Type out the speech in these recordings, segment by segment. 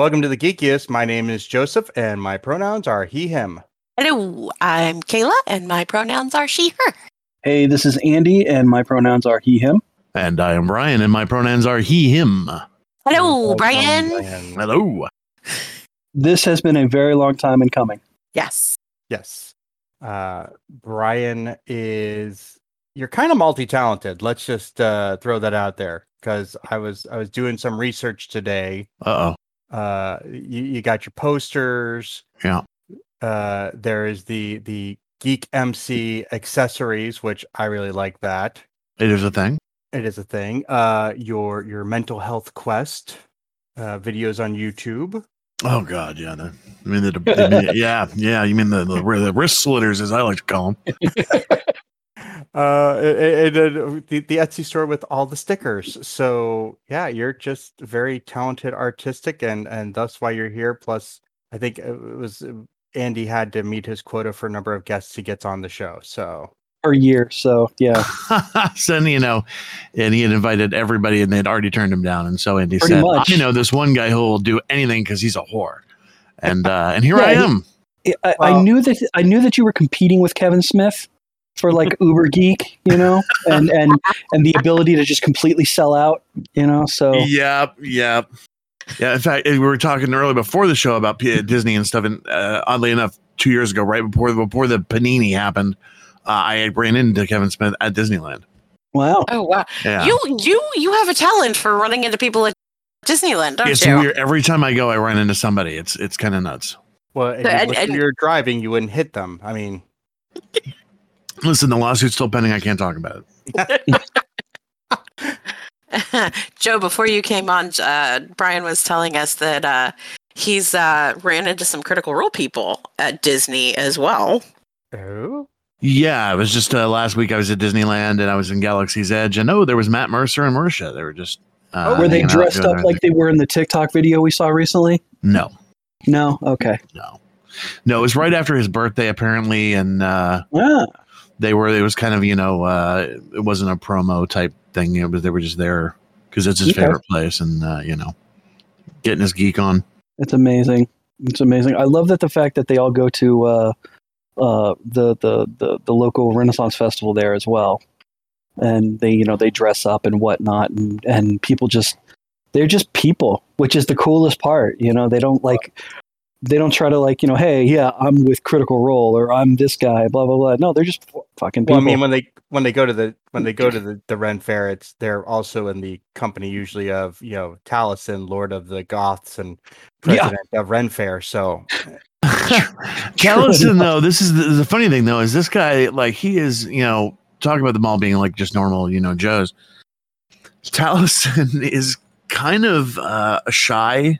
Welcome to the Geekiest. My name is Joseph, and my pronouns are he, him. Hello, I'm Kaila, and my pronouns are she, her. Hey, this is Andy, and my pronouns are he, him. And I am Brian, and my pronouns are he, him. Hello, Welcome, Brian. Brian. Hello. This has been a very long time in coming. Yes. Yes. Uh, Brian is you're kind of multi-talented. Let's just uh, throw that out there because I was I was doing some research today. Uh Uh, you, you got your posters. Yeah. Uh, there is the the Geek MC accessories, which I really like that. It is a thing. It is a thing. Uh, your your mental health quest uh, videos on YouTube. Oh God, yeah. The, I mean, the, the- yeah, yeah. You mean the, the the wrist slitters, as I like to call them. uh and, and the, the etsy store with all the stickers so yeah you're just very talented artistic and and that's why you're here plus i think it was andy had to meet his quota for number of guests he gets on the show so Per year, so yeah, so you know, and he had invited everybody, and they'd already turned him down. And so Andy Pretty said, much. "I know this one guy who will do anything because he's a whore." And uh, and here Yeah, I he- am. I, I Well- knew that I knew that you were competing with Kevin Smith for like Uber Geek, you know, and and and the ability to just completely sell out, you know. So Yep, yep. Yeah, in fact, we were talking earlier before the show about Disney and stuff, and uh, oddly enough, two years ago, right before before the Panini happened, uh, I ran into Kevin Smith at Disneyland. wow, Oh wow. Yeah, You you you have a talent for running into people at Disneyland, don't it's you? weird. Every time I go, I run into somebody. It's it's kind of nuts. well if And- you, and- you're driving you wouldn't hit them i mean Listen, the lawsuit's still pending. I can't talk about it. Joe, before you came on, uh, Brian was telling us that uh, he's uh, ran into some critical role people at Disney as well. oh Yeah, it was just uh, last week. I was at Disneyland and I was in Galaxy's Edge, and oh, there was Matt Mercer and Marisha. They were just uh, were they dressed up like they were in the TikTok video we saw recently? No, No, okay, no, no. It was right after his birthday, apparently, and. uh ah, they were it was kind of you know uh it wasn't a promo type thing it was they were just there because it's his favorite place and uh you know getting his geek on it's amazing. It's amazing. I love that the fact that they all go to uh, uh, the, the the the local Renaissance festival there as well, and they you know they dress up and whatnot, and and people just they're just people, which is the coolest part. You know, they don't like they don't try to like you know, hey, yeah, I'm with Critical Role or I'm this guy, blah blah blah. No, they're just fucking people. well i mean when they when they go to the when they go to the, the ren fair it's they're also in the company usually of you know taliesin lord of the goths and Yeah. president of ren fair so Callison though this is the, the funny thing though is this guy like he is you know talking about them all being like just normal you know joes Taliesin is kind of uh a shy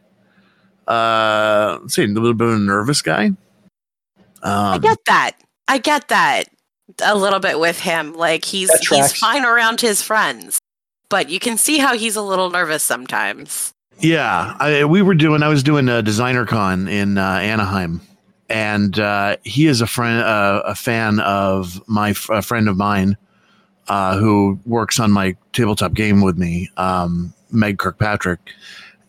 uh let's say a little bit of a nervous guy Um, I get that. I get that a little bit with him. Like he's he's fine around his friends, but you can see how he's a little nervous sometimes. Yeah, I, we were doing. I was doing a designer con in uh, Anaheim, and uh, he is a friend, uh, a fan of my f- a friend of mine, uh, who works on my tabletop game with me, um, Meg Kirkpatrick,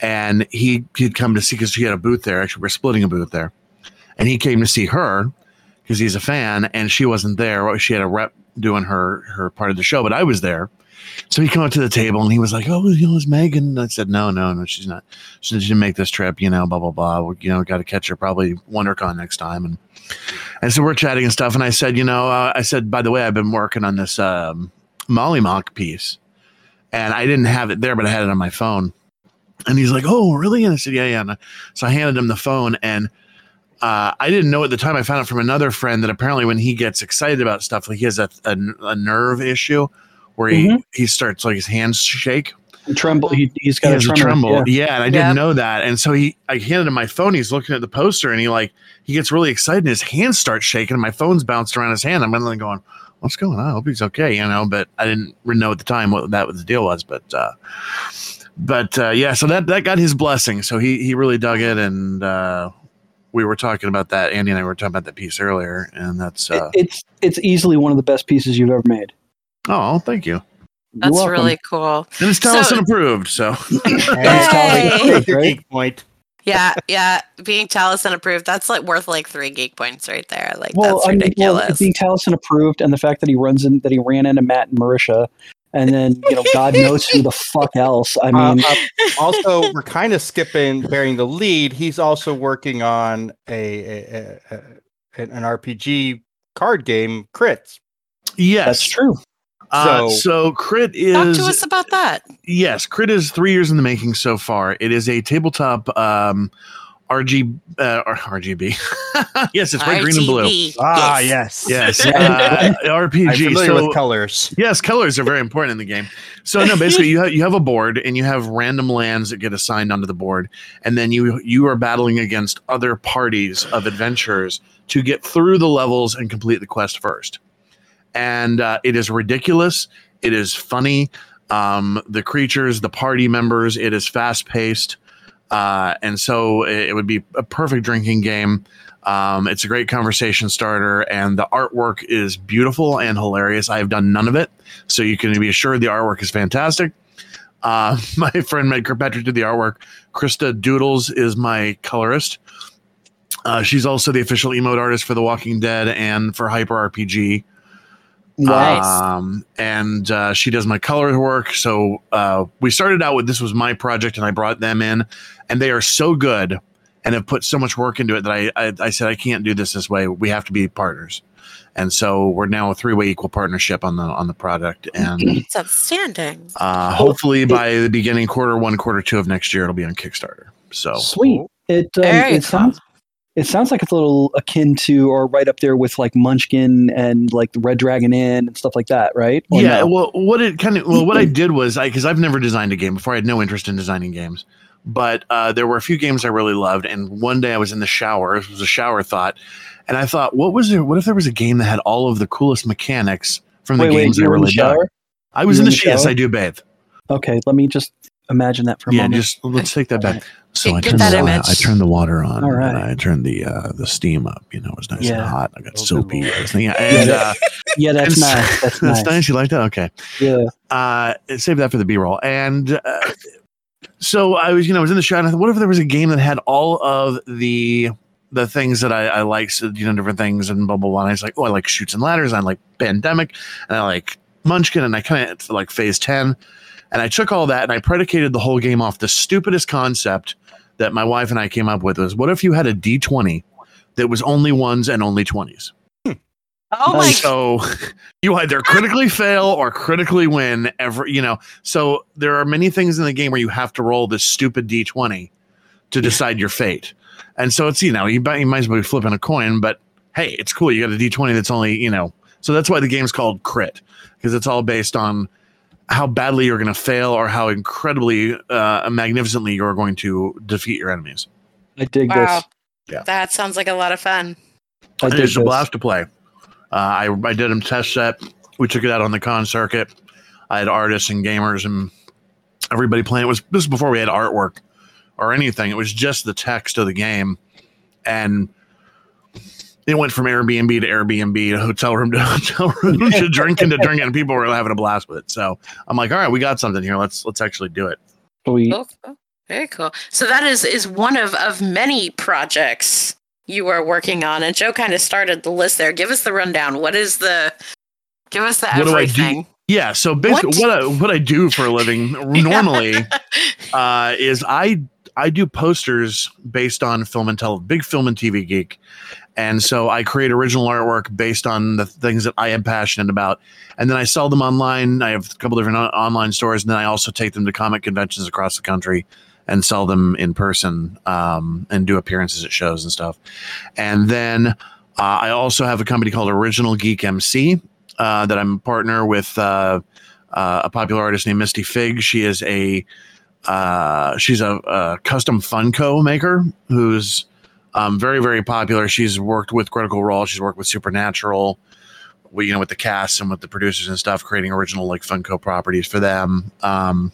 and he he'd come to see because she had a booth there. Actually, we're splitting a booth there, and he came to see her because he's a fan, and she wasn't there. She had a rep doing her her part of the show, but I was there. So he came up to the table and he was like, "Oh, you know, is Megan?" I said, "No, no, no, she's not. She didn't make this trip. You know, blah blah blah. We, you know, got to catch her probably WonderCon next time." And and so we're chatting and stuff. And I said, "You know, uh, I said, by the way, I've been working on this um, Mollymauk piece, and I didn't have it there, but I had it on my phone." And he's like, "Oh, really?" And I said, "Yeah, yeah." And I- so I handed him the phone, and uh, I didn't know at the time. I found out from another friend that apparently when he gets excited about stuff, like he has a, a, a nerve issue where he, Mhm. he starts like his hands shake. Tremble. He, he's He got has a a tremble. Yeah. Yeah. and I Yep. didn't know that. And so he, I handed him my phone. He's looking at the poster and he like, he gets really excited and his hands start shaking and my phone's bounced around his hand. I'm like going, what's going on? I hope he's okay, you know, but I didn't know at the time what that was the deal was. But, uh, but, uh, yeah, so that, that got his blessing. So he, he really dug it. And, uh, we were talking about that. Andy and I were talking about that piece earlier and that's, It- uh, it's it's easily one of the best pieces you've ever made. oh, thank you. You're That's really cool. And it's So- Taliesin approved. So Yay! Take your Right? geek point. Yeah, yeah. Being Taliesin approved, that's like worth like three geek points right there. Like Well, that's I mean, well, ridiculous. being Taliesin approved, and the fact that he runs in, that he ran into Matt and Marisha, and then you know, God knows who the fuck else. I Uh, mean, uh, also, we're kind of skipping bearing the lead. He's also working on a, a, a, a an RPG card game, Crits. yes, that's true. Uh, So- so crit is Talk is to us about that. yes, crit is three years in the making so far. It is a tabletop um, RG uh, RGB. yes, it's red, green, and blue. RTB. Ah, yes. Yes, uh, I'm RPG. familiar So with colors. yes, colors are very important in the game. So no, basically you have you have a board and you have random lands that get assigned onto the board, and then you you are battling against other parties of adventurers to get through the levels and complete the quest first. And uh, it is ridiculous. It is funny. Um, the creatures, the party members. It is fast paced, uh, and so it, it would be a perfect drinking game. Um, it's a great conversation starter, and the artwork is beautiful and hilarious. I have done none of it, so you can be assured the artwork is fantastic. Uh, my friend Meg Kirkpatrick did the artwork. Krista Doodles is my colorist. Uh, she's also the official emote artist for The Walking Dead and for Hyper RPG. Wow. Nice. Um, and uh, she does my color work. So uh, we started out with this was my project, and I brought them in, and they are so good and have put so much work into it that I, I, I said I can't do this this way. We have to be partners, and so we're now a three way equal partnership on the on the product, and It's outstanding. uh, hopefully by the beginning quarter one, quarter two of next year, it'll be on Kickstarter. So Sweet. It um, it sounds it sounds like it's a little akin to or right up there with like Munchkin and like the Red Dragon Inn and stuff like that, right? Or yeah, no? well, what it kind of well, what I did was I because I've never designed a game before. I had no interest in designing games, but uh, there were a few games I really loved. And one day I was in the shower. It was a shower thought, and I thought, what was there? What if there was a game that had all of the coolest mechanics from the wait, wait, games you I really shower? I was in the in the yes. I do bathe. Okay, let me just imagine that for a Yeah, moment. just let's take that back. So I turned that the, wa- image. I turned the water on. All right. And I turned the uh, the steam up. You know, it was nice and Yeah. hot. I got Oh, soapy. lord. I was thinking, and, uh, yeah, that's and nice. That's that's nice. nice. You like that? Okay. Yeah. uh save that for the b-roll and uh, so i was you know i was in the shower and i thought what if there was a game that had all of the the things that i i like so, you know different things and blah blah blah and i was like oh i like chutes and ladders i like pandemic and i like munchkin and i kind of like phase 10 and i took all that and i predicated the whole game off the stupidest concept that my wife and i came up with was what if you had a d20 that was only ones and only 20s Oh my so you either critically fail or critically win every you know so there are many things in the game where you have to roll this stupid d20 to decide your fate. And so it's you know you, might- you might as well be flipping a coin but hey it's cool. You got a d20 that's only you know so that's why the game's called crit because it's all based on how badly you're going to fail or how incredibly uh, magnificently you're going to defeat your enemies I dig Wow. this. Yeah. That sounds like a lot of fun. I And dig it's a blast to play. Uh, I I did a test set. We took it out on the con circuit. I had artists and gamers and everybody playing. It was this was before we had artwork or anything. It was just the text of the game, and it went from Airbnb to Airbnb to hotel room to hotel room to drinking to drinking, and people were having a blast with it. So I'm like, all right, we got something here. Let's let's actually do it. Sweet. Cool, cool. Very cool. So that is is one of of many projects you are working on, and Joe kind of started the list there. Give us the rundown. What is the? Give us the What do I do? everything. Yeah. So basically, What? what I, what I do for a living normally uh, is I I do posters based on film and tele, big film and TV geek, and so I create original artwork based on the things that I am passionate about, and then I sell them online. I have a couple different online stores, and then I also take them to comic conventions across the country and sell them in person um, and do appearances at shows and stuff. And then uh, I also have a company called Original Geek MC uh, that I'm a partner with uh, uh, a popular artist named Misty Fig. She is a uh, she's a, a custom Funko maker who's um, very very popular. She's worked with Critical Role. She's worked with Supernatural. We, you know, with the cast and with the producers and stuff, creating original like Funko properties for them. Um,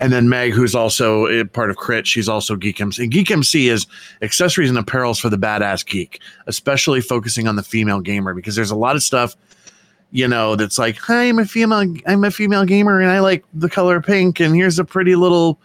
and then Meg, who's also part of Crit, she's also Geek MC. Geek MC is accessories and apparels for the badass geek, especially focusing on the female gamer because there's a lot of stuff, you know, that's like, I'm a female, I'm a female gamer and I like the color pink, and here's a pretty little,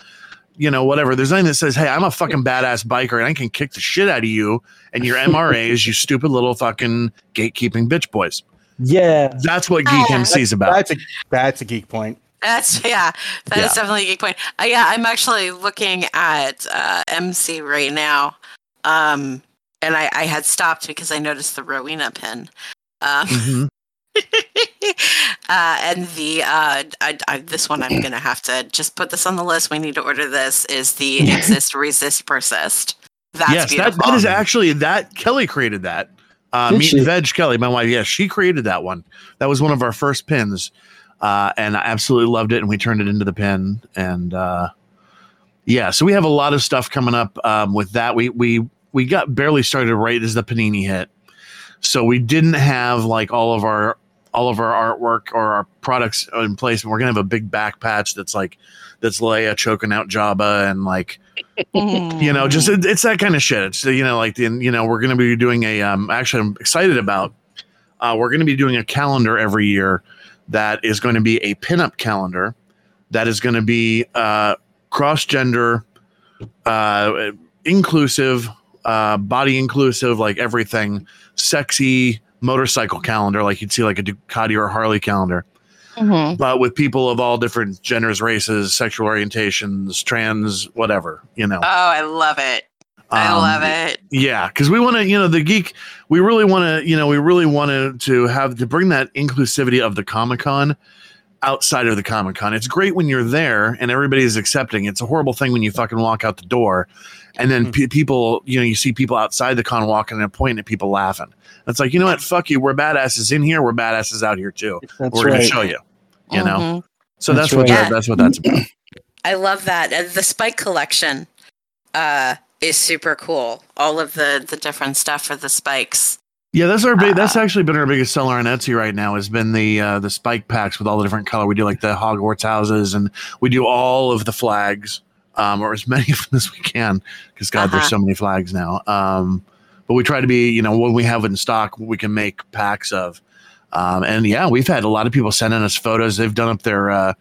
you know, whatever. There's nothing that says, hey, I'm a fucking badass biker and I can kick the shit out of you and your MRAs, you stupid little fucking gatekeeping bitch boys. Yeah. That's what Geek. MC is about. That's a that's a geek point. That's yeah, that is Yeah. definitely a geek point. Uh, yeah, I'm actually looking at uh, MC right now, um, and I, I had stopped because I noticed the Rowena pin. Um, Mhm. uh, and the uh, I, I, this one I'm gonna have to just put this on the list. We need to order this. Is the exist, resist, persist? That's yes, that, that is actually that Kelly created that. Uh, Did Meat she? and Veg Kelly, my wife. Yes, she created that one. That was one of our first pins, uh, and I absolutely loved it. And we turned it into the pin, and uh, yeah, so we have a lot of stuff coming up um, with that. We we we got barely started right as the panini hit, so we didn't have like all of our all of our artwork or our products in place. And we're gonna have a big back patch that's like that's Leia choking out Jabba and like you know just it, it's that kind of shit it's you know like the you know we're going to be doing a um actually i'm excited about uh we're going to be doing a calendar every year that is going to be a pinup calendar that is going to be uh cross gender uh inclusive uh body inclusive like everything sexy motorcycle calendar like you'd see like a ducati or a harley calendar Mhm. but with people of all different genders races sexual orientations trans whatever you know Oh, I love it. I Um, love it. Yeah, because we want to, you know, the geek. We really want to, you know, we really wanted to have to bring that inclusivity of the Comic Con outside of the Comic Con. It's great when you're there and everybody is accepting. It's a horrible thing when you fucking walk out the door, and then pe- people, you know, you see people outside the con walking and pointing at people laughing. It's like, you know what? Fuck you. We're badasses in here. We're badasses out here too. That's We're gonna show you. You know. Mhm. So That's that's, what right. that, that's what that's about. I love that. Uh, The Spike collection uh, is super cool. All of the the different stuff for the spikes. Yeah, that's our big. That's Uh, actually been our biggest seller on Etsy right now. Has been the uh, the spike packs with all the different color. We do like the Hogwarts houses, and we do all of the flags, um, or as many of them as we can, because God, Uh-huh. there's so many flags now. Um, but we try to be, you know, when we have it in stock, we can make packs of. Um, and yeah, we've had a lot of people sending us photos. They've done up their, uh,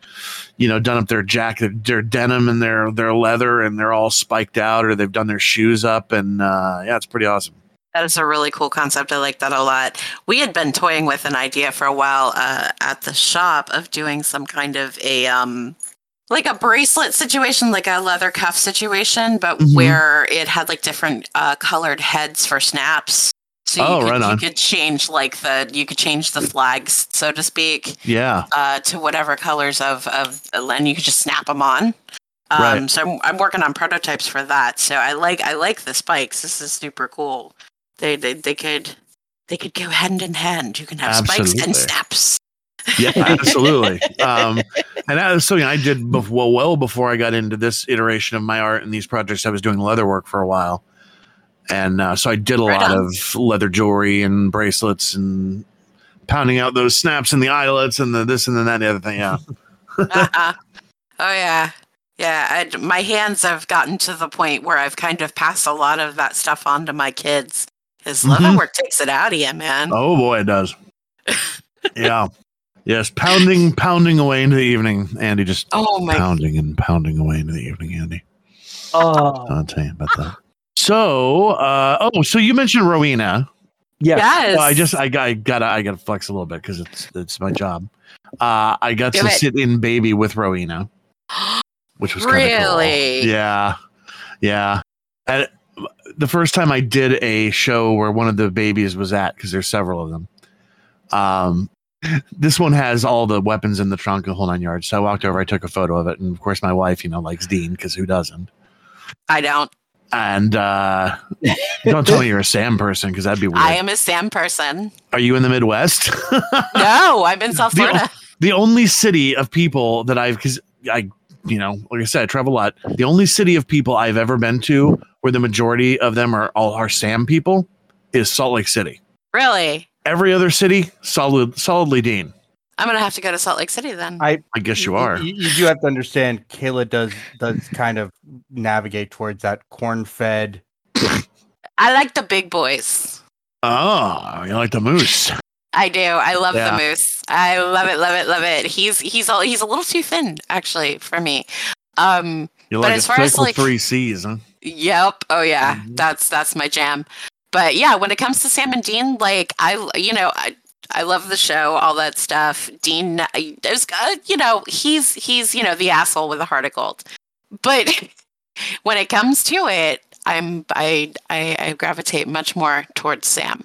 you know, done up their jacket, their denim, and their their leather, and they're all spiked out, or they've done their shoes up, and uh, yeah, it's pretty awesome. That is a really cool concept. I like that a lot. We had been toying with an idea for a while uh, at the shop of doing some kind of a um, like a bracelet situation, like a leather cuff situation, but Mhm. where it had like different uh, colored heads for snaps. So you, Oh, could, right on. you could change like the you could change the flags, so to speak. Yeah. uh, to whatever colors of of and you could just snap them on. Um, Right. So I'm, I'm working on prototypes for that. So I like I like the spikes. This is super cool. They they, they could they could go hand in hand. You can have spikes and snaps. Yeah, absolutely. um, and that was something I did before, well before I got into this iteration of my art and these projects. I was doing leather work for a while, and uh, so I did a Right lot on. of leather jewelry and bracelets and pounding out those snaps and the eyelets and the this and then that and the other thing. Yeah, uh-uh. Oh yeah, yeah. I, my hands have gotten to the point where I've kind of passed a lot of that stuff on to my kids. Because Mhm. leather work takes it out of you, man. oh boy, it does. yeah, yes, pounding, pounding away into the evening. Andy just Oh my pounding and pounding away into the evening. Andy, Oh, I'll tell you about that. So, uh, oh, so you mentioned Rowena. yes. yes. Well, I just I got I gotta I gotta flex a little bit because it's it's my job. Uh, I got Do to it. sit in baby with Rowena, which was kinda cool. Really? Yeah, yeah. And the first time I did a show where one of the babies was at because there's several of them. Um, this one has all the weapons in the trunk, the whole nine yards. So I walked over, I took a photo of it, and of course my wife, you know, likes Dean because who doesn't? I don't. And uh, don't tell me you're a Sam person because that'd be weird. I am a Sam person. Are you in the Midwest? No, I'm in South The o- Florida. the only city of people that I've because I you know like I said I travel a lot. The only city of people I've ever been to where the majority of them are all are Sam people is Salt Lake City. Really? Every other city solid solidly Dean. I'm gonna have to go to Salt Lake City then. I I guess you are. You, you do have to understand. Kaila does does kind of navigate towards that corn-fed. I like the big boys. Oh, you like the moose? I do. I love Yeah. the moose. I love it, love it, love it. He's he's a, he's a little too thin actually for me. Um You But like as a far as, like- three C's, huh? Yep. Oh yeah. Mhm. That's that's my jam. But yeah, when it comes to Sam and Dean, like I, you know, I I love the show, all that stuff. Dean, there's, uh, you know, he's he's you know the asshole with a heart of gold. But when it comes to it, I'm I I, I gravitate much more towards Sam.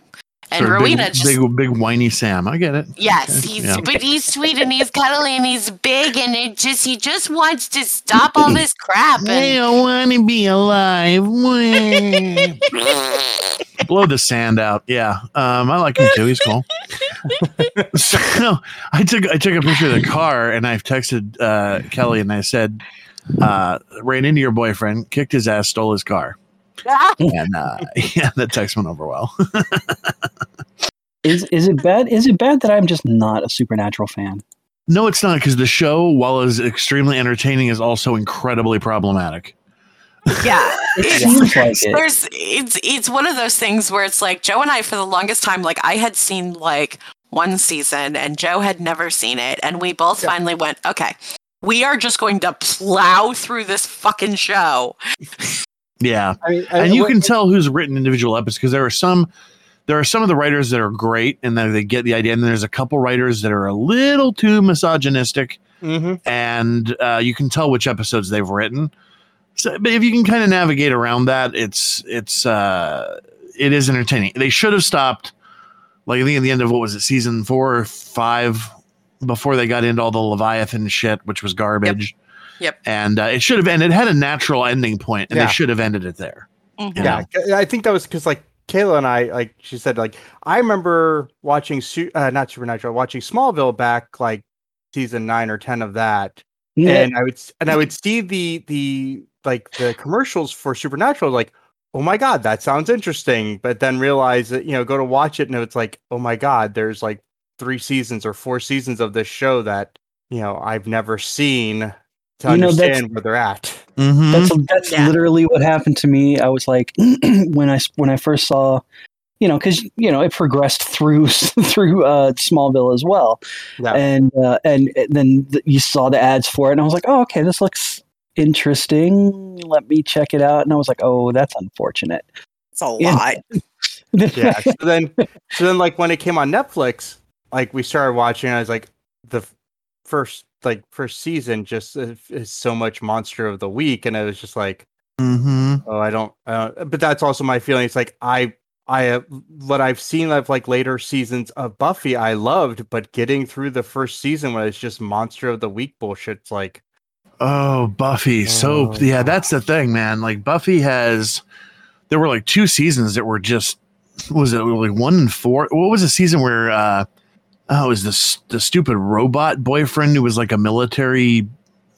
And Sort of Rowena big, just big, big whiny Sam. I get it. Yes, he's yeah. but he's sweet and he's cuddly and he's big and it just he just wants to stop all this crap and don't want to be alive. Blow the sand out. Yeah, um, I like him too. He's cool. so I took I took a picture of the car and I've texted uh, Kelly and I said, uh, ran into your boyfriend, kicked his ass, stole his car, and uh, yeah, that text went over well. Is is it bad? Is it bad that I'm just not a supernatural fan? no, it's not because the show, while is extremely entertaining, is also incredibly problematic. yeah. It It's- seems like it. There's it's it's one of those things where it's like Joe and I for the longest time like I had seen like one season and Joe had never seen it and we both finally went okay we are just going to plow through this fucking show. Yeah, I mean, and you can tell who's written individual episodes because there are some there are some of the writers that are great and that they get the idea and there's a couple writers that are a little too misogynistic. Hmm and uh, you can tell which episodes they've written. So but if you can kind of navigate around that it's it's uh it is entertaining. They should have stopped like i think at the end of what was it season four or five before they got into all the leviathan shit which was garbage. Yep. And uh, it should have ended it had a natural ending point and Yeah. they should have ended it there Mhm. you yeah, know? I think that was because like Kaila and I, like she said, like I remember watching, Su- uh, not Supernatural, watching Smallville back like season nine or ten of that, Yeah, and I would and I would see the the like the commercials for Supernatural, like oh my god, that sounds interesting, but then realize that you know go to watch it and it's like oh my god, there's like three seasons or four seasons of this show that you know I've never seen to You know, that's- where they're at. Mhm. that's that's Yeah. literally what happened to me. I was like, when I when I first saw, you know, because you know it progressed through through uh, Smallville as well, Yeah. and uh, and then th- you saw the ads for it, and I was like, oh, okay, this looks interesting. Let me check it out, and I was like, oh, that's unfortunate. It's a lot. yeah so then so then like when it came on netflix like we started watching i was like the first like first season just is so much monster of the week and it was just like Mhm. oh i don't uh, but that's also my feeling it's like i i uh, what i've seen of like later seasons of buffy i loved but getting through the first season when it's just monster of the week bullshit it's like Oh, Buffy. So Oh. yeah, that's the thing, man. Like Buffy has there were like two seasons that were just was it like one and four? What was the season where uh oh it was this the stupid robot boyfriend who was like a military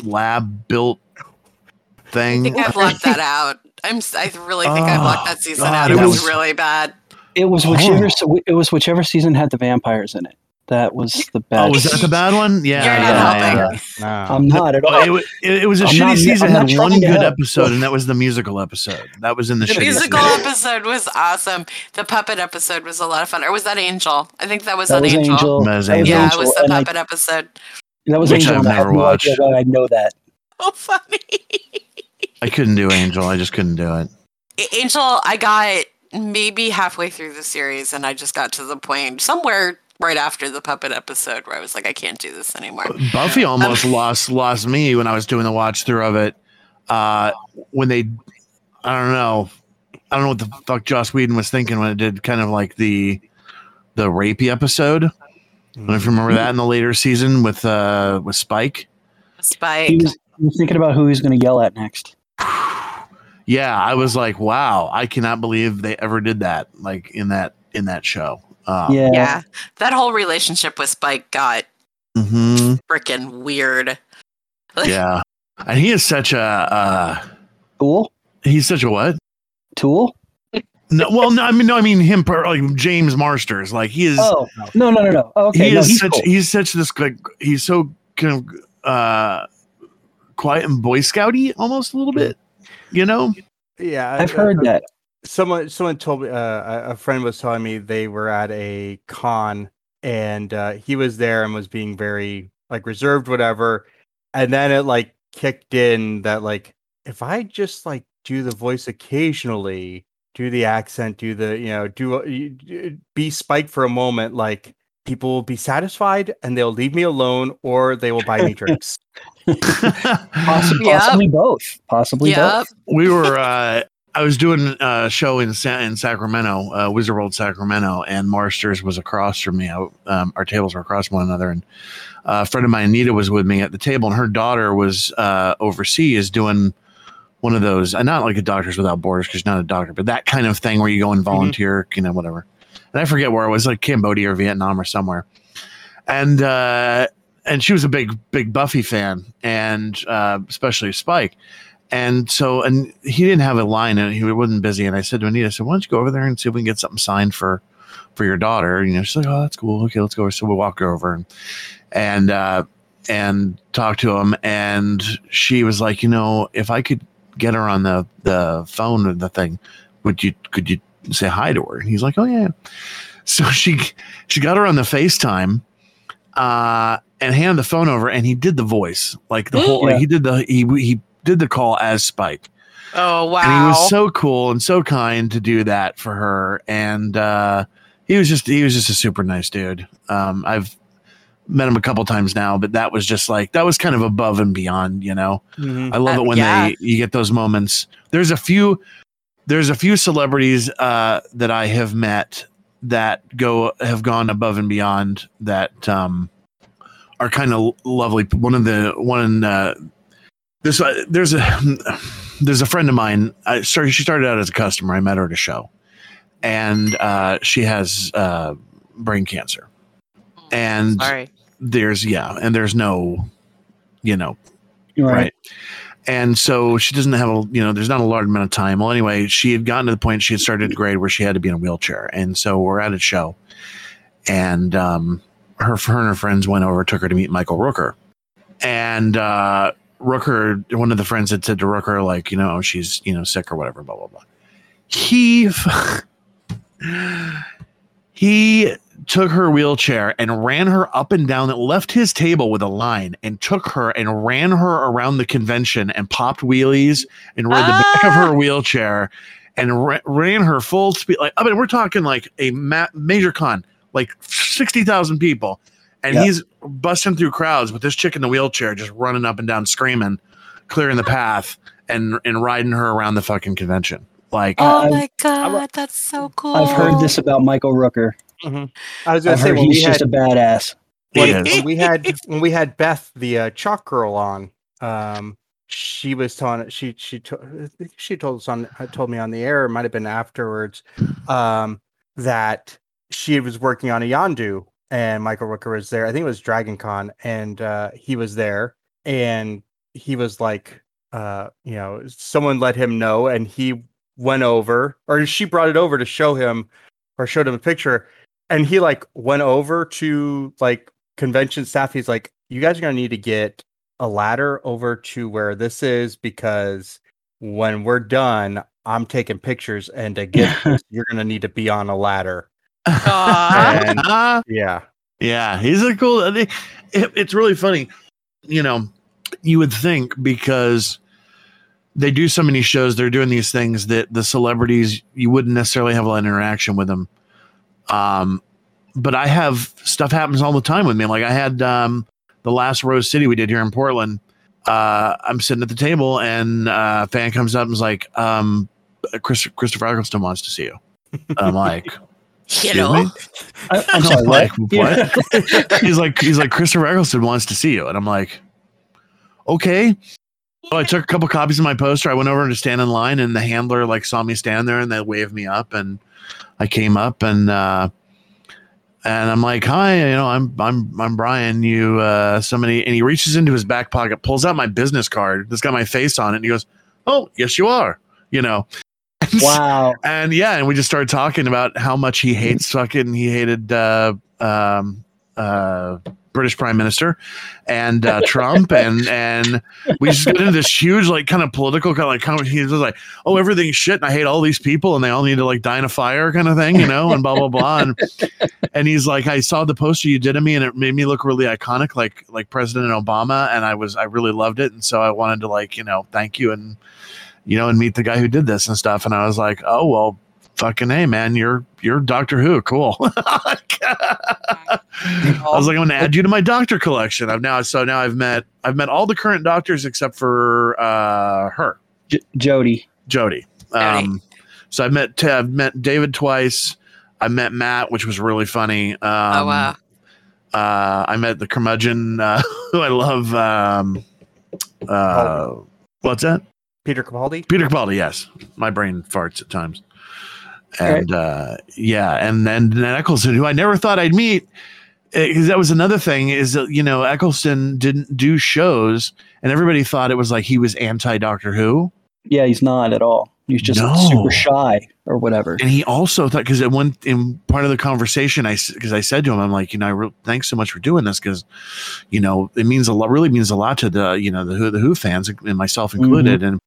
lab built thing? I think I blocked that out. I'm s- I really think I ah, blocked that season God, out. it It was was- really bad. It was Oh. whichever it was whichever season had the vampires in it. That was the bad. Oh, was that the bad one? Yeah, You're not yeah, helping. yeah. nah. I'm not at all. Well, it, it, it was a I'm shitty not- season. I'm Had one good help. episode, and that was the musical episode. That was in the, The shitty musical season. episode was awesome. The puppet episode was a lot of fun. Or was that Angel? I think that was that on was Angel. Angel. That was Angel. Yeah, it was the and I- puppet episode. That was Which Angel. I've and I have never no watched. I know that. Oh, funny. I couldn't do Angel. I just couldn't do it. Angel, I got maybe halfway through the series, and I just got to the point somewhere right after the puppet episode where I was like, I can't do this anymore. Buffy almost lost lost me when I was doing the watch through of it. Uh, when they, I don't know, I don't know what the fuck Joss Whedon was thinking when it did kind of like the the rapey episode. I don't know if you remember that in the later season with uh with Spike. Spike. He was, he was thinking about who he's going to yell at next. Yeah, I was like, wow, I cannot believe they ever did that. Like in that in that show. Um, yeah. yeah. That whole relationship with Spike got mhm, freaking weird. yeah, and he is such a uh, Tool? he's such a what? Tool? No, well, no, I mean, no, I mean him, per- like James Marsters. Like he is, Oh, no, no, no, no. Okay, he no, is he's such, cool. he's such this like he's so kind of uh quiet and Boy Scouty almost a little bit, you know. Yeah, I've uh, heard that. Someone someone told me uh, a- a friend was telling me they were at a con and uh, he was there and was being very like reserved whatever and then it like kicked in that like if i just like do the voice occasionally do the accent do the you know do uh, you- you- be spike for a moment like people will be satisfied and they'll leave me alone or they will buy me drinks Possi- Yep. Possibly both. Possibly Yep. both. we were uh I was doing a show in Sa- in Sacramento, uh, Wizard World Sacramento, and Marsters was across from me. I, um, our tables were across one another, and a friend of mine, Anita, was with me at the table, and her daughter was uh, overseas doing one of those, uh, not like a Doctors Without Borders, because she's not a doctor, but that kind of thing where you go and volunteer, you know, whatever. And I forget where it was, like Cambodia or Vietnam or somewhere. And uh, and she was a big big Buffy fan, and uh, especially Spike. And so, and he didn't have a line, and he wasn't busy. And I said to Anita, I said, "Why don't you go over there and see if we can get something signed for for your daughter?" And, you know, she's like, "Oh, that's cool. Okay, let's go." So we her over and and uh, and talk to him, and she was like, "You know, if I could get her on the the phone or the thing, would you could you say hi to her?" And he's like, "Oh yeah." So she she got her on the FaceTime uh, and handed the phone over, and he did the voice like the whole. Yeah. He did the he he did the call as Spike, Oh wow. and he was so cool and so kind to do that for her, and uh, he was just he was just a super nice dude. Um, I've met him a couple times now, but that was just like that was kind of above and beyond, you know. I love Uh, it when yeah. they you get those moments. There's a few there's a few celebrities uh, that I have met that go have gone above and beyond that um, are kind of lovely. One of the one uh, this uh, there's a there's a friend of mine. I started, she started out as a customer. I met her at a show, and uh, she has uh, brain cancer. And Sorry. there's yeah, and there's no, you know, Right. right. And so she doesn't have a, you know, there's not a large amount of time. Well, anyway, she had gotten to the point she had started a grade where she had to be in a wheelchair. And so we're at a show and um, her, her and her friends went over, took her to meet Michael Rooker. And uh, Rooker, one of the friends had said to Rooker, like, you know, she's, you know, sick or whatever, blah, blah, blah. He, he took her wheelchair and ran her up and down, left his table with a line and took her and ran her around the convention and popped wheelies and rode the back of Ah. her wheelchair and ra- ran her full speed. Like, I mean, we're talking like a ma- major con, like 60,000 people. And Yeah. he's busting through crowds with this chick in the wheelchair, just running up and down, screaming, clearing the path and, and riding her around the fucking convention. Like, Oh I've- my god, that's so cool. I've heard this about Michael Rooker. i was gonna I've say heard when we he's had just a badass. he when, is. when we had when we had Beth, the uh, chalk girl, on, um, she was telling she she to, she told us on uh, told me on the air. It might have been afterwards um, that she was working on a Yondu, and Michael Rooker was there. I think it was Dragon Con, and uh, he was there, and he was like, uh, you know, someone let him know, and he went over, or she brought it over to show him, or showed him a picture, and he like went over to like convention staff. He's like, "You guys are gonna need to get a ladder over to where this is because when we're done, I'm taking pictures, and to get this, you're gonna need to be on a ladder." Aw. And- Yeah, Yeah, he's a cool. It, it's really funny. You know, you would think because they do so many shows, they're doing these things that the celebrities you wouldn't necessarily have a lot of interaction with them. Um, but I have stuff happens all the time with me. Like I had um, the last Rose City we did here in Portland. Uh, I'm sitting at the table and uh, a fan comes up and is like, um, Chris, Christopher Eccleston wants to see you. And I'm like, You Excuse know? me? I, I'm I'm sorry. like, what? what? he's like, he's like, Christopher Eccleston wants to see you, and I'm like, okay. So I took a couple copies of my poster. I went over to stand in line, and the handler like saw me stand there, and they waved me up, and I came up, and uh, and I'm like, hi, you know, I'm I'm I'm Brian. You uh, somebody, and he reaches into his back pocket, pulls out my business card that's got my face on it, and he goes, oh, yes, you are. You know. Wow. And yeah, and we just started talking about how much he hates fucking he hated uh um uh British Prime Minister and uh, Trump and and we just got into this huge like kind of political kind of like conversation. He was like, "Oh, everything's shit, and I hate all these people, and they all need to like die in a fire, kind of thing, you know, and blah blah blah." And, and he's like, "I saw the poster you did of me, and it made me look really iconic, like like President Obama, and I was I really loved it, and so I wanted to like you know thank you and you know and meet the guy who did this and stuff." And I was like, "Oh well." Fucking hey man, you're you're Doctor Who, cool. I was like, I'm gonna add you to my doctor collection. I've now so now I've met I've met all the current doctors except for uh her, J- Jodie. Jodie. Um so I've met I've met David twice. I met Matt, which was really funny. Um oh wow. uh I met the curmudgeon uh who I love um uh what's that? Peter Capaldi. Peter Capaldi, yes. My brain farts at times. And uh, yeah, and then then Eccleston, who I never thought I'd meet, because that was another thing is that you know Eccleston didn't do shows, and everybody thought it was like he was anti Doctor Who, Yeah, he's not at all. He's just No. super shy or whatever. and he also thought because at one in part of the conversation, I because I said to him, I'm like, you know, I re- thanks so much for doing this because, you know, it means a lot, really means a lot to the you know the Who the Who fans and myself included, and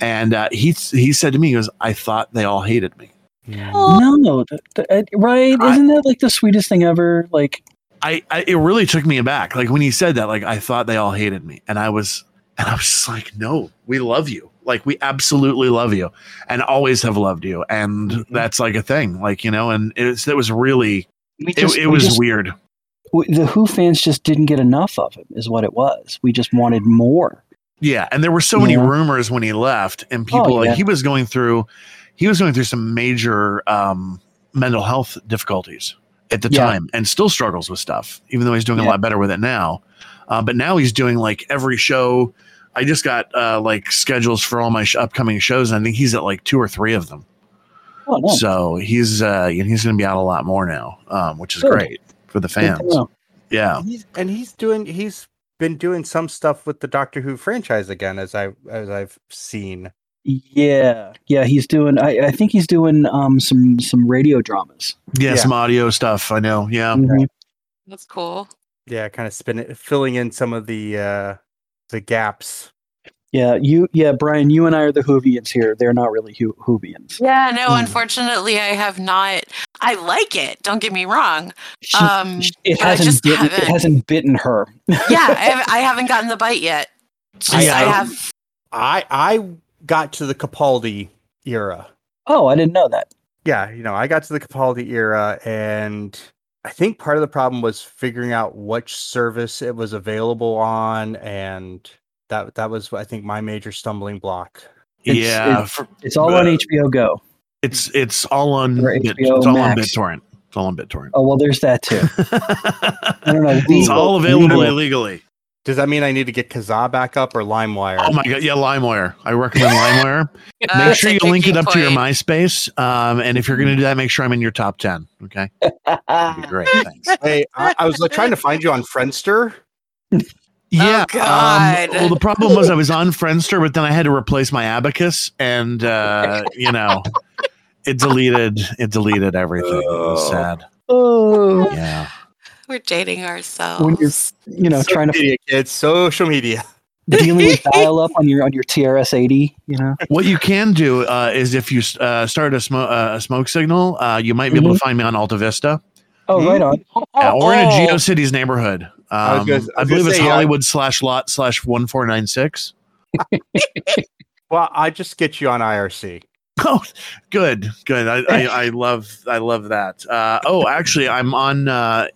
and uh, he he said to me, he goes, I thought they all hated me. No, th- th- uh, right? I- Isn't that like the sweetest thing ever? Like, I, I it really took me aback. Like when he said that, like I thought they all hated me, and I was and I was just like, no, we love you. Like we absolutely love you, and always have loved you, and Mhm. that's like a thing. Like you know, and it's it was really we it, it we was just- weird. we- the Who fans just didn't get enough of him, is what it was. We just wanted more. Yeah, and there were so many rumors when he left, and people Oh, like yeah. he was going through, he was going through some major um, mental health difficulties at the Yeah. time, and still struggles with stuff. Even though he's doing a lot better with it now, uh, but now he's doing like every show. I just got uh, like schedules for all my sh- upcoming shows, and I think he's at like two or three of them. Oh, no. So he's uh, he's going to be out a lot more now, um, which is Good. great for the fans. know. Yeah, He's, and he's doing he's been doing some stuff with the Doctor Who franchise again, as I as I've seen. Yeah, yeah, he's doing. I, I think he's doing um some some radio dramas. yeah, Yeah. some audio stuff. I know. Yeah. Mhm. That's cool. Yeah, kind of spin it, filling in some of the uh the gaps. Yeah, you. Yeah, Brian, you and I are the Whovians here. They're not really Who- Whovians. Yeah, no, Hmm. unfortunately, I have not. I like it. Don't get me wrong. Um, it hasn't just bitten. It haven't- hasn't bitten her. Yeah, I, have, I haven't gotten the bite yet. I, Yeah. I have. I I got to the Capaldi era. Oh, I didn't know that. Yeah, you know, I got to the Capaldi era, and I think part of the problem was figuring out which service it was available on, and that that was I think my major stumbling block. It's- yeah. it's- for- It's all on Uh, HBO Go. It's it's all on Or Bit, it's all on BitTorrent. It's all on BitTorrent. Oh well, there's that too. I don't know. it's all available legal. illegally. Does that mean I need to get Kazaa back up or LimeWire? Oh my god, yeah, LimeWire. I recommend LimeWire. Make Uh, sure you link it key up to your point. MySpace. Um, and if you're going to do that, make sure I'm in your top ten. Okay, That'd be great. Thanks. Hey, I, I was like, trying to find you on Friendster. Yeah. God. Um, well, the problem was I was on Friendster, but then I had to replace my abacus, and uh, you know, it deleted it deleted everything. It was Oh. sad. oh, Yeah. We're dating ourselves. when you're you know Social trying to media, kids, social media. dealing with dial up on your on your TRS eighty. You know. What you can do uh, is if you uh, start a, smo- uh, a smoke signal, uh, you might be able to find me on Alta Vista Oh, right on. uh, or in a Oh. GeoCities neighborhood. Um, I I, gonna- I was gonna believe it's say, yeah. Hollywood slash lot slash one four nine six. Well, I just get you on IRC. Oh, good, good. I, I, I love I love that. Uh, oh, actually, I'm on. Uh,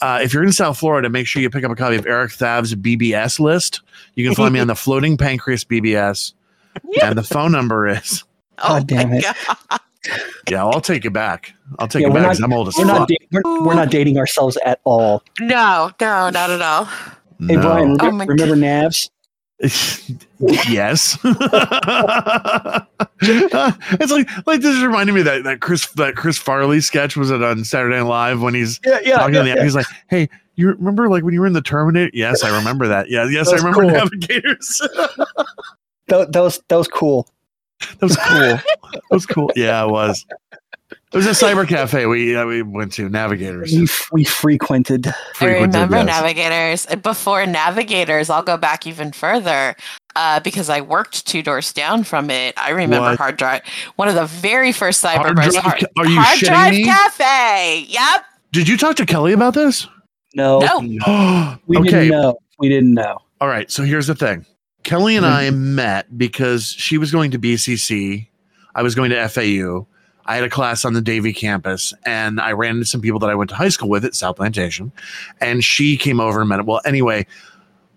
uh, if you're in South Florida, make sure you pick up a copy of Eric Thav's BBS list. You can find me on the Floating Pancreas BBS, and the phone number is Oh God damn my it. God. Yeah, I'll take it back. I'll take Yeah, it back. not- 'cause I'm old as We're fuck. not, da- we're, we're not dating ourselves at all. No, no, not at all. Hey, No. Brian, Oh remember, my remember Navs? yes. it's like like this reminded me that that Chris that Chris Farley sketch was it on Saturday Night Live when he's Yeah, yeah. talking to the he's like, Hey, you remember like when you were in the Terminator? Yes, I remember that. Yeah, yes, I remember cool. Navigators. That, that was that was cool. That was cool. That was cool. Yeah, it was. It was a cyber cafe we uh, we went to Navigators. We, we frequented. I Frequented, remember yes. Navigators. Before Navigators, I'll go back even further uh, because I worked two doors down from it. I remember What? Hard Drive, one of the very first cyber Hard bars. Drive Hard, are you Hard Drive me? Cafe. Yep. Did you talk to Kelly about this? No, No. we okay. didn't know. We didn't know. All right. So here's the thing. Kelly and mm-hmm. I met because she was going to BCC. I was going to FAU. I had a class on the Davie campus, and I ran into some people that I went to high school with at South Plantation, and she came over and met. Well, anyway,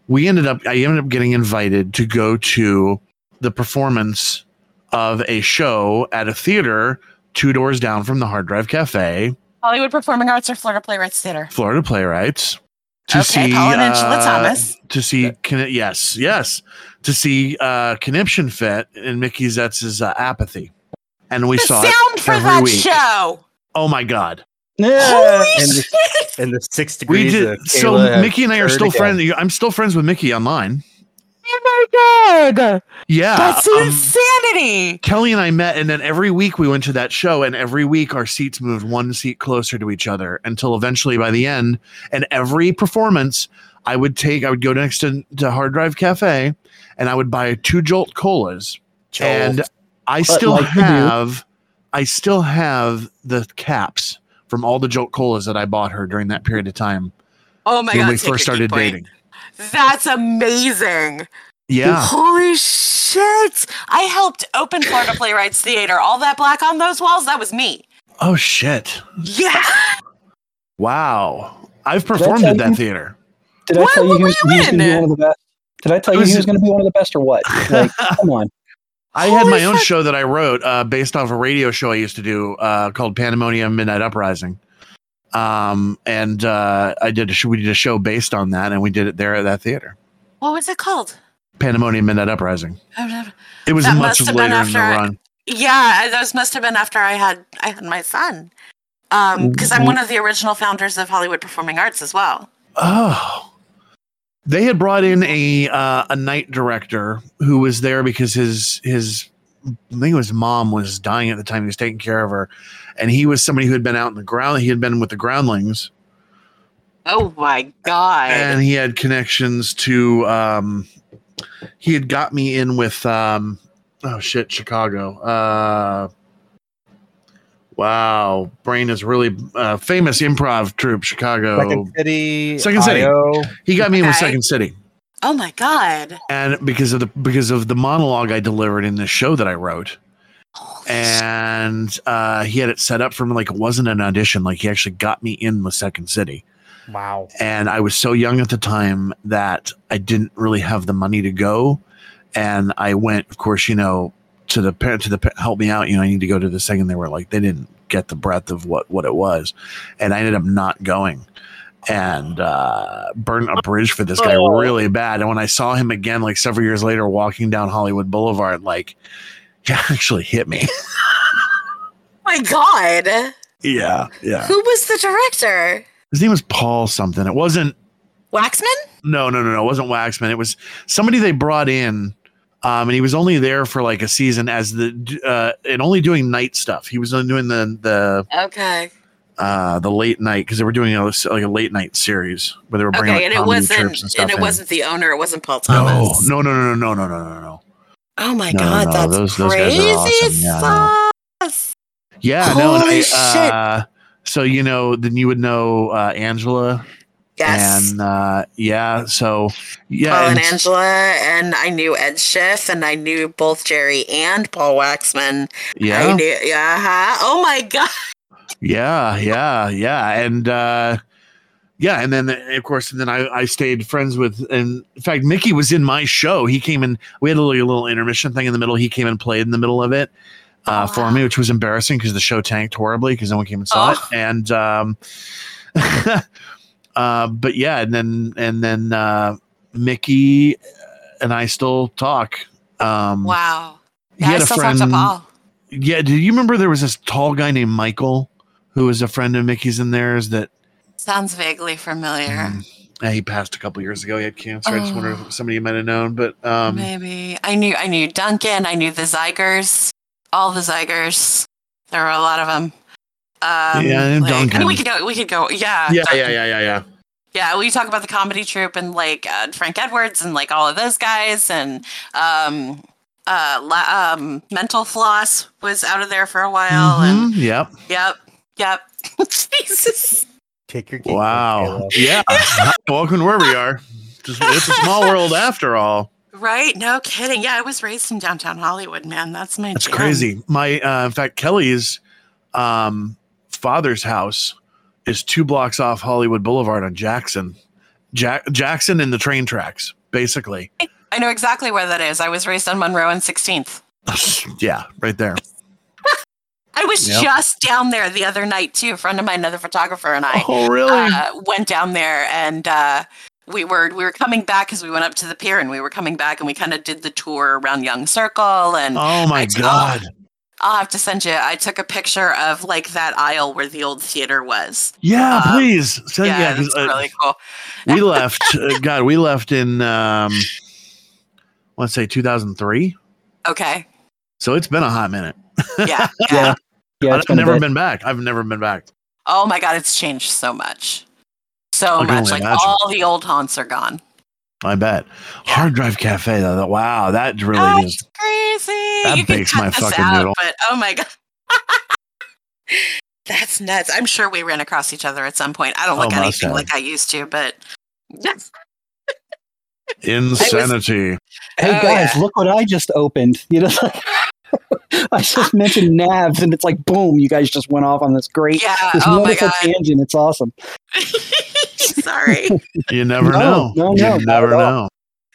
we ended up. I ended up getting invited to go to the performance of a show at a theater two doors down from the Hard Drive Cafe, Hollywood Performing Arts or Florida Playwrights Theater. Florida Playwrights. To Okay, see, Paul and Angela uh, Thomas. To see, Con- yes, yes, to see uh, Conniption Fit and Mickey Zetz's uh, Apathy, and we The saw sound it for every that week. show. Oh my god, Holy and the- shit. And the six we degrees. did. of So Mickey and I are still again. friends. I'm still friends with Mickey online. Oh my god. Yeah, That's um, insanity. Kelly and I met, and then every week we went to that show, and every week our seats moved one seat closer to each other until eventually by the end, and every performance I would take, I would go next to, to Hard Drive Cafe, and I would buy two Jolt colas, and I still like have, I still have the caps from all the Jolt colas that I bought her during that period of time Oh my when god. we first started key point. dating. That's amazing. Yeah, Holy shit. I helped open Florida Playwrights Theater. All that black on those walls, that was me. oh shit, Yeah. wow, I've performed tell at that you- theater. Did I What- tell you what he were was, you was going to be in? one of the best? Did I tell I you he was going to be one of the best or what? Like, come on. I had Holy my own show that I wrote uh, based off a radio show I used to do uh, called Pandemonium Midnight Uprising. Um, and uh, I did a show, we did a show based on that, and we did it there at that theater. What was it called? Pandemonium Midnight Uprising. Yeah, It was That much must have been later in the after I- run. those must have been after I had I had my son. Um, because I'm one of the original founders of Hollywood Performing Arts as well. Oh, they had brought in a uh, a night director who was there because his his I think his mom was dying at the time. He was taking care of her, and he was somebody who had been out in the ground. He had been with the groundlings. Oh my god. and he had connections to um he had got me in with um oh shit chicago uh wow brain is really uh famous improv troupe chicago Second City. Second City. IO. he got me in with Okay. second city oh my god. and because of the because of the monologue i delivered in this show that i wrote Holy and uh he had it set up for me like it wasn't an audition like he actually got me in with second city Wow. and I was so young at the time that I didn't really have the money to go, and I went, of course, you know, to the parent to the help me out. You know, I need to go to this thing, and they were like, they didn't get the breadth of what what it was, and I ended up not going. And uh, burned a bridge for this guy Oh. really bad. And when I saw him again, like several years later, walking down Hollywood Boulevard, like actually hit me. my god. yeah, yeah. Who was the director? His name was Paul something. It wasn't Waxman? No, no, no, no. It wasn't Waxman. It was somebody they brought in. Um, and he was only there for like a season as the uh, and only doing night stuff. He was only doing the the Okay. uh, the late night because they were doing a, like a late night series where they were bringing Okay, like, and it wasn't and stuff. and it in. wasn't the owner, it wasn't Paul Thomas. no, no, no, no, no, no, no, no, no. Oh my No, god, no, that's those- those crazy awesome. Yeah, I sauce. Yeah, no. And I, Holy shit. uh, so you know, then you would know uh, Angela, Yes. and uh, yeah, so yeah, Paul and and- Angela, and I knew Ed Schiff, and I knew both Jerry and Paul Waxman. I yeah, knew, yeah. huh? Oh my god. Yeah, yeah, yeah, and uh, yeah, and then of course, and then I, I stayed friends with, and in fact, Mickey was in my show. He came in. We had a little, little intermission thing in the middle. He came and played in the middle of it. uh, Oh, for me, which was embarrassing because the show tanked horribly because no one came and saw Oh. it. And um, uh, but yeah, and then and then uh, Mickey and I still talk. Um, Wow. he Yeah, I had a friend. talk to Paul. Yeah, do you remember there was this tall guy named Michael who was a friend of Mickey's and theirs that Sounds vaguely familiar. Mm, he passed a couple years ago. He had cancer. I just wonder Oh. if somebody you might have known, but um, Maybe I knew I knew Duncan. I knew the Zygers, all the Zygers. There were a lot of them. Um, Yeah, I knew like- Duncan. And we could go. We could go. Yeah. yeah, Duncan. yeah, yeah, yeah, yeah. Yeah, we talk about the comedy troupe and like uh, Frank Edwards and like all of those guys and um, uh, la- um, Mental Floss was out of there for a while and Mhm, Yep. yep, yep. Jesus. Take your geek Wow. pick, Yeah. Welcome to where we are. Just, it's a small world after all. Right? No kidding. Yeah, I was raised in downtown Hollywood, man. That's my. That's jam. crazy. My, uh, in fact, Kelly's um, father's house is two blocks off Hollywood Boulevard on Jackson. Jack- Jackson and the train tracks, basically. I know exactly where that is. I was raised on Monroe and 16th. yeah, right there. I was Yep. just down there the other night too. A friend of mine, another photographer, and I Oh, really? uh, went down there, and uh, we were we were coming back because we went up to the pier, and we were coming back, and we kind of did the tour around Young Circle, and oh, my God. I'll have to send you. I took a picture of like that aisle where the old theater was. Yeah, Um, please. Send, yeah, yeah, uh, really cool. we left. Uh, God, we left in um, let's say 2003. Okay. So it's been a hot minute. Yeah. Yeah. Yeah. Yeah, I've never been back. I've never been back. Oh my God, it's changed so much. So much. Like imagine. all the old haunts are gone. I bet. Hard Drive Cafe, though. Wow, that really That's is. crazy. That you bakes my fucking out, noodle. But oh my god. That's nuts. I'm sure we ran across each other at some point. I don't Oh, look must anything have. like I used to, but yes. Insanity. Hey Oh, guys, yeah. look what I just opened. You know, I just mentioned nabs, and it's like boom, you guys just went off on this great, Yeah. this Oh my wonderful god. tangent. It's awesome. Sorry. You never No, know. no, you no, not never at all.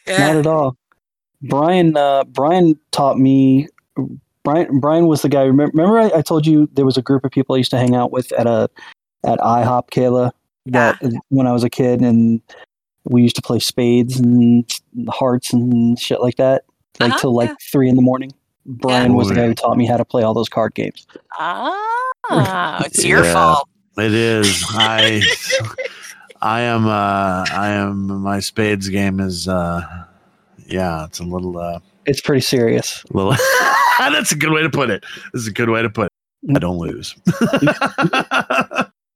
know. Not at all. Brian, uh, Brian taught me. Brian, Brian was the guy. Remember, remember I, I told you there was a group of people I used to hang out with at a at IHOP, Kaila. That when I was a kid, and we used to play spades and hearts and shit like that, like Uh-huh, till like yeah. three in the morning. Brian was the guy who taught me how to play all those card games. Ah, it's your Yeah. fault. It is. I. I am. Uh, I am. My spades game is. Uh, yeah, it's a little. Uh, It's pretty serious. little. That's a good way to put it. This is a good way to put it. I don't lose.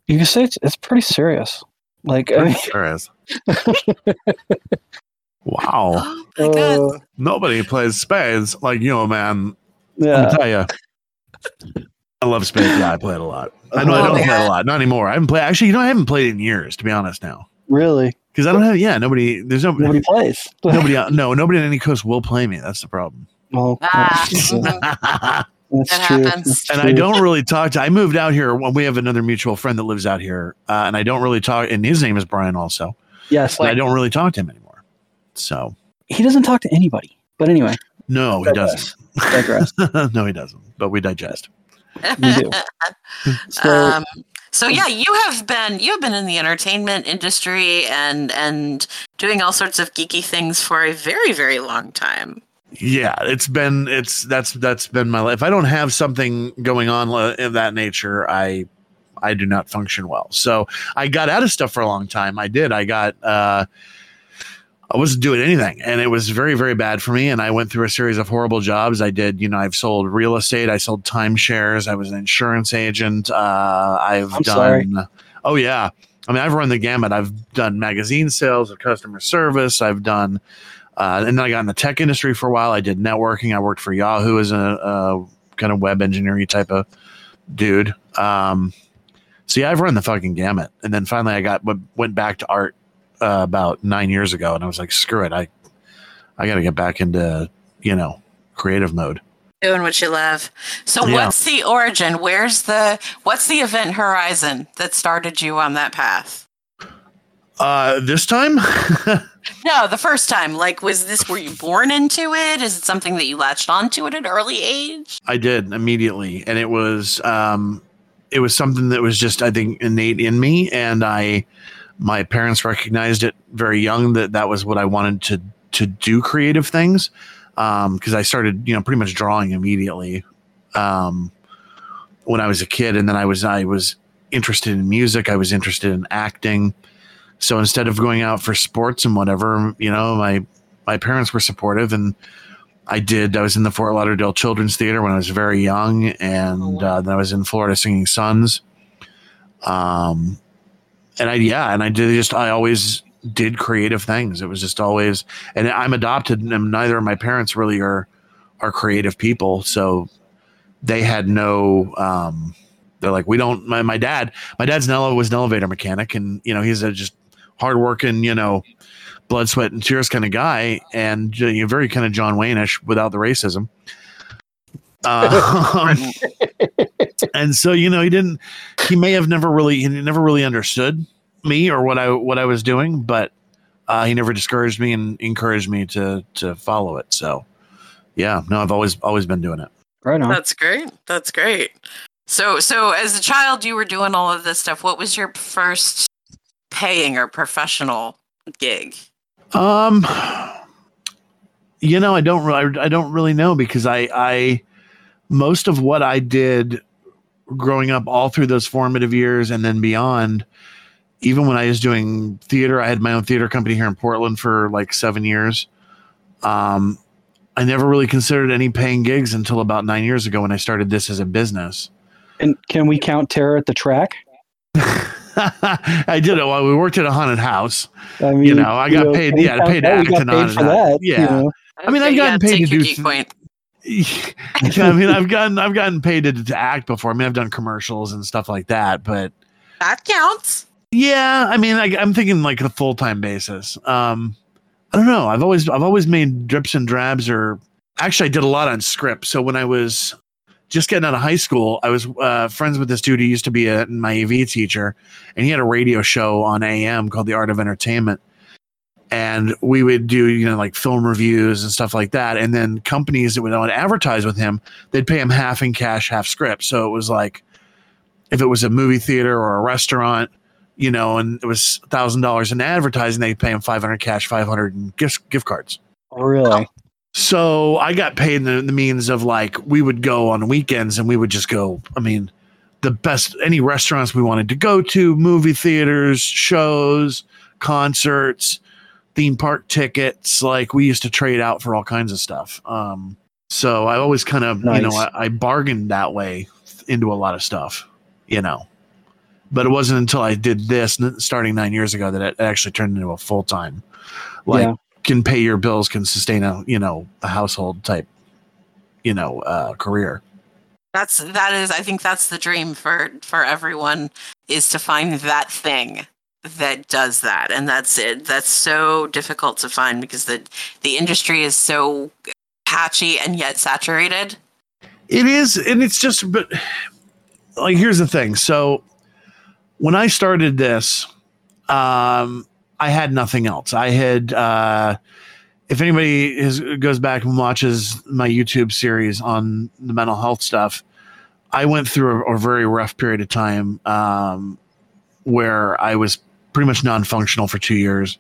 You can say it's it's pretty serious. Like I mean, Sure is. Wow. Oh my god. uh, Nobody plays spades like you, know, man. yeah. I'll tell you. I love spades. Yeah, I play it a lot. I know I Oh don't my play it a lot. Not anymore. I haven't played. Actually, you know, I haven't played in years, to be honest. Now, Really, because I don't have. Yeah, nobody. There's no nobody plays. nobody. No, nobody on any coast will play me. That's the problem. Well, Ah, that's That true. happens. That's and I don't really talk to. I moved out here. Well, we have another mutual friend that lives out here, uh, and I don't really talk. And his name is Brian, also. Yes, And I don't really talk to him anymore. So he doesn't talk to anybody. But anyway, no, he doesn't. digress. no, he doesn't. But we digest. We do. So um, so yeah, you have been you have been in the entertainment industry and and doing all sorts of geeky things for a very very long time. Yeah, it's been it's that's that's been my life. If I don't have something going on li- of that nature, I I do not function well. So I got out of stuff for a long time. I did. I got uh I wasn't doing anything and it was very very bad for me and I went through a series of horrible jobs. I did, you know, I've sold real estate, I sold timeshares, I was an insurance agent. Uh I've I'm done sorry. Oh yeah. I mean, I've run the gamut. I've done magazine sales, of customer service. I've done uh, and then I got in the tech industry for a while. I did networking. I worked for Yahoo as a, a kind of web engineering type of dude. Um, so yeah, I've run the fucking gamut. And then finally, I got went- went back to art uh, about nine years ago, and I was like, screw it, I I got to get back into you know creative mode. Doing what you love. So Yeah. what's the origin? Where's the what's the event horizon that started you on that path? Uh, this time, No, the first time. Like, was this were you born into it? Is it something that you latched onto at an early age? I did immediately, and it was um, it was something that was just I think innate in me, and I my parents recognized it very young that that was what I wanted to to do creative things because I started you know pretty much drawing immediately um, when I was a kid, and then I was I was interested in music, I was interested in acting. So instead of going out for sports and whatever, you know, my my parents were supportive and I did. I was in the Fort Lauderdale Children's Theater when I was very young, and Oh, uh, then I was in Florida Singing Sons. Um, and I yeah, and I did just I always did creative things. It was just always, and I'm adopted, and neither of my parents really are are creative people, so they had no. Um, they're like we don't. My, my dad, my dad's an ele- was an elevator mechanic, and you know he's a just hardworking, you know, blood, sweat, and tears kind of guy, and uh, you know, very kind of John Wayne-ish without the racism. Um, and so you know he didn't. He may have never really he never really understood me or what I what I was doing, but uh, he never discouraged me and encouraged me to to follow it. So yeah, no, I've always always been doing it. Right on. That's great. That's great. So, so as a child, you were doing all of this stuff. What was your first paying or professional gig? Um, you know, I don't really, I don't really know because I, I, most of what I did growing up all through those formative years and then beyond, even when I was doing theater, I had my own theater company here in Portland for like seven years. Um, I never really considered any paying gigs until about nine years ago when I started this as a business. And can we count Terror at the track? I did it while we worked at a haunted house. I mean, You know, I got paid- can we yeah, count paid that? We act and on for that. Yeah. You know? I mean, I've gotten paid take to do geek th- point. Yeah, I mean, I've gotten I've gotten paid to, to act before. I mean, I've done commercials and stuff like that. But That counts. yeah, I mean, I, I'm thinking like a full time basis. Um, I don't know. I've always I've always made drips and drabs, or actually, I did a lot on scrip. So when I was just getting out of high school, I was uh, friends with this dude who used to be a, my AV teacher, and he had a radio show on AM called The Art of Entertainment. And we would do, you know, like film reviews and stuff like that. And then companies that would want to advertise with him, they'd pay him half in cash, half scrip. So it was like, if it was a movie theater or a restaurant, you know, and it was thousand dollars in advertising, they'd pay him five hundred cash, five hundred in gift gift cards. Oh, really? So I got paid in the, the means of like we would go on weekends and we would just go. I mean, the best any restaurants we wanted to go to, movie theaters, shows, concerts, theme park tickets. Like we used to trade out for all kinds of stuff. Um, so I always kind of you know I, I bargained that way into a lot of stuff, you know. But it wasn't until I did this starting nine years ago that it actually turned into a full time, like Yeah. can pay your bills, can sustain a you know a household type, you know, uh, career. That's that is. I think that's the dream for for everyone is to find that thing that does that, and that's it. That's so difficult to find because the the industry is so patchy and yet saturated. It is, and it's just, but like, here's the thing. So when I started this, um, I had nothing else. I had, uh, if anybody is, goes back and watches my YouTube series on the mental health stuff, I went through a, a very rough period of time um, where I was pretty much non-functional for two years,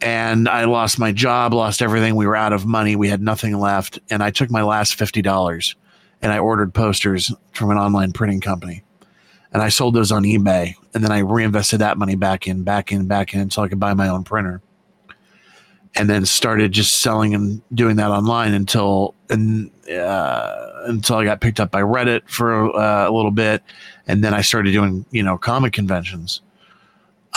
and I lost my job, lost everything. We were out of money. We had nothing left, and I took my last fifty dollars and I ordered posters from an online printing company, and I sold those on eBay, and then I reinvested that money back in, back in, back in until I could buy my own printer, and then started just selling and doing that online until and uh, until I got picked up by Reddit for uh, a little bit, and then I started doing you know comic conventions.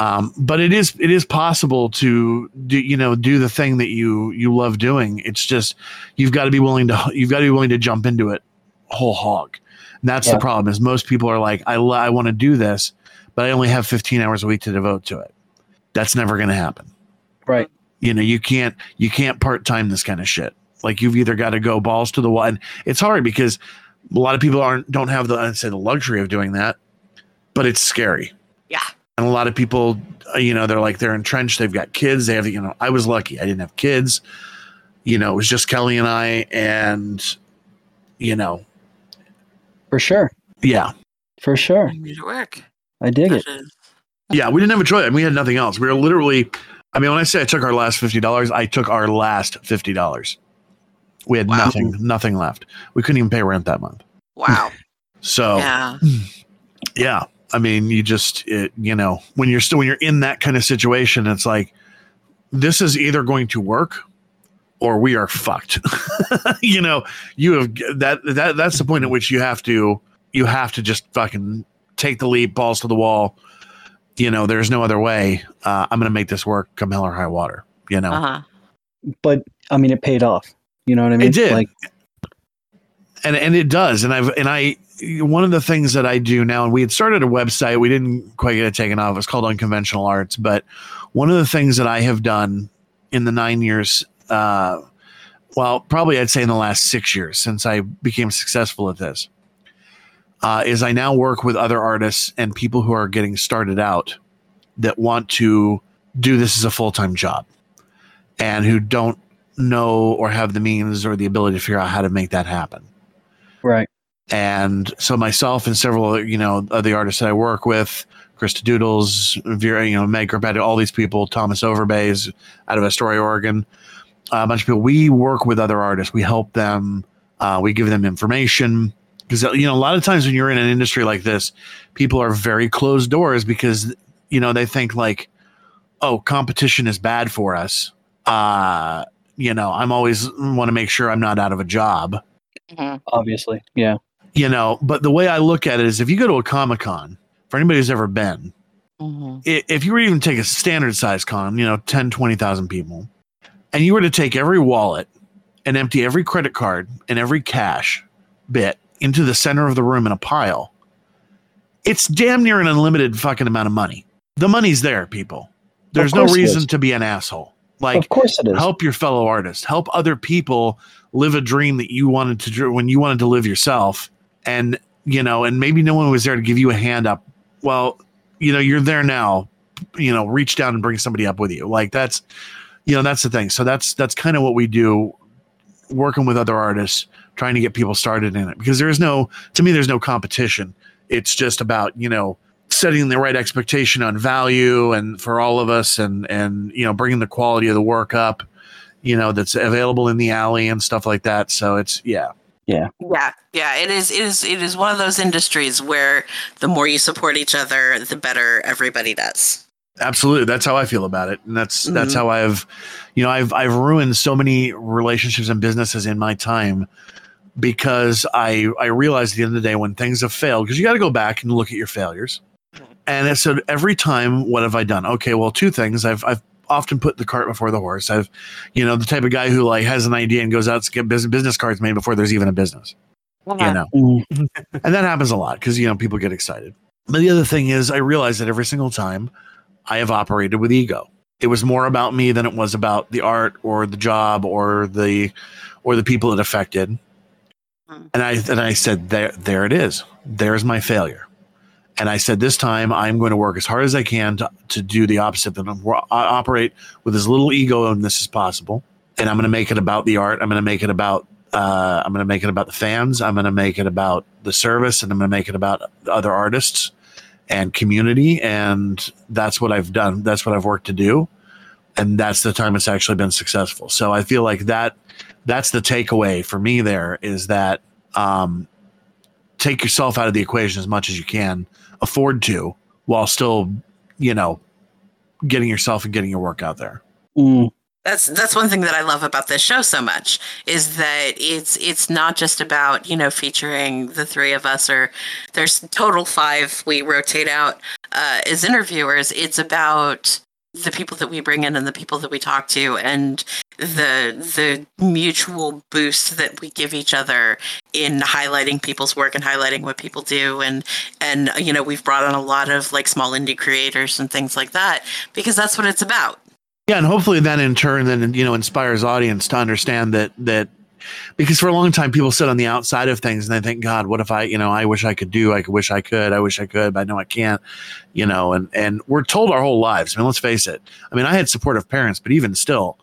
Um, but it is it is possible to do you know do the thing that you you love doing. It's just you've got to be willing to you've got to be willing to jump into it whole hog. And that's Yeah. the problem is most people are like I lo- I want to do this, but I only have 15 hours a week to devote to it. That's never going to happen. Right. You know, you can't you can't part time this kind of shit. Like you've either got to go balls to the wall. And it's hard because a lot of people aren't don't have the I'd say the luxury of doing that, but it's scary. Yeah. And a lot of people, uh, you know, they're like they're entrenched. They've got kids. They have, you know, I was lucky. I didn't have kids. You know, it was just Kelly and I, and you know, For sure. yeah, For sure. You made it work. I dig it. Yeah. We didn't have a choice, and we had nothing else. We were literally. I mean, when I say I took our last fifty dollars, I took our last fifty dollars. We had Wow. nothing, nothing left. We couldn't even pay rent that month. Wow. So Yeah. yeah i mean you just it, you know when you're still when you're in that kind of situation it's like this is either going to work or we are fucked you know you have that that that's the point at which you have to you have to just fucking take the leap balls to the wall you know there's no other way uh, i'm gonna make this work come hell or high water you know Uh huh. But I mean, it paid off. You know what I mean? It did. Like, and and it does and i've and i one of the things that i do now and we had started a website we didn't quite get it taken off it's called unconventional arts but one of the things that i have done in the nine years uh well probably i'd say in the last six years since i became successful at this uh, is i now work with other artists and people who are getting started out that want to do this as a full-time job and who don't know or have the means or the ability to figure out how to make that happen right. And so myself and several you know of the artists that I work with, Krista Doodles, Vera, you know, Meg Garbett, all these people, Thomas Overbays out of Astoria, Oregon, a bunch of people. We work with other artists. We help them. Uh, we give them information because you know a lot of times when you're in an industry like this, people are very closed doors because you know they think like, oh, competition is bad for us. Uh, you know, I'm always want to make sure I'm not out of a job Obviously. Yeah. You know but the way i look at it is if you go to a comic-con for anybody who's ever been hmm if you were to even take a standard size con you know 10 20000 people and you were to take every wallet and empty every credit card and every cash bit into the center of the room in a pile it's damn near an unlimited fucking amount of money. The money's there people. There's no reason to be an asshole. Like of course it is. help your fellow artists. Help other people live a dream that you wanted to dr- when you wanted to live yourself and you know and maybe no one was there to give you a hand up. Well you know you're there now. You know reach down and bring somebody up with you. Like that's you know that's the thing. So that's that's kind of what we do working with other artists trying to get people started in it. Because there's no to me there's no competition. It's just about you know setting the right expectation on value and for all of us and and you know bringing the quality of the work up you know that's available in the alley and stuff like that. So it's yeah Yeah, yeah. Yeah. It is. It is. It is one of those industries where the more you support each other, the better everybody does. absolutely that's how i feel about it and that's that's Mhm. how i've you know i've i've ruined so many relationships and businesses in my time because i i realized at the end of the day when things have failed because you got to go back and look at your failures Mhm. and i said every time what have i done okay well two things i've i've often put the cart before the horse. I've you know the type of guy who like has an idea and goes out to get business, business cards made before there's even a business you know? Mm, and that happens a lot because you know people get excited. But the other thing is i realize that every single time i have operated with ego. It was more about me than it was about the art or the job or the or the people it affected. Mm. and i and i said there there it is. There's my failure and i said this time i'm going to work as hard as i can to, to do the opposite I operate with as little ego in this as possible and i'm going to make it about the art i'm going to make it about uh, I'm going to make it about the fans. I'm going to make it about the service, and I'm going to make it about other artists and community. And that's what I've done. That's what I've worked to do, and that's the time it's actually been successful. So I feel like that that's the takeaway for me. There is that um, take yourself out of the equation as much as you can, afford to, while still, you know, getting yourself and getting your work out there. mm, That's that's one thing that I love about this show so much is that it's it's not just about you know featuring the three of us or there's total five we rotate out uh, as interviewers. It's about the people that we bring in and the people that we talk to and the the mutual boost that we give each other in highlighting people's work and highlighting what people do and and you know we've brought on a lot of like small indie creators and things like that because that's what it's about. Yeah, and hopefully that in turn then you know inspires audience to understand that that because for a long time people sit on the outside of things and they think, God, what if I, you know, I wish I could do, I wish I could, I wish I could, but I know I can't, you know, and and we're told our whole lives. I mean, let's face it. I mean, I had supportive parents, but even still,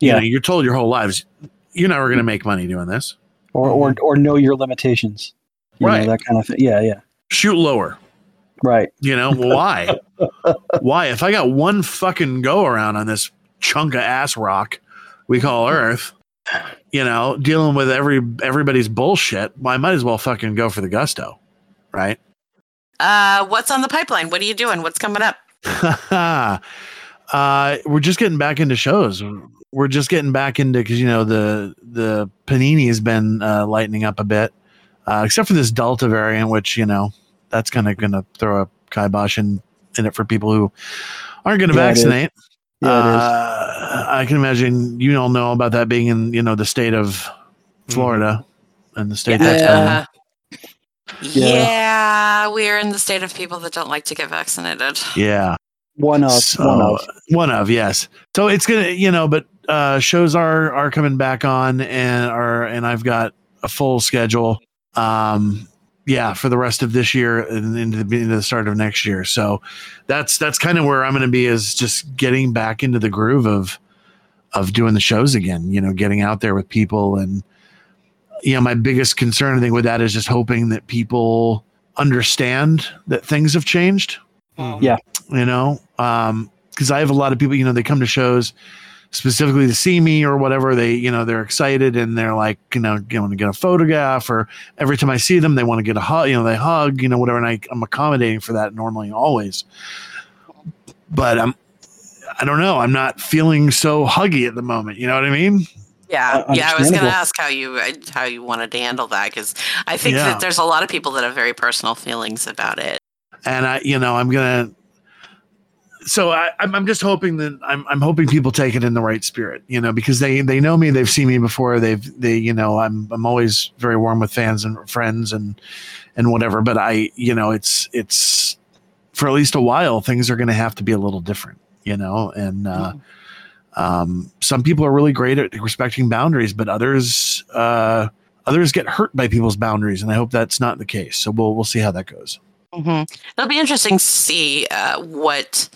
you Yeah. know, you're told your whole lives you're never going to make money doing this. or or mm-hmm. or know your limitations. You Right. Know, that kind of thing. Yeah, yeah. Shoot lower. Right. You know why? why? If I got one fucking go around on this chunk of ass rock we call Earth, you know, dealing with every everybody's bullshit, well, I might as well fucking go for the gusto, right? Uh, what's on the pipeline? What are you doing? What's coming up? uh, we're just getting back into shows. We're just getting back into because you know the the panini has been uh, lightening up a bit, uh, except for this Delta variant, which you know that's kind of going to throw a kibosh in, in it for people who aren't going to Yeah, it is. vaccinate. Yeah, uh, I can imagine you all know about that being in you know the state of Florida and the state that's been Yeah. Yeah. Yeah, we're in the state of people that don't like to get vaccinated. yeah. One of So, one of. one of yes so it's gonna you know but uh shows are are coming back on and are and i've got a full schedule um yeah for the rest of this year and into the beginning of the start of next year. So that's that's kind of where i'm gonna be is just getting back into the groove of of doing the shows again you know getting out there with people. And you know my biggest concern i think with that is just hoping that people understand that things have changed. Yeah. you know um because i have a lot of people you know they come to shows specifically to see me or whatever they you know they're excited and they're like you know they want to get a photograph or every time i see them they want to get a hug you know they hug you know whatever and I, i'm accommodating for that normally always but i'm i don't know i'm not feeling so huggy at the moment you know what i mean Yeah, Uh, yeah. I was going to ask how you how you wanted to handle that because I think Yeah. that there's a lot of people that have very personal feelings about it. and I, you know, I'm gonna. So I, I'm, I'm just hoping that I'm, I'm hoping people take it in the right spirit, you know, because they, they know me, they've seen me before, they've, they, you know, I'm, I'm always very warm with fans and friends and, and whatever. But I, you know, it's, it's for at least a while, things are going to have to be a little different, you know, and, uh, um, some people are really great at respecting boundaries, but others, uh, others get hurt by people's boundaries, and I hope that's not the case. So we'll we'll see how that goes. hmm It'll be interesting to see uh, what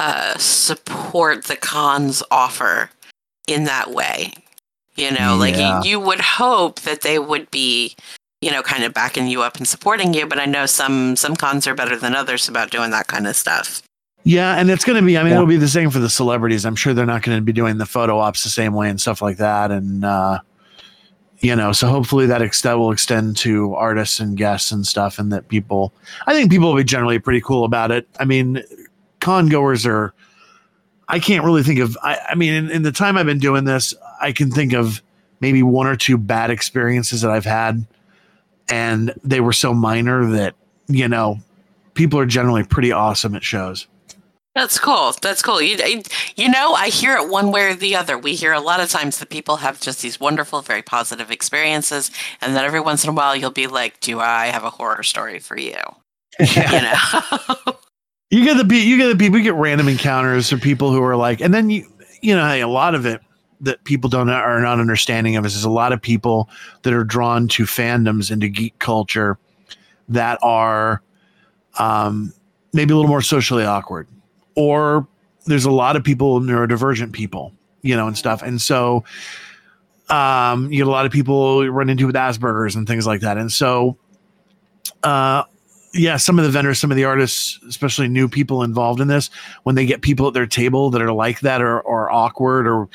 uh, support the cons offer in that way. You know, like Yeah. you, you would hope that they would be, you know, kind of backing you up and supporting you. But I know some some cons are better than others about doing that kind of stuff. Yeah, and it's going to be. I mean, Yeah. it'll be the same for the celebrities. I'm sure they're not going to be doing the photo ops the same way and stuff like that. And uh, you know, so hopefully that ex- that will extend to artists and guests and stuff, and that people. I think people will be generally pretty cool about it. I mean, con goers are. I can't really think of. I, I mean, in, in the time I've been doing this, I can think of maybe one or two bad experiences that I've had, and they were so minor that you know, people are generally pretty awesome at shows. That's cool. That's cool. You, you know, I hear it one way or the other. We hear a lot of times that people have just these wonderful, very positive experiences, and then every once in a while you'll be like, "Do I have a horror story for you?" You know. You get the pe- you get the people you get random encounters or people who are like, and then you you know a lot of it that people don't are not understanding of is there's a lot of people that are drawn to fandoms into geek culture that are um, maybe a little more socially awkward, or there's a lot of people neurodivergent people, you know, and stuff, and so um, you get a lot of people run into with Asperger's and things like that, and so. Uh, yeah, some of the vendors, some of the artists, especially new people involved in this, when they get people at their table that are like that or, or awkward or,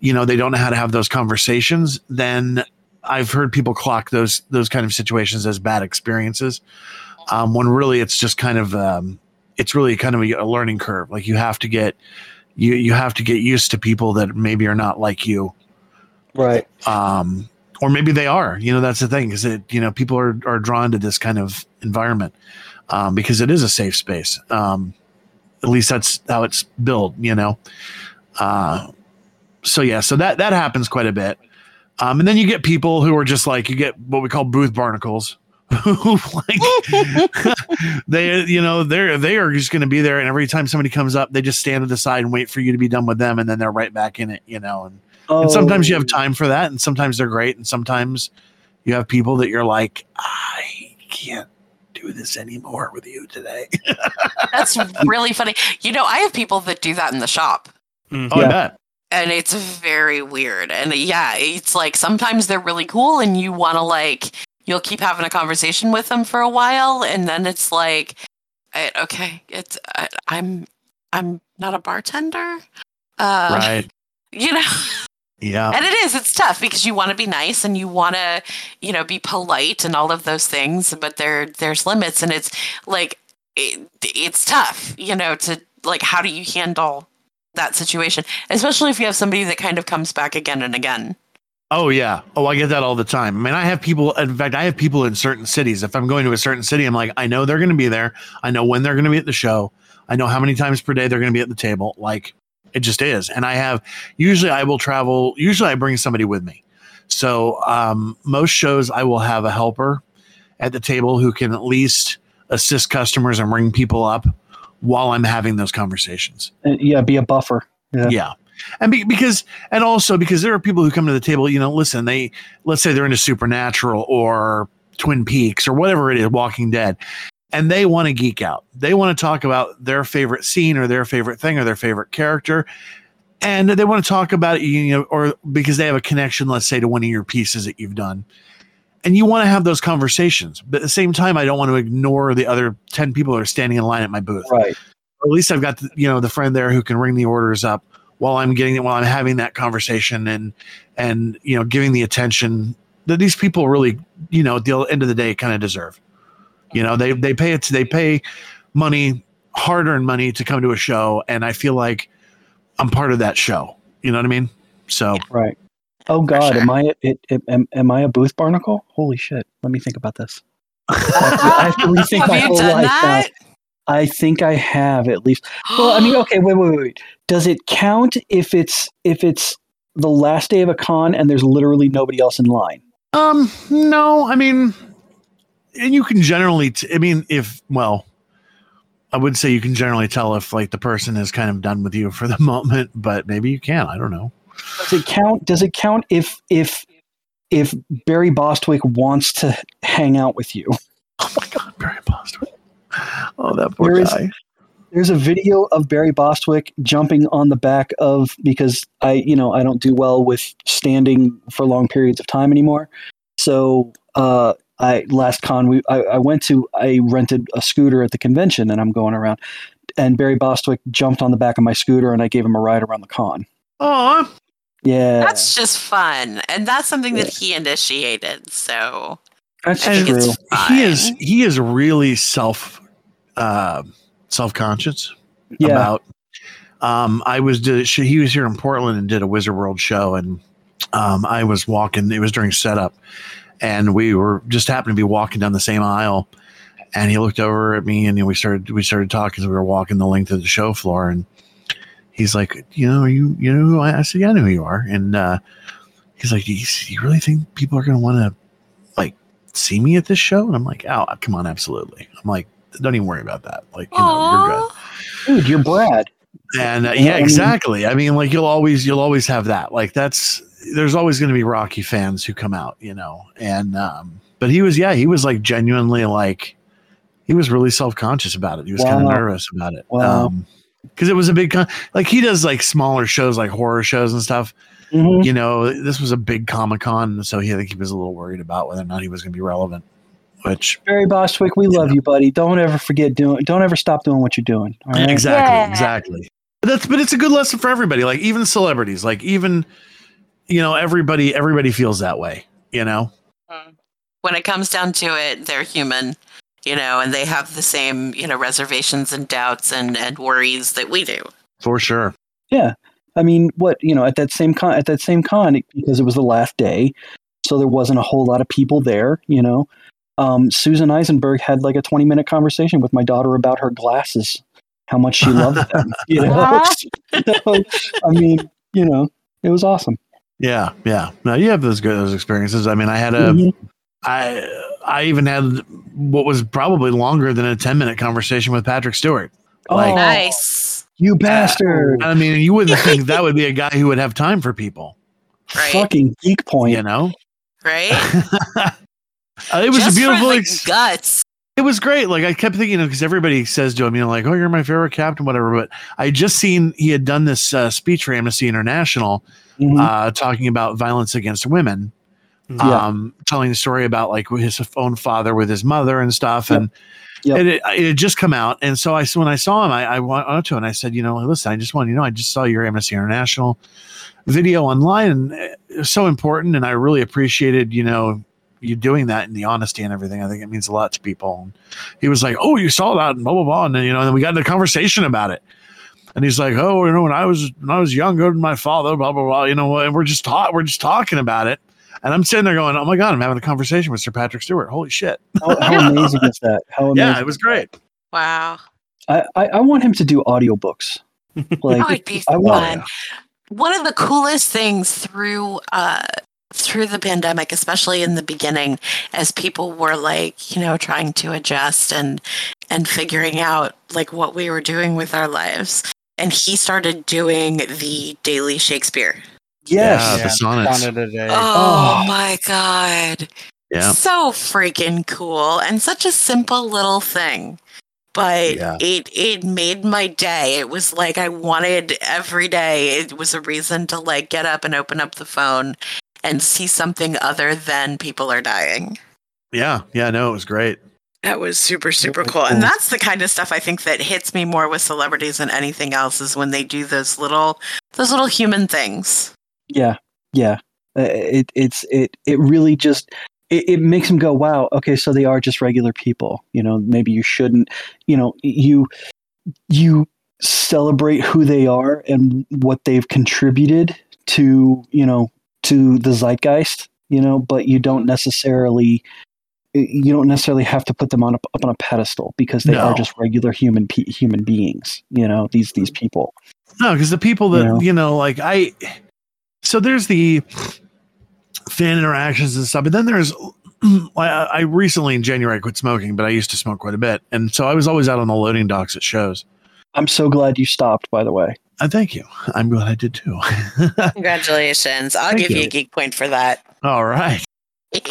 you know, they don't know how to have those conversations, then I've heard people clock those those kind of situations as bad experiences. Um, when really it's just kind of um, it's really kind of a, a learning curve. Like you have to get you you have to get used to people that maybe are not like you Right. um, or maybe they are. You know, that's the thing is that you know people are are drawn to this kind of environment um, because it is a safe space. Um, at least that's how it's built. You know, uh, so yeah, so that that happens quite a bit. Um, and then you get people who are just like you get what we call booth barnacles. who like they you know they're they are just going to be there and every time somebody comes up they just stand to the side and wait for you to be done with them and then they're right back in it you know and Oh, And sometimes you have time for that, and sometimes they're great, and sometimes you have people that you're like, I can't do this anymore with you today. That's really funny. You know, I have people that do that in the shop. Oh, Yeah. I bet. and it's very weird and yeah it's like sometimes they're really cool and you want to like you'll keep having a conversation with them for a while and then it's like I, okay it's I, i'm i'm not a bartender uh right. you know Yeah. and it is it's tough because you want to be nice and you want to you know be polite and all of those things but there there's limits and it's like it, it's tough you know to like how do you handle that situation especially if you have somebody that kind of comes back again and again Oh yeah. Oh, I get that all the time. I mean, I have people. In fact, I have people in certain cities. If I'm going to a certain city, I'm like, I know they're going to be there. I know when they're going to be at the show. I know how many times per day they're going to be at the table. Like, it just is. And I have usually I will travel. Usually I bring somebody with me. So um, most shows I will have a helper at the table who can at least assist customers and ring people up while I'm having those conversations. Yeah, be a buffer. Yeah. Yeah. And be, because, and also because there are people who come to the table, you know, listen, they, let's say they're into Supernatural or Twin Peaks or whatever it is, Walking Dead, and they want to geek out. They want to talk about their favorite scene or their favorite thing or their favorite character. And they want to talk about it, you know, or because they have a connection, let's say, to one of your pieces that you've done. And you want to have those conversations. But at the same time, I don't want to ignore the other 10 people that are standing in line at my booth Right. at least I've got the, you know the friend there who can ring the orders up while I'm getting it while I'm having that conversation and and you know giving the attention that these people really you know at the end of the day kind of deserve. You know they they pay it they pay money hard earned money to come to a show and I feel like I'm part of that show. You know what I mean? So Right. Oh God, sure. am I it, it, am, am I a booth barnacle? Holy shit! Let me think about this. I have to, I have to rethink have my whole done life. now. that I think I have at least. Well, I mean, okay, wait, wait, wait, wait. Does it count if it's if it's the last day of a con and there's literally nobody else in line? Um, no, I mean, and you can generally, t- I mean, if, well, I would say you can generally tell if like the person is kind of done with you for the moment, but maybe you can. I don't know. Does it count? Does it count if if if Barry Bostwick wants to hang out with you? Oh my God, Barry Bostwick. Oh, that poor There is- guy. There's a video of Barry Bostwick jumping on the back of because I, you know, I don't do well with standing for long periods of time anymore. So, uh, I last con we I, I went to I rented a scooter at the convention and I'm going around, and Barry Bostwick jumped on the back of my scooter and I gave him a ride around the con. Oh, Yeah, that's just fun and that's something that he initiated so that's I think true. it's he is he is really self uh, self conscious Yeah, about. Um, I was did, she, he was here in Portland and did a Wizard World show, and um, I was walking. It was during setup, and we were just happened to be walking down the same aisle, and he looked over at me, and we started we started talking as we were walking the length of the show floor, and he's like, you know, you you know who I, I said, yeah, I know who you are, and uh, he's like, do you, do you really think people are going to want to like see me at this show? And I'm like, oh, come on, absolutely. I'm like, don't even worry about that. Like, you know, you're good dude, you're Brad. and uh, Yeah, I yeah mean- exactly i mean like you'll always you'll always have that like that's there's always going to be rocky fans who come out you know and um but he was yeah he was like genuinely like he was really self-conscious about it he was kind of nervous about it Wow. um because it was a big con- like he does like smaller shows like horror shows and stuff Mhm. you know this was a big comic-con so he i think he was a little worried about whether or not he was going to be relevant which Barry Bostwick, we love you, buddy. Don't ever forget doing. Don't ever stop doing what you're doing. All right. Exactly, Yeah. exactly. But that's but it's a good lesson for everybody. Like even celebrities, like even you know everybody everybody feels that way. You know. when it comes down to it they're human you know and they have the same you know reservations and doubts and and worries that we do For sure. Yeah, I mean, what you know at that same con at that same con it- because it was the last day, so there wasn't a whole lot of people there. You know, um, Susan Eisenberg had like a twenty minute conversation with my daughter about her glasses, how much she loved them. You know, so, I mean, you know, it was awesome. Yeah, yeah. No, you have those good those experiences. I mean, I had a Mhm. I I even had what was probably longer than a ten minute conversation with Patrick Stewart. Like, Oh. nice You bastard! I mean, you wouldn't think that would be a guy who would have time for people. Right. Fucking geek point. You know, Right? Uh, it was Just a beautiful. for the ex- guts. it was great. Like I kept thinking, you know, because everybody says to him, you know, like, "Oh, you're my favorite captain," whatever. But I just seen he had done this uh, speech for Amnesty International, Mhm. uh, talking about violence against women. Yeah. um, telling the story about like his own father with his mother and stuff. Yep. And, Yep. it, it had just come out. And so I, when I saw him, I, I went up to him and I said, you know, listen, I just want you know, I just saw your Amnesty International video online and it was so important. And I really appreciated, you know, you doing that and the honesty and everything. I think it means a lot to people. And he was like, oh, you saw that and blah, blah, blah. And then, you know, and then we got into a conversation about it. And he's like, "Oh, you know, when I was when I was younger than my father, blah blah blah. You know, and we're just ta- we're just talking about it." And I'm sitting there going, "Oh my god, I'm having a conversation with Sir Patrick Stewart. Holy shit!" How, how amazing is that? How amazing Yeah, it was great. Wow. I, I, I want him to do audiobooks. Like That would be I want. One of the coolest things through uh through the pandemic, especially in the beginning, as people were like, you know, trying to adjust and and figuring out like what we were doing with our lives. And he started doing the daily Shakespeare. yes. Yeah, the sonnets. Sonnet a day. Oh, Oh. my god. Yeah, So freaking cool and such a simple little thing. But Yeah. it it made my day. It was like I wanted every day. It was a reason to like get up and open up the phone and see something other than people are dying. yeah, yeah. No, it was great. That was super super cool. And that's the kind of stuff I think that hits me more with celebrities than anything else is when they do those little those little human things. Yeah, yeah. Uh, It it's it it really just it, it makes them go, wow. Okay, so they are just regular people. You know, maybe you shouldn't. You know, you you celebrate who they are and what they've contributed to you know to the zeitgeist. You know, but you don't necessarily you don't necessarily have to put them on a, up on a pedestal because they are just regular human pe- human beings. You know, these these people. No, because the people that Yeah. you know, like I, so there's the fan interactions and stuff, but then there's. I, I recently in January quit smoking, but I used to smoke quite a bit, and so I was always out on the loading docks at shows. I'm so glad you stopped. By the way. And thank you. I'm glad I did too. Congratulations. I'll Thank give you. you. a geek point for that. All right.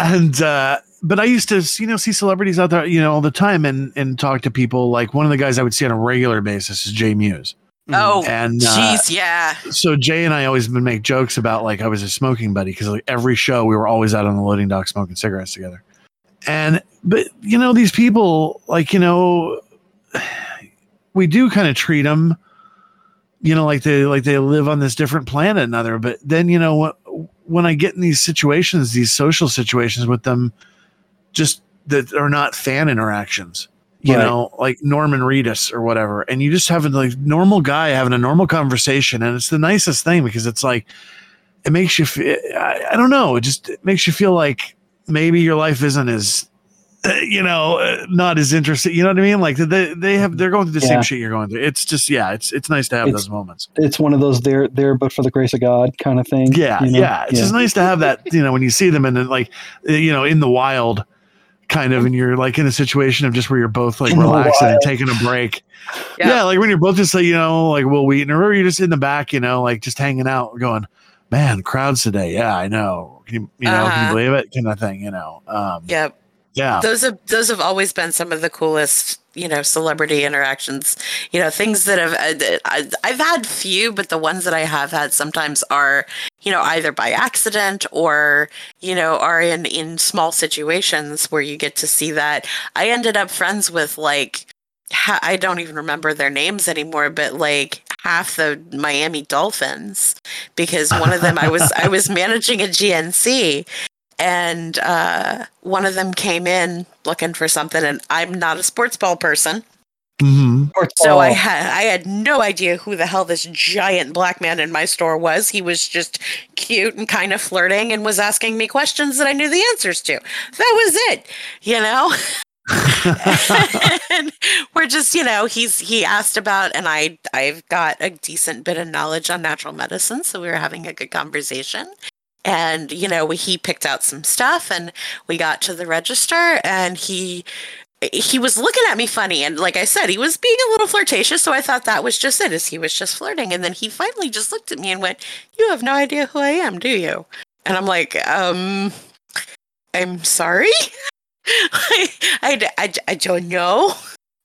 and uh but i used to you know see celebrities out there you know all the time and and talk to people. Like one of the guys i would see on a regular basis is jay Mewes oh, and uh, jeez, yeah. so jay and i always would make jokes about like i was a smoking buddy because like every show we were always out on the loading dock smoking cigarettes together. And but you know these people like you know we do kind of treat them you know like they like they live on this different planet another but then you know what when i get in these situations these social situations with them just that are not fan interactions you Right. know like norman reedus or whatever and you just have a like normal guy having a normal conversation and it's the nicest thing because it's like it makes you feel I, I don't know it just it makes you feel like maybe your life isn't as you know uh, not as interesting you know what i mean like they they have they're going through the Yeah. same shit you're going through it's just yeah it's it's nice to have It's- those moments it's one of those there there but for the grace of god kind of thing yeah you know? yeah it's just nice to have that you know when you see them and then like uh, you know in the wild kind of and you're like in a situation of just where you're both like In relaxing and taking a break Yeah. yeah. like when you're both just like you know like Wil Wheaton or you're just in the back you know like just hanging out going man crowds today yeah I know can you you know can Uh-huh. you believe it kind of thing you know um Yep. Yeah. Those have those have always been some of the coolest you know celebrity interactions. You know things that have uh, I- i've had few but the ones that i have had sometimes are you know either by accident or you know are in in small situations where you get to see that. I ended up friends with like i don't even remember their names anymore but like half the miami dolphins because one of them i was i was managing a gnc and uh, one of them came in looking for something, and I'm not a sports ball person, hmm so I had I had no idea who the hell this giant black man in my store was. He was just cute and kind of flirting, and was asking me questions that I knew the answers to. That was it, you know. and we're just you know he's he asked about and i i've got a decent bit of knowledge on natural medicine so we were having a good conversation and you know he picked out some stuff and we got to the register and he he was looking at me funny and like I said, he was being a little flirtatious, so I thought that was just it, is he was just flirting. And then he finally just looked at me and went, You have no idea who I am, do you? And I'm like, um I'm sorry. I, I, I, I don't know.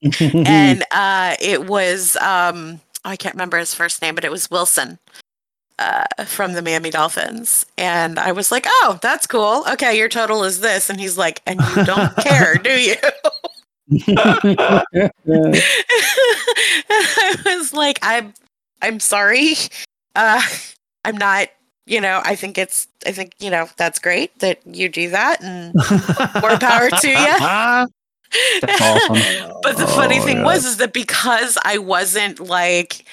and uh, it was um, I can't remember his first name, but it was Wilson uh, from the Miami Dolphins. And I was like, "Oh, that's cool. Okay, your total is this." And he's like, "And you don't care, do you?" I was like, "I'm, I'm sorry. Uh, I'm not you know, I think it's, I think, you know, that's great that you do that and more power to you. That's awesome. but the funny Oh, thing yeah. was, is that because I wasn't like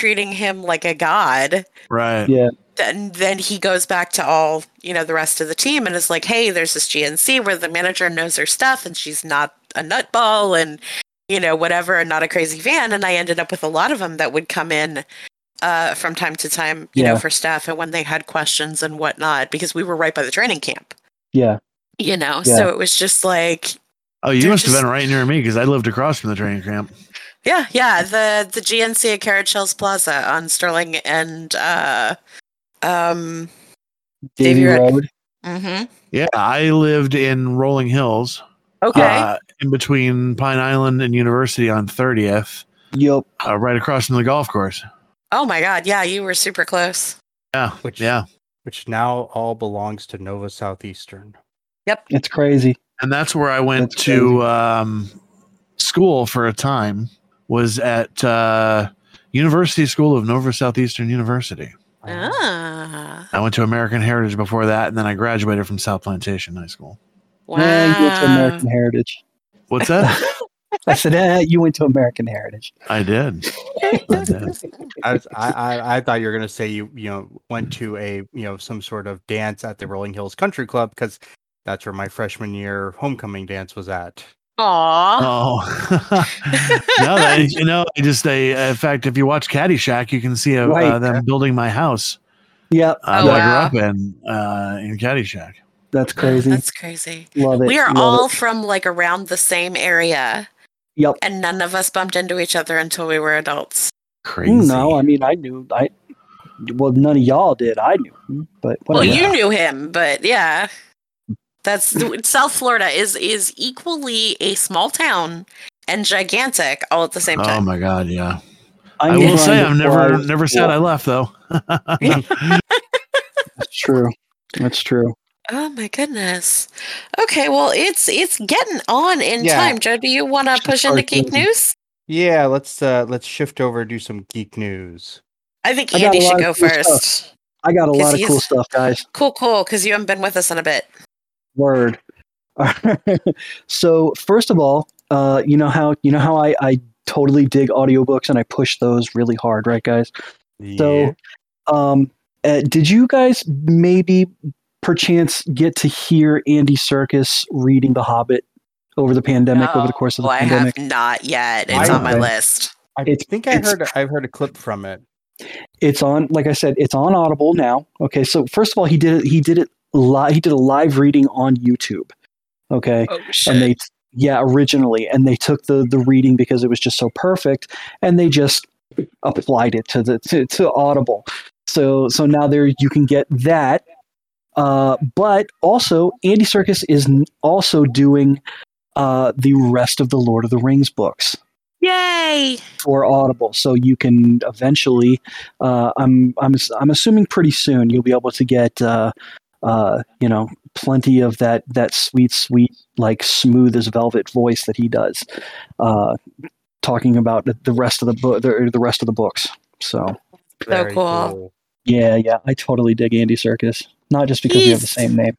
treating him like a god, right. Yeah. then then he goes back to all you know the rest of the team and is like, hey, there's this GNC where the manager knows her stuff and she's not a nutball and you know whatever and not a crazy fan. And I ended up with a lot of them that would come in uh, from time to time, you know, for staff and when they had questions and whatnot because we were right by the training camp. Yeah. You know, Yeah. so it was just like Oh, you They're must have been right near me because I lived across from the training camp. Yeah, yeah. The the GNC at Carrot Hills Plaza on Sterling and uh um Davie Davie Road. Road. mhm. Yeah, I lived in Rolling Hills, Okay. uh, in between Pine Island and University on 30th, Yep. uh, right across from the golf course. oh my god, yeah, you were super close. Yeah, Which- yeah, which now all belongs to Nova Southeastern. Yep. It's crazy. and that's where I went That's to um, school for a time. Was at uh, University School of Nova Southeastern University. Ah. I went to American Heritage before that, and then I graduated from South Plantation High School. Wow. And you went to American Heritage. What's that? I said, eh, you went to American Heritage. I did. I did. I, was, I, I I thought you were gonna say you you know went to a you know some sort of dance at the Rolling Hills Country Club because that's where my freshman year homecoming dance was at. Aw. Oh no! They, you know, I just they. In fact, if you watch Caddyshack, you can see uh, Right. uh, them building my house Yep. uh, Oh, that wow. I grew up in uh, in Caddyshack. That's crazy. That's crazy. Love it. We are Love all it. from like around the same area Yep. and none of us bumped into each other until we were adults. Crazy. No, I mean, I knew. I well, none of y'all did. I knew, but Well, you knew him, but yeah. That's South Florida is is equally a small town and gigantic all at the same time. oh my god, yeah. I, I will say I've before I never never said four. I left though. That's true. That's true. Oh my goodness. Okay, well it's it's getting on in Yeah. time. Joe, do you want to Should push into geek doing- news? Yeah, let's uh let's shift over and do some geek news. I think Andy a lot should go cool stuff. first. I got a lot of cool stuff, guys. Cool, cool, because you haven't been with us in a bit. Word. so first of all, uh, you know how you know how I, I totally dig audiobooks and I push those really hard, right, guys? So, um, uh, did you guys maybe perchance get to hear Andy Serkis reading The Hobbit over the pandemic, over the course of the No, I pandemic? have not yet. It's I- on my Okay. list. I it's- think I heard I've heard a clip from it. It's on, like I said, it's on Audible now. Okay, so first of all, he did it. He did it live. He did a live reading on YouTube. Okay, Oh and they yeah originally and they took the the reading because it was just so perfect and they just applied it to the to, to audible so so now there you can get that uh, but also Andy Serkis is n- also doing uh, the rest of the lord of the rings books Yay! for audible so you can eventually uh, i'm i'm i'm assuming pretty soon you'll be able to get uh, uh, you know plenty of that that sweet sweet like smooth as velvet voice that he does uh, talking about the- rest of the book the, the rest of the books. So Very cool. yeah yeah. I totally dig Andy Serkis not just because we have the same name.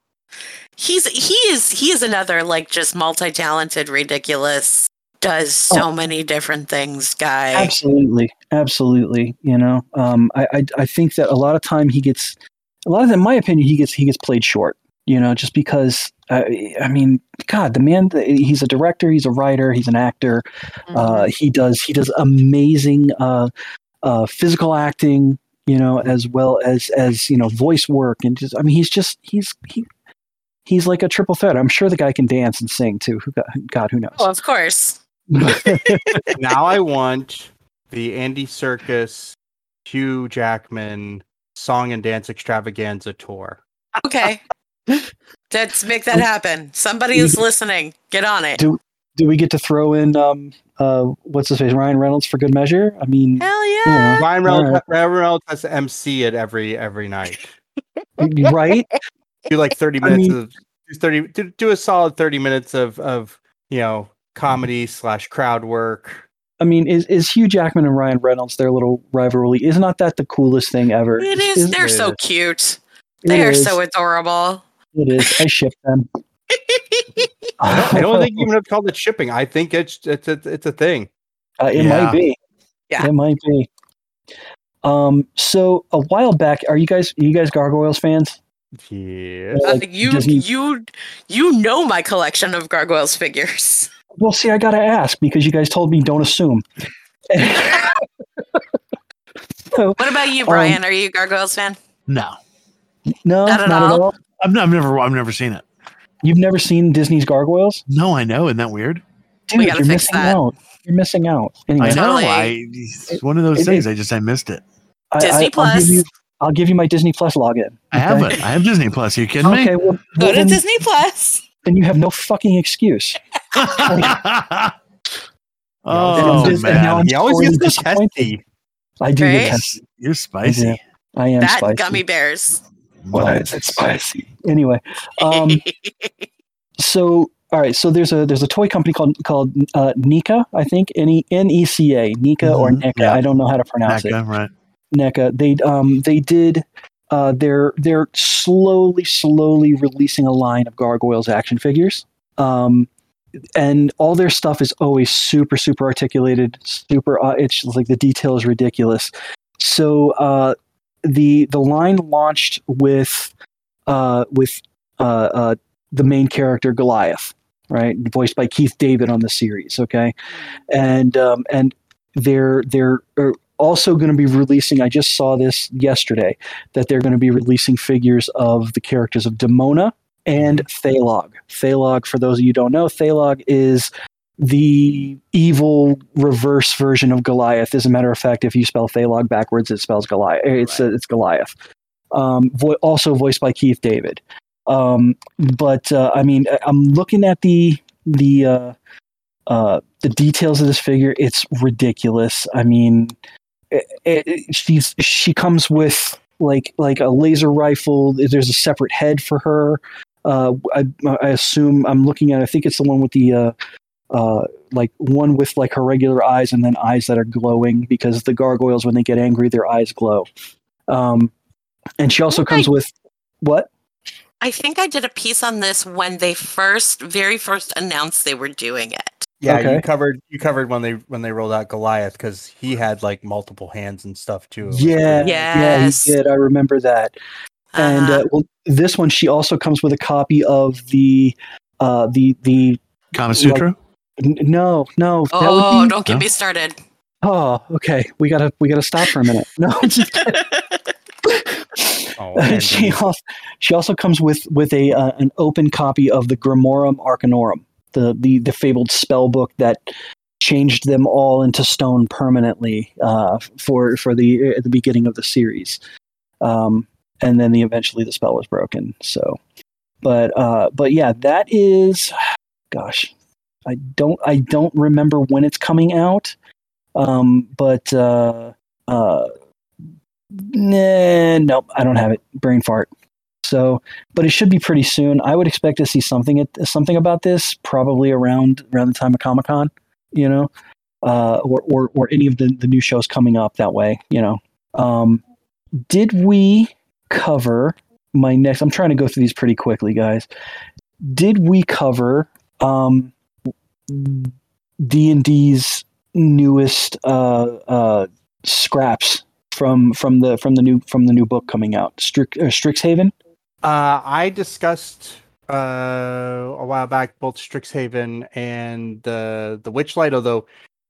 He's he is he is another like just multi-talented, ridiculous, does so many different things guy. Absolutely, absolutely. You know, um, I, I I think that a lot of time he gets a lot of, in my opinion, he gets he gets played short. You know, just because uh, I mean, God, the man, he's a director, he's a writer, he's an actor. Uh, he does he does amazing uh, uh, physical acting. You know, as well as as you know, voice work, and just I mean, he's just he's he he's like a triple threat. I'm sure the guy can dance and sing too. Who God, who knows? Well, of course. now I want the Andy Serkis, Hugh Jackman song and dance extravaganza tour. Okay. Let's make that happen. Somebody is listening. Get on it. Do do we get to throw in um uh what's his face Ryan Reynolds for good measure? I mean, Hell Yeah. yeah. Ryan Reynolds, Alright. Ryan Reynolds has to MC it every every night. right? Do like thirty I minutes mean- of thirty. Do, do a solid thirty minutes of of you know comedy slash crowd work. I mean, is is Hugh Jackman and Ryan Reynolds their little rivalry? Is not that the coolest thing ever? It is. Isn't They're so it? cute. It They are is. so adorable. It is. I ship them. I don't think you even have to call it shipping. I think it's it's a, it's a thing. Uh, it Yeah. might be. Yeah. It might be. Um. So a while back, are you guys are you guys Gargoyles fans? Yeah. Uh, Like you Disney- you you know my collection of gargoyles figures. Well, see, I gotta ask because you guys told me don't assume. so, What about you, Um, Brian? Are you a gargoyles fan? No, no, Not not, at at all? all. I've, n- I've never I've never seen it. You've never seen Disney's Gargoyles, No, I know. Isn't that weird? dude? We You're fix missing that. out. You're missing out. Anyway, I know. Totally. I it's one of those it- things. I just I missed it. I- Disney I, I'll Plus. give you, I'll give you my Disney Plus login. I have it. I have Disney Plus. Are you kidding Okay, well, Go well to then, Disney Plus. then you have no fucking excuse. me? And oh just- man, He always sorely gets the disappointed. testy. I do Right? get tested. you're spicy. I am that spicy. gummy bears. Why is it spicy? Anyway, um, so all right, so there's a there's a toy company called called uh, Nika, I think N E N E C A, Nika or Mhm, NECA. yeah. I don't know how to pronounce it. NECA, right? NECA. They um they did uh they're they're slowly slowly releasing a line of Gargoyles action figures. Um and all their stuff is always super super articulated, super uh, it's like the detail is ridiculous. So uh the the line launched with uh with uh uh the main character Goliath, right? Voiced by Keith David on the series, okay? And um and they're they're er, also going to be releasing. I just saw this yesterday that they're going to be releasing figures of the characters of Demona and Thailog. Thailog, for those of you who don't know, Thailog is the evil reverse version of Goliath. As a matter of fact, if you spell Thailog backwards, it spells Goliath. It's uh, it's Goliath. Um, vo- also voiced by Keith David. Um, but uh, I mean, I- I'm looking at the the uh, uh, the details of this figure. It's ridiculous. I mean, it, it, she's she comes with like like a laser rifle. There's a separate head for her. Uh, I, I assume I'm looking at. I think it's the one with the uh, uh, like one with like her regular eyes and then eyes that are glowing because the gargoyles when they get angry their eyes glow. Um, and she also comes with what? I think I did a piece on this when they first, very first announced they were doing it. Yeah, Okay. you covered you covered when they when they rolled out Goliath because he had like multiple hands and stuff too. It Yeah, Yes. yeah, he did. I remember that. And Uh-huh. uh, well, this one she also comes with a copy of the uh, the the Kama Sutra. n- no no that oh, would be, don't get No. me started. oh okay we gotta we gotta stop for a minute no just kidding. Oh, she also she also comes with with a uh, an open copy of the Grimorum Arcanorum the the the fabled spell book that changed them all into stone permanently uh, for for the at the beginning of the series um, and then the eventually the spell was broken so but uh, but yeah that is gosh I don't I don't remember when it's coming out um, but uh, uh, nah, nope I don't have it brain fart so but it should be pretty soon. I would expect to see something at, something about this probably around around the time of Comic Con, you know, uh, or, or or any of the the new shows coming up that way, you know. Um, did we cover my next? I'm trying to go through these pretty quickly, guys. Did we cover um, D and D's newest uh, uh, scraps from from the from the new from the new book coming out, Strix, uh, Strixhaven? Uh, I discussed uh, a while back both Strixhaven and the the Witchlight. Although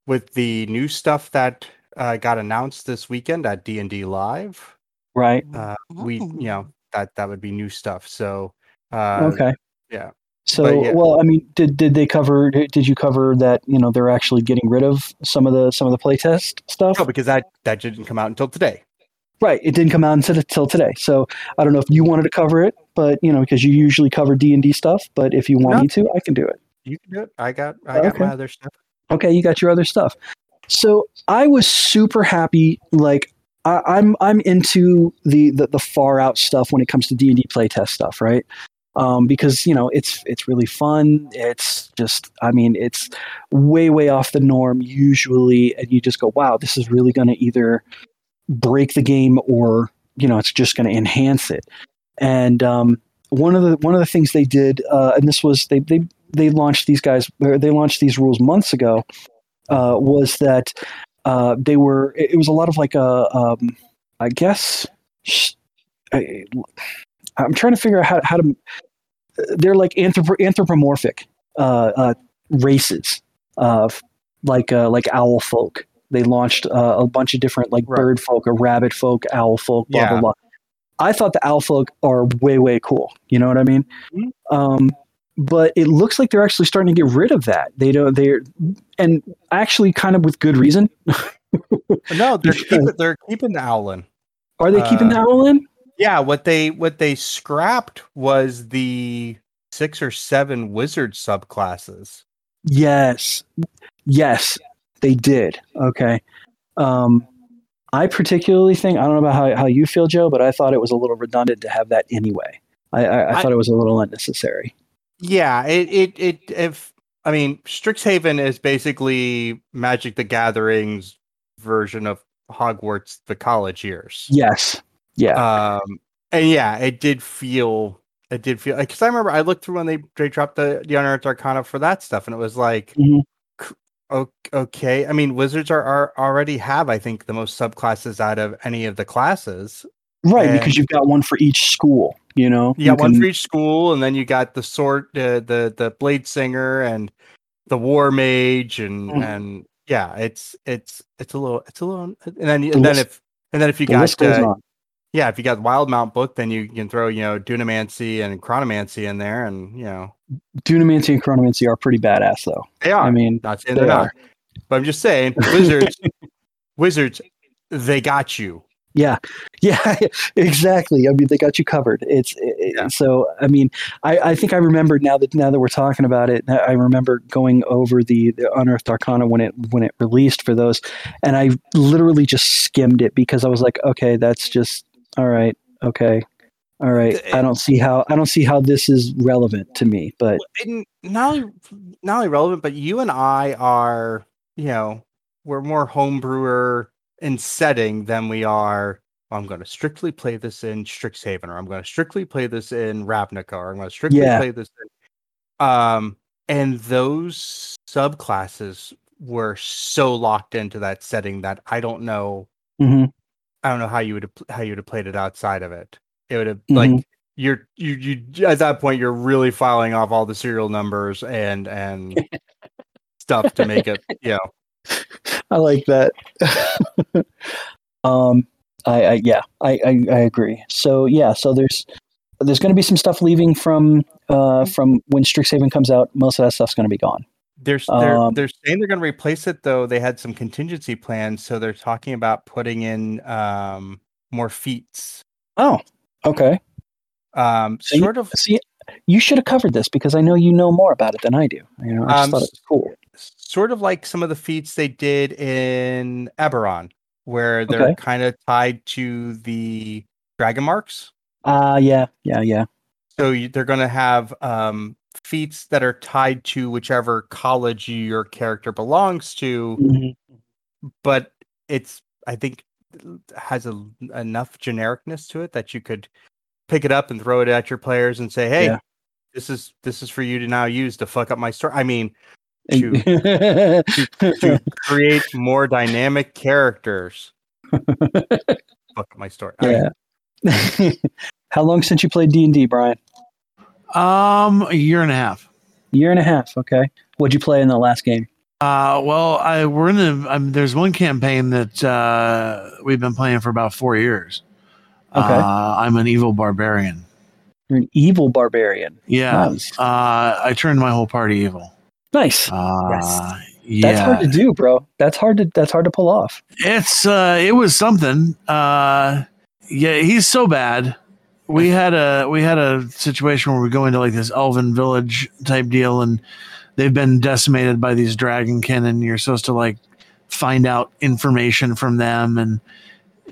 with the new stuff that uh, got announced this weekend at D and D Live, Right. uh, we Oh. you know that that would be new stuff. So uh, Okay. Yeah. So, But yeah. well, I mean, did did they cover? Did you cover that? You know, they're actually getting rid of some of the some of the playtest stuff. No, because that that didn't come out until today. Right. It didn't come out until, until today. So I don't know if you wanted to cover it, but you know, because you usually cover D and D stuff. But if you want No. me to, I can do it. You can do it. I got I got my other stuff. Okay, you got your other stuff. So I was super happy. Like I, I'm I'm into the, the the far out stuff when it comes to D and D playtest stuff, right? Um, because you know it's it's really fun. It's just I mean it's way way off the norm usually, and you just go, wow, this is really going to either break the game or you know it's just going to enhance it. And um, one of the one of the things they did, uh, and this was they they they launched these guys they launched these rules months ago uh, was that uh, they were it was a lot of like a um, I guess sh- I, I'm trying to figure out how, how to they're like anthrop- anthropomorphic uh, uh, races of like uh, like owl folk. They launched uh, a bunch of different like Right. bird folk or rabbit folk, owl folk, blah blah Yeah. blah. I thought the owl folk are way way cool. You know what I mean? Mhm. Um, but it looks like they're actually starting to get rid of that. They don't. They're and actually kind of with good reason. No, they're keeping they're keeping the Owlin. Are they keeping Uh, the Owlin? Yeah, what they what they scrapped was the six or seven wizard subclasses. Yes, yes, they did. Okay. Um, I particularly think I don't know about how, how you feel, Joe, but I thought it was a little redundant to have that anyway. I, I, I I- thought it was a little unnecessary. Yeah, it it it if I mean Strixhaven is basically Magic the Gathering's version of Hogwarts the college years. Yes. Yeah. Um and yeah, it did feel it did feel because I remember I looked through when they they dropped the the Unearthed Arcana for that stuff, and it was like, Mhm. okay. I mean, wizards are, are already have I think the most subclasses out of any of the classes. right, and- because you've got one for each school. You know. You got one can- for each school, and then you got the sword, uh, the the blade singer, and the war mage, and Mhm. and yeah, it's it's it's a little it's a little, and then The and then list- if and then if you the got uh, yeah, if you got Wildemount book, then you can throw you know Dunamancy and Chronomancy in there, and you know Dunamancy and Chronomancy are pretty badass, though. they are. I mean, not saying they they're not, are. but I'm just saying wizards, wizards, they got you. Yeah, yeah, exactly. I mean, they got you covered. It's it, Yeah. so. I mean, I, I think I remember now that now that we're talking about it. I remember going over the, the Unearthed Arcana when it when it released for those, and I literally just skimmed it because I was like, okay, that's just all right. Okay, all right. I don't see how I don't see how this is relevant to me. But and not only not only relevant, but you and I are, you know, we're more homebrewer in setting than we are. I'm going to strictly play this in Strixhaven, or I'm going to strictly play this in Ravnica, or I'm going to strictly Yeah. play this. In, um, and those subclasses were so locked into that setting that I don't know. mhm, I don't know how you would have how you would have played it outside of it. It would have Mhm. like you're you you at that point you're really filing off all the serial numbers and and stuff to make it you know I like that. um, I, I yeah, I, I I agree. So yeah, so there's there's going to be some stuff leaving from uh from when Strixhaven comes out. Most of that stuff's going to be gone. they're they're, Um, they're saying they're going to replace it though they had some contingency plans so they're talking about putting in um more feats Oh, okay. um So you- sort of See, you should have covered this because I know you know more about it than I do. You know, I just Um, thought it was cool. Sort of like some of the feats they did in Eberron where they're Okay. kind of tied to the dragon marks Ah, yeah, yeah, yeah. So you, they're going to have um, feats that are tied to whichever college your character belongs to, Mhm. but it's I think has a, enough genericness to it that you could pick it up and throw it at your players and say, "Hey, Yeah. this is this is for you to now use to fuck up my story." I mean, to to create more dynamic characters. fuck up my story. I mean, yeah. How long since you played D and D, Brian? Um, a year and a half. Year and a half. Okay. What'd you play in the last game? Uh, well, I we're in a. Um, there's one campaign that uh, we've been playing for about four years. Okay. Uh, I'm an evil barbarian. You're an evil barbarian. Yeah. Nice. Uh, I turned my whole party evil. Nice. Uh, yeah. That's hard to do, bro. That's hard to that's hard to pull off. It's uh it was something. Uh yeah, he's so bad. We had a we had a situation where we go into like this elven village type deal and they've been decimated by these dragonkin and you're supposed to like find out information from them and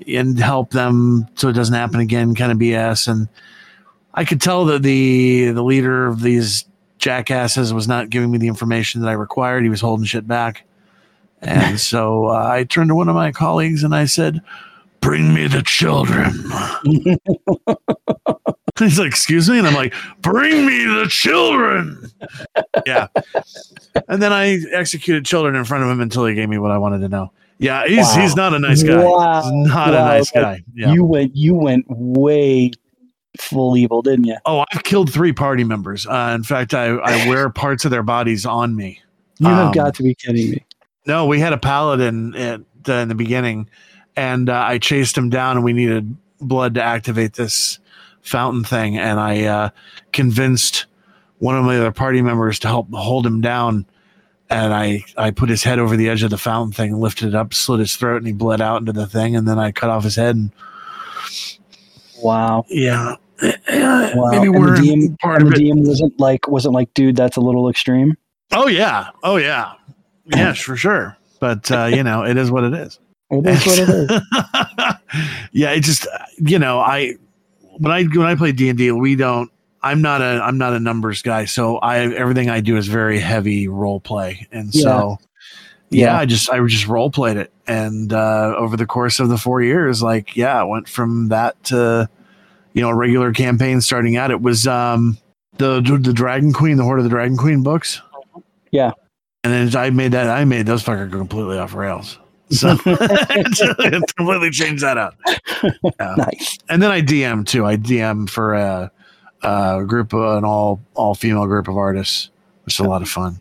and help them so it doesn't happen again kind of BS and I could tell that the the leader of these jackasses was not giving me the information that I required. He was holding shit back. And so uh, I turned to one of my colleagues and I said, Bring me the children. He's like, Excuse me? And I'm like, Bring me the children. yeah. And then I executed children in front of him until he gave me what I wanted to know. Yeah, he's Wow. he's not a nice guy. Wow. He's not Wow. a nice guy. Yeah. You went you went way full evil, didn't you? oh, I've killed three party members. Uh, in fact, I, I wear parts of their bodies on me. You have Um, got to be kidding me. No, we had a paladin at, uh, in the beginning, and uh, I chased him down, and we needed blood to activate this fountain thing, and I uh, convinced one of my other party members to help hold him down, and I I put his head over the edge of the fountain thing, lifted it up, slit his throat, and he bled out into the thing, and then I cut off his head, and Wow. yeah, Wow. maybe and we're the DM, part of the it. DM wasn't like wasn't like, dude, that's a little extreme. Oh yeah, oh yeah, yes for sure. But uh, you know, it is what it is. It is what it is. yeah, it just you know, I when I when I play D and D, we don't. I'm not a I'm not a numbers guy, so I everything I do is very heavy role play, and so yeah, Yeah. I just I just role played it, and uh, over the course of the four years, like yeah, I went from that to you know a regular campaign starting out. It was um the the Dragon Queen, the Hoard of the Dragon Queen books. Yeah. and then I made that I made those fucker go completely off rails. So it completely changed that up. Nice. And then I DM too. I DM for a, a group of an all all female group of artists, which is a lot of fun.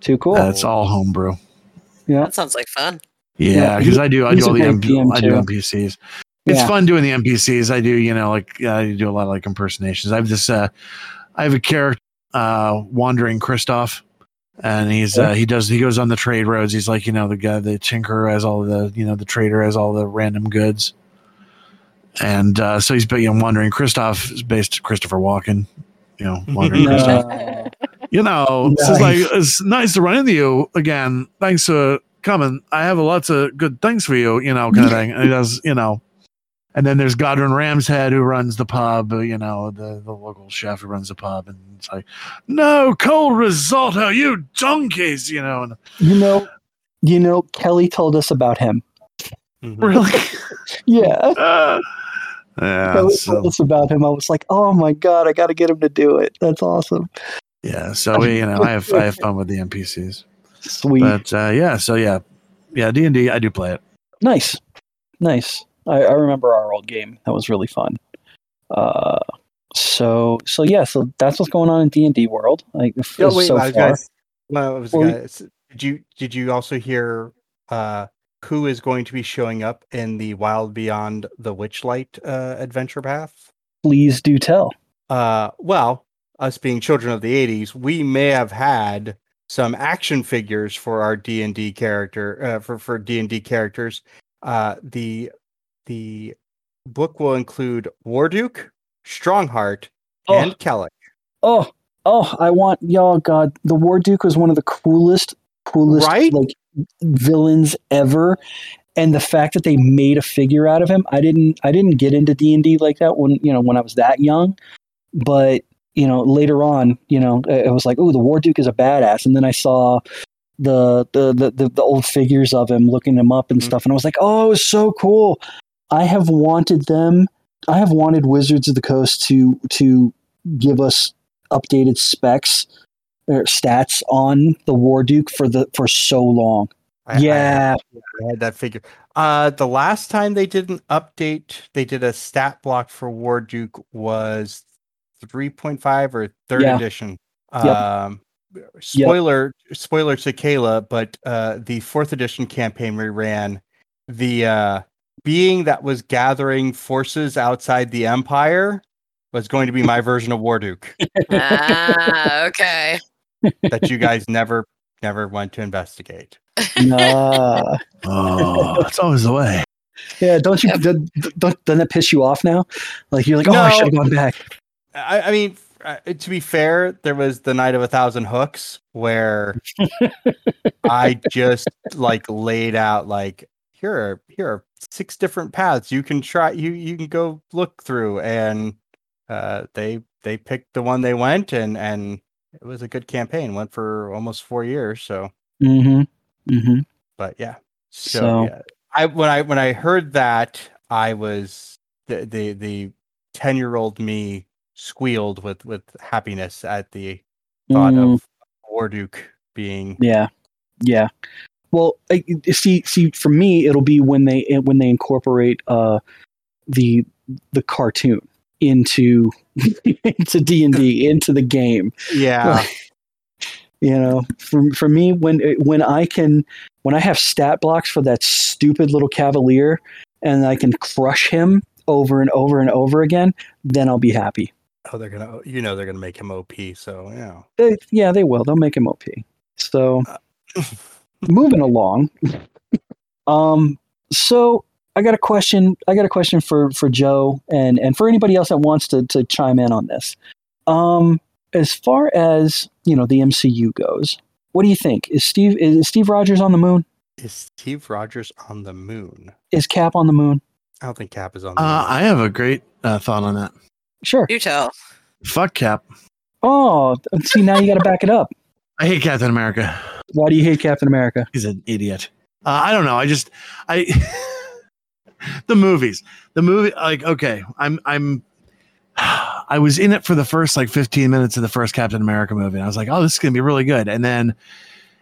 Too cool. Uh, it's all homebrew. Yeah. That sounds like fun. Yeah, Yeah, because he- I do I do all the great MP, I do too. NPCs. It's Yeah. fun doing the NPCs. I do you know like I do a lot of like impersonations. I have this uh, I have a character uh, wandering Christoph. And he's uh, he does he goes on the trade roads. He's like you know the guy the tinker has all the you know the trader has all the random goods, and uh, so he's you know wandering. Christoph is based Christopher Walken, you know wandering Christoph No. you know, this is like it's nice to run into you again. Thanks for coming. I have lots of good things for you, you know, kind of thing. And he does, you know. And then there's Godwin Ramshead who runs the pub, uh, you know, the, the local chef who runs the pub, and it's like, no cold risotto, you donkeys, you know. And You know, you know, Kelly told us about him. Mhm. really, Yeah. uh, yeah, Kelly so, told us about him. I was like, oh my god, I got to get him to do it. That's awesome. Yeah. So we, you know, I have I have fun with the NPCs, Sweet. but uh, yeah. So yeah, yeah. D and D, I do play it. nice. Nice. I, I remember our old game. That was really fun. Uh, so so yeah. So that's what's going on in D and D world. Like f- wait, so I was far. gonna, well, I was Well, we- did you did you also hear uh, who is going to be showing up in the Wild Beyond the Witchlight uh, adventure path? Please do tell. Uh, well, us being children of the '80s, we may have had some action figures for our D and D character uh, for for D and D characters. Uh, the the book will include Warduke, Strongheart, Oh. and Kelek. Oh, oh, I want y'all. God, the Warduke was one of the coolest, coolest Right? like villains ever. And the fact that they made a figure out of him, I didn't, I didn't get into D and D like that when you know when I was that young. But you know, later on, you know, it was like, oh, the Warduke is a badass. And then I saw the the the the, old figures of him, looking him up and Mhm. stuff, and I was like, oh, it was so cool. I have wanted them. I have wanted Wizards of the Coast to to give us updated specs or stats on the Warduke for the for so long. I- I- yeah, I had that figure. Uh, the last time they did an update, they did a stat block for Warduke was 3.5 or third Yeah. edition. Yep. Um, spoiler, spoiler to Kaila, but uh, the fourth edition campaign we ran, the uh, being that was gathering forces outside the Empire was going to be my version of Warduke ah, okay. that you guys never never went to investigate. Nah. Oh, that's always the way. yeah, don't you? Don't, don't, doesn't that piss you off now? Like you're like, oh, I should have gone back. I, I mean, uh, to be fair, there was the night of a thousand hooks where I just like laid out like here are here are six different paths you can try you you can go look through and uh they they picked the one they went and and it was a good campaign went for almost four years so Mm-hmm. Mm-hmm. but yeah so, So- yeah. i when i when i heard that i was the the the 10 year old me squealed with with happiness at the thought Mm, of warduke being yeah, yeah. Well, I, see, see, for me, it'll be when they when they incorporate uh, the the cartoon into into D and D into the game. yeah You know, for for me, when when I can when I have stat blocks for that stupid little cavalier, and I can crush him over and over and over again, then I'll be happy. Oh they're gonna you know they're gonna make him op so yeah, They, yeah, they will. They'll make him OP. So, moving along. Um. So I got a question. I got a question for for Joe and and for anybody else that wants to to chime in on this. Um. As far as you know, the MCU goes, what do you think? Is Steve is Steve Rogers on the moon? is steve rogers on the moon Is Cap on the moon? i don't think cap is on the Uh, moon. I have a great uh, thought on that. Sure. You tell. Fuck Cap. Oh, see now you got to back it up. I hate Captain America. Why do you hate Captain America? He's an idiot. Uh, I don't know. I just I the movies. The movie like okay, I'm I'm I was in it for the first like 15 minutes of the first Captain America movie. And I was like, "Oh, this is going to be really good." And then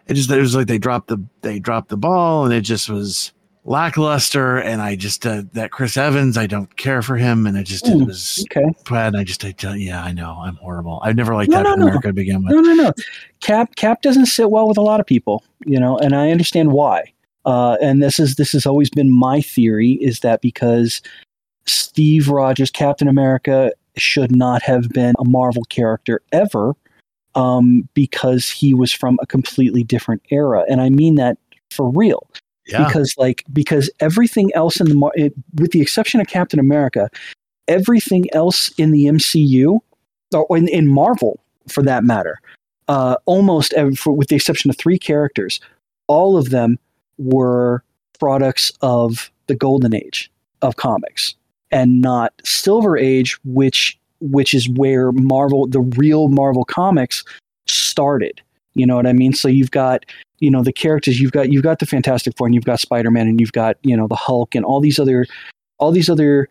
it just it was like they dropped the they dropped the ball and it just was lackluster and I just uh, that Chris Evans, I don't care for him and it just it Mm. was Okay. bad. I just I tell yeah, I know. I'm horrible. I've never liked No, no, Captain no. America to begin with. No, no, no. Cap Cap doesn't sit well with a lot of people, you know, and I understand why. Uh, and this is this has always been my theory is that because Steve Rogers, Captain America, should not have been a Marvel character ever, um, because he was from a completely different era, and I mean that for real Yeah. because like because everything else in the it, with the exception of Captain America, everything else in the MCU or in, in Marvel for that matter, uh, almost ev- for, with the exception of three characters, all of them were products of the golden age of comics and not silver age which which is where marvel the real marvel comics started you know what i mean? So you've got you know the characters you've got you've got the fantastic four and you've got spider-man and you've got you know the hulk and all these other all these other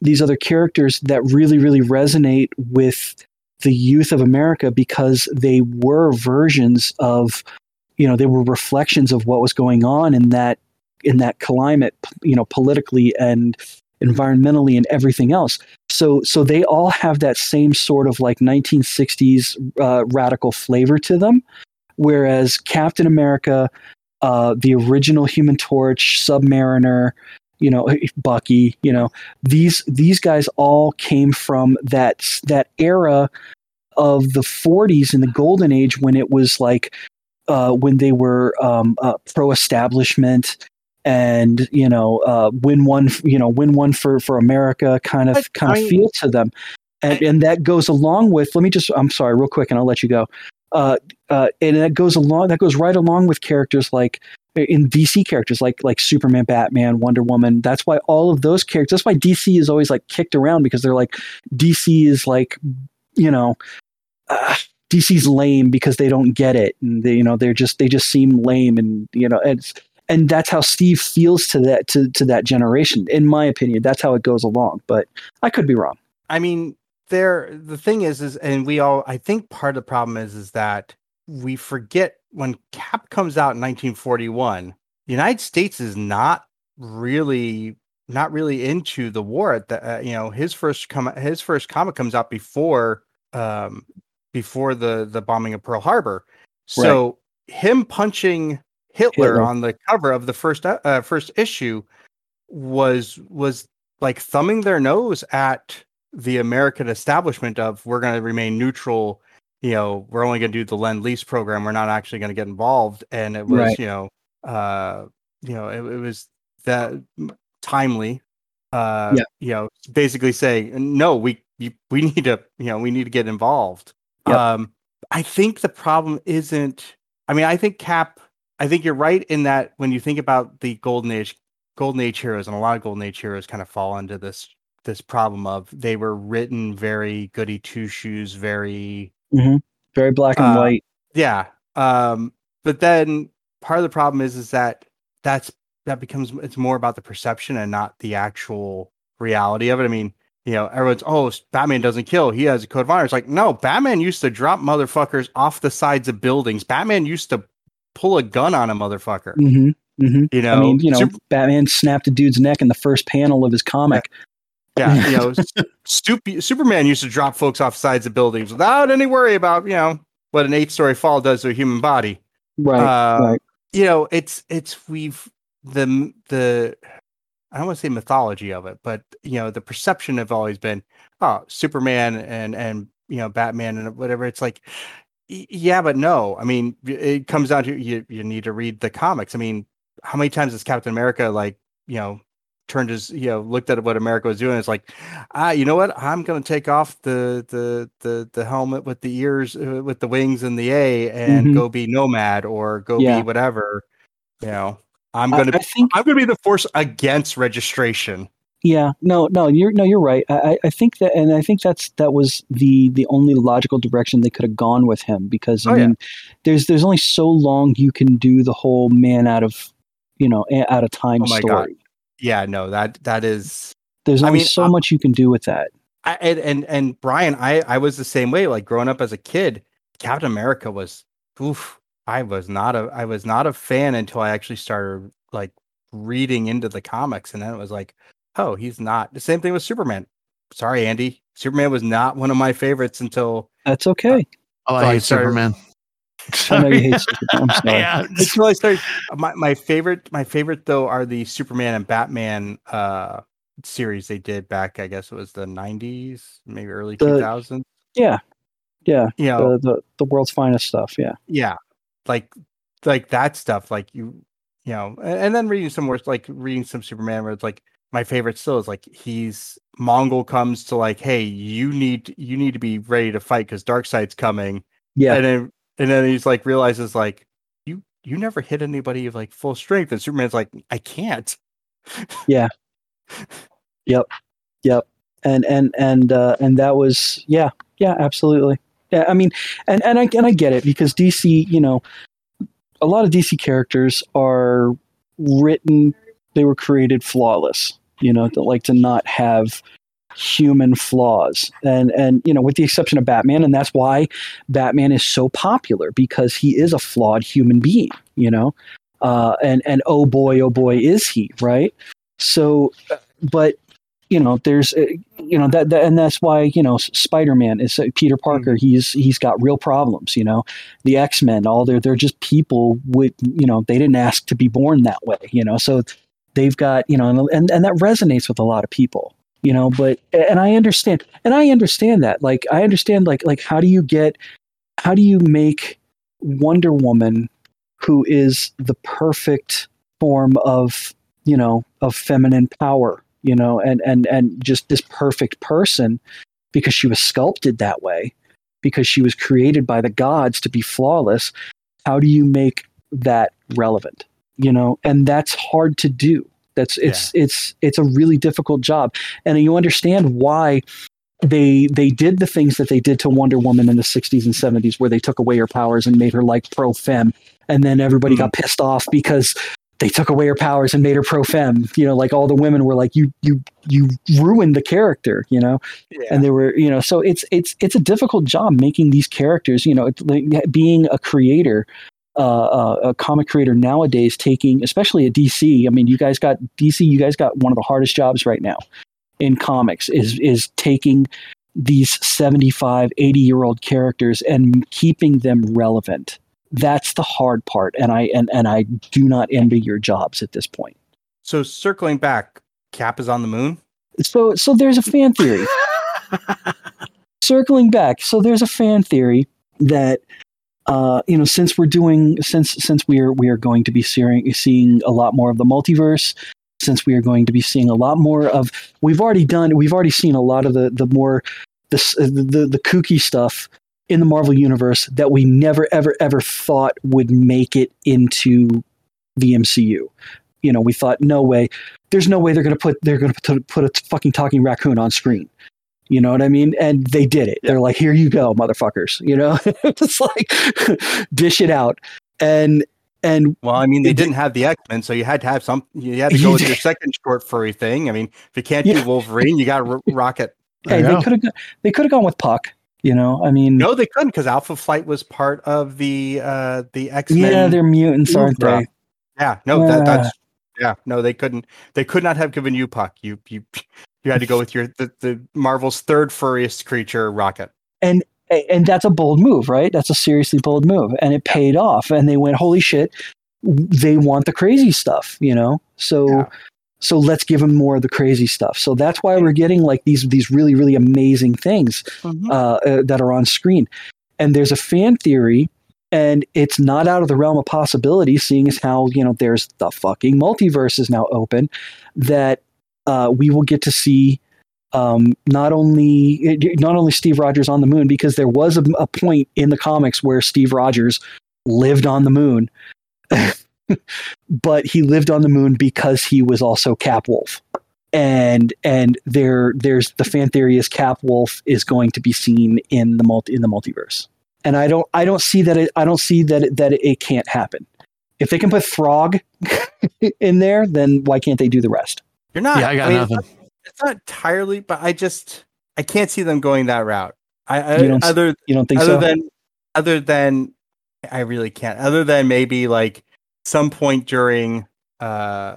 these other characters that really really resonate with the youth of america because they were versions of you know they were reflections of what was going on in that in that climate you know politically and environmentally and everything else. So so they all have that same sort of like 1960s uh, radical flavor to them. Whereas captain america uh, the original human torch submariner you know bucky you know these these guys all came from that that era of the 40s and the golden age when it was like uh, when they were um, uh, pro-establishment and you know uh, win one you know win one for for America kind of But, kind I of feel to them and and that goes along with let me just I'm sorry real quick and I'll let you go uh, uh, and that goes along that goes right along with characters like in DC characters like like Superman, Batman, Wonder Woman. That's why all of those characters. That's why DC is always like kicked around because they're like DC is like you know uh, DC's lame because they don't get it and they you know they're just they just seem lame and you know it's, and that's how Steve feels to that to to that generation. In my opinion, that's how it goes along. But I could be wrong. I mean, there the thing is is and we all I think part of the problem is is that we forget when Cap comes out in 1941, the United States is not really not really into the war at the uh, you know his first come his first comic comes out before um before the the bombing of Pearl Harbor. So him punching Hitler, Hitler. on the cover of the first uh, uh, first issue was was like thumbing their nose at the American establishment of we're going to remain neutral. You know, we're only going to do the lend lease program. We're not actually going to get involved. And it was, Right. you know, uh, you know, it, it was that timely. Uh, Yeah. you know, basically saying no, we we need to, you know, we need to get involved. Yep. Um, I think the problem isn't. I mean, I think Cap. I think you're right in that when you think about the golden age, golden age heroes, and a lot of golden age heroes kind of fall into this this problem of they were written very goody two shoes, very Very black and Uh, white. yeah. Um, but then part of the problem is is that that's that becomes it's more about the perception and not the actual reality of it. I mean, you know, everyone's oh Batman doesn't kill, he has a code of honor. It's like no, Batman used to drop motherfuckers off the sides of buildings. Batman used to pull a gun on a motherfucker. hmm hmm You know, I mean, you know, Sup- Batman snapped a dude's neck in the first panel of his comic. yeah, you know, Stup- Superman used to drop folks off sides of buildings without any worry about you know what an eight story fall does to a human body. Right. Uh, right. you know it's it's we've the the i don't want to say mythology of it but you know the perception have always been oh superman and and you know batman and whatever it's like yeah but no. I mean it comes down to you you need to read the comics. I mean how many times has captain america like you know turned his you know looked at what america was doing? It's like ah you know what? I'm going to take off the the the the helmet with the ears uh, with the wings and the a and Mhm. go be nomad or go Yeah. be whatever you know? I'm going I to think i'm going to be the force against registration Yeah, no, no, you're no, you're right. I, I- I think that, and I think that's that was the the only logical direction they could have gone with him because I Oh, yeah. mean, there's there's only so long you can do the whole man out of, you know, out of time Oh my God. story. yeah no that that is There's I only mean, so I- much you can do with that. I, and and and Brian, I I was the same way. Like growing up as a kid, Captain America was, oof. I was not a I was not a fan until I actually started like reading into the comics, and then it was like, oh, he's not. The same thing with Superman. Sorry, Andy. Superman was not one of my favorites until That's okay. Oh, I I hate started- Superman. I know you hate Superman. I'm sorry. yeah. until I started. My my favorite my favorite though are the Superman and Batman uh series they did back. I guess it was the '90s, maybe early The- 2000s. Yeah, yeah. You know, The, the the world's finest stuff. Yeah. yeah like like that stuff like you you know and, and then reading some more like reading some superman where it's like my favorite still is like he's Mongul comes to like hey you need you need to be ready to fight because Darkseid's coming Yeah. and then and then he's like realizes like you you never hit anybody of like full strength and superman's like i can't Yeah. yep. Yep. and and and uh, and that was yeah yeah absolutely yeah I mean and and I and I get it because DC you know a lot of DC characters are written they were created flawless you know that like to not have human flaws. And and you know with the exception of Batman and that's why Batman is so popular because he is a flawed human being you know? Uh and and oh boy oh boy is he right? So uh, but you know there's uh, you know that, that and that's why you know spider-man is uh, peter parker he's he's got real problems you know? The x-men all they're they're just people with you know they didn't ask to be born that way you know? So they've got you know and and, and that resonates with a lot of people you know but and i understand and i understand that like i understand like like how do you get how do you make wonder woman who is the perfect form of you know of feminine power you know and and and just this perfect person because she was sculpted that way because she was created by the gods to be flawless how do you make that relevant you know and that's hard to do. That's it's it's it's a really difficult job. And you understand why they they did the things that they did to Wonder Woman in the 60s and 70s where they took away her powers and made her like pro femme and then everybody Mhm. got pissed off because they took away her powers and made her pro femme you know like all the women were like you you you ruined the character you know? Yeah. And they were you know so it's it's it's a difficult job making these characters you know it's like being a creator uh, uh, a comic creator nowadays taking especially at dc i mean you guys got dc you guys got one of the hardest jobs right now in comics is is taking these 75 80 year old characters and keeping them relevant. That's the hard part and i and, and i do not envy your jobs at this point. So circling back cap is on the moon? So so there's a fan theory. Circling back. So there's a fan theory that uh, you know, since we're doing since since we are we are going to be seeing seeing a lot more of the multiverse, since we are going to be seeing a lot more of we've already done we've already seen a lot of the the more the the, the kooky stuff in the Marvel universe that we never ever ever thought would make it into the MCU. You know, we thought no way. There's no way they're going to put they're going to put a fucking talking raccoon on screen. You know what I mean? And they did it. Yeah. They're like, "Here you go, motherfuckers." You know, it's like dish it out. And and well, I mean, they didn't have the X Men, so you had to have some. You had to go with your second short furry thing. I mean, if you can't yeah. do Wolverine, you got R- Rocket. Hey, they could have they could have gone with Puck. You know, I mean, no, they couldn't because Alpha Flight was part of the uh the X Men. Yeah, they're mutants, aren't they? Yeah, no, yeah. That, that's yeah, no, they couldn't. They could not have given you Puck. You you you had to go with your the, the Marvel's third furriest creature, Rocket. And and that's a bold move, right? That's a seriously bold move, and it paid off. And they went, "Holy shit, they want the crazy stuff," you know. So. Yeah so let's give them more of the crazy stuff. So that's why we're getting like these these really really amazing things mm-hmm. uh, uh, that are on screen. And there's a fan theory, and it's not out of the realm of possibility, seeing as how you know there's the fucking multiverse is now open, that uh, we will get to see um, not only not only Steve Rogers on the moon because there was a, a point in the comics where Steve Rogers lived on the moon. but he lived on the moon because he was also Cap Wolf. And and there there's the fan theory is Cap Wolf is going to be seen in the multi in the multiverse. And I don't I don't see that it I don't see that it, that it can't happen. If they can put Throg in there, then why can't they do the rest? You're not. Yeah, I got I mean, nothing. It's not, it's not entirely, but I just I can't see them going that route. I, I you don't, other you don't think other so? than other than I really can't. Other than maybe like some point during uh,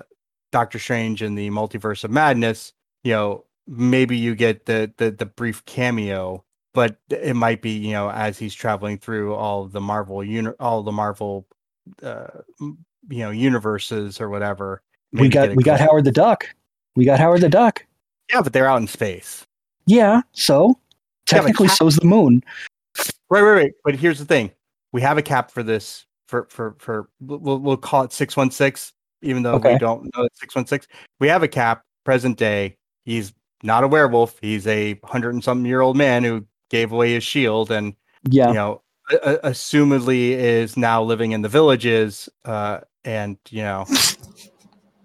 Doctor Strange and the Multiverse of Madness, you know, maybe you get the the the brief cameo, but it might be you know as he's traveling through all the Marvel uni- all the Marvel uh, you know universes or whatever. We got we got Howard the Duck. We got Howard the Duck. Yeah, but they're out in space. Yeah, so technically, so's the moon. Right, right, right. But here's the thing: we have a cap for this for for for we'll we'll call it six one six, even though okay. we don't know it's six one six. We have a cap present day. He's not a werewolf. He's a hundred and something year old man who gave away his shield and yeah, you know, a- assumedly is now living in the villages. Uh, and you know,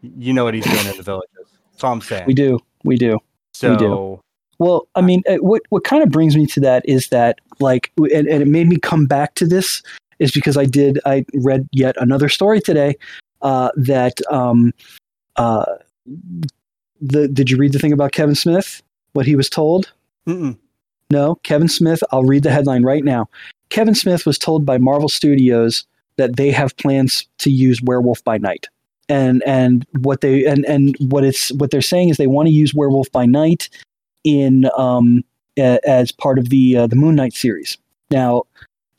you know what he's doing in the villages. That's all I'm saying. We do. We do. So. We do. Well, I mean, uh, what what kind of brings me to that is that like, and, and it made me come back to this is because I did I read yet another story today uh, that um, uh, the did you read the thing about Kevin Smith? What he was told? Mm-mm. No, Kevin Smith. I'll read the headline right now. Kevin Smith was told by Marvel Studios that they have plans to use Werewolf by Night. And and what they and and what it's what they're saying is they want to use Werewolf by Night in um, a, as part of the uh, the Moon Knight series. Now,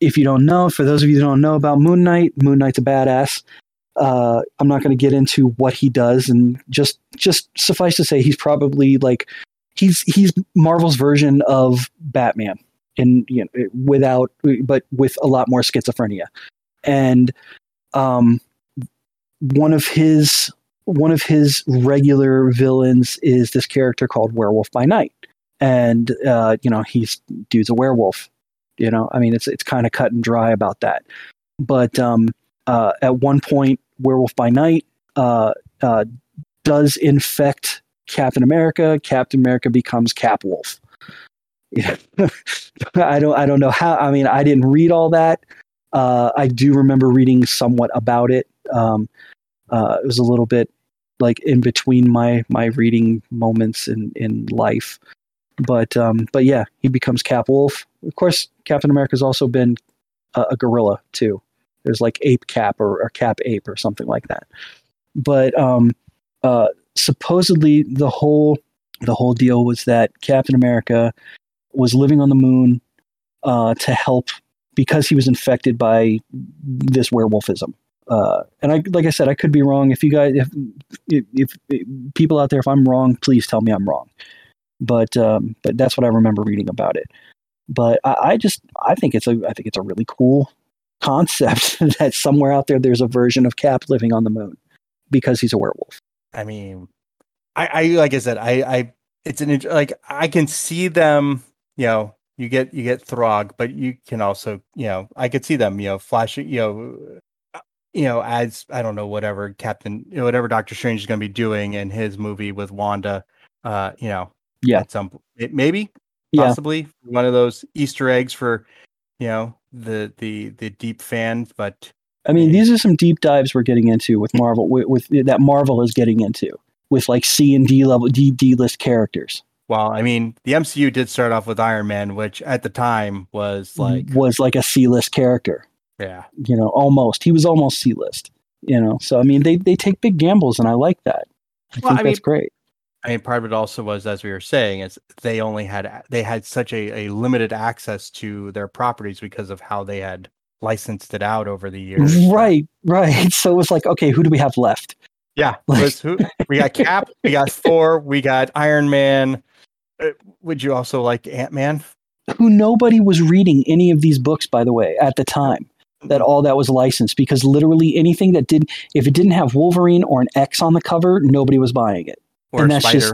if you don't know, for those of you who don't know about Moon Knight, Moon Knight's a badass. Uh, I'm not going to get into what he does, and just just suffice to say, he's probably like he's he's Marvel's version of Batman, in you know, without but with a lot more schizophrenia, and um, one of his one of his regular villains is this character called Werewolf by Night, and uh, you know he's dude's a werewolf, you know, I mean, it's it's kind of cut and dry about that. But um, uh, at one point, Werewolf by Night uh, uh, does infect Captain America. Captain America becomes Cap Wolf. I don't I don't know how. I mean, I didn't read all that. Uh, I do remember reading somewhat about it. Um, uh, it was a little bit like in between my my reading moments in in life. But um, but yeah, he becomes Cap Wolf. Of course, Captain America's also been a, a gorilla too. There's like Ape Cap or, or, Cap Ape or something like that. But um, uh, supposedly the whole the whole deal was that Captain America was living on the moon uh, to help because he was infected by this werewolfism. Uh, and I, like I said, I could be wrong. If you guys, if, if, if, people out there, if I'm wrong, please tell me I'm wrong but um, but that's what I remember reading about it. But I, I just I think it's a I think it's a really cool concept that somewhere out there there's a version of Cap living on the moon because he's a werewolf. I mean, I, I like I said, I, I, it's an like I can see them. You know, you get you get Throg, but you can also, you know, I could see them. You know, flashing. You know, uh, you know, as I don't know, whatever Captain, you know, whatever Doctor Strange is going to be doing in his movie with Wanda. Uh, you know, Yeah. at some it, maybe Yeah. possibly one of those Easter eggs for, you know, the the the deep fans, but I mean, these are some deep dives we're getting into with Marvel, with, with that Marvel is getting into with like C and D level D D list characters. Well, I mean, the MCU did start off with Iron Man, which at the time was mm-hmm. like, was like a C list character. yeah, You know, almost he was almost C list. You know, so I mean, they they take big gambles, and I like that. I Well, think I that's mean- great. I mean, part of it also was, as we were saying, is they only had they had such a, a limited access to their properties because of how they had licensed it out over the years. Right, right. So it was like, okay, who do we have left? Yeah. Like- was who, we got Cap, we got Thor, we got Iron Man. Uh, would you also like Ant Man? Who nobody was reading any of these books, by the way, at the time. That all that was licensed because literally anything that didn't, if it didn't have Wolverine or an X on the cover, nobody was buying it. Or and that's Spider? just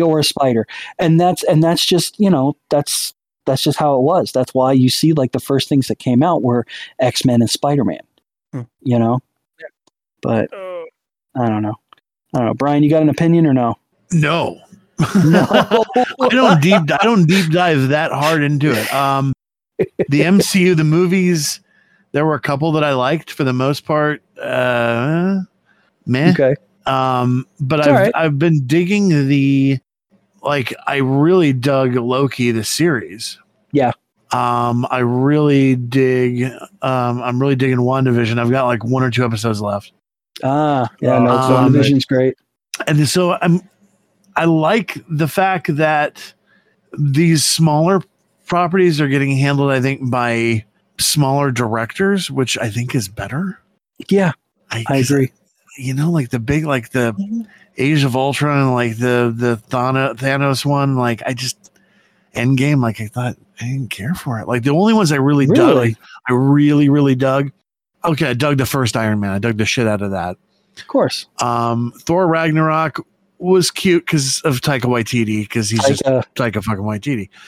or a spider and that's and that's just you know that's that's just how it was that's why you see like the first things that came out were x-men and spider-man Hmm. you know but Oh. i don't know i don't know brian you got an opinion or no No, no I don't deep. I don't deep dive that hard into it. Um, the MCU, the movies, there were a couple that I liked for the most part. Uh, meh. okay Um, but It's I've all right. I've been digging the like I really dug Loki the series. Yeah. Um, I really dig. Um, I'm really digging WandaVision. I've got like one or two episodes left, ah yeah no Um, WandaVision's great and so I'm. I like the fact that these smaller properties are getting handled. I think by smaller directors, which I think is better. yeah i agree you know, like the big, like the Age of Ultron, and like the the Thanos one. Like I just Endgame. Like I thought I didn't care for it. Like the only ones I really, dug, like, I really, really dug. Okay, I dug the first Iron Man. I dug the shit out of that. of course Um, Thor Ragnarok was cute because of Taika Waititi because he's just Taika, Taika fucking Waititi.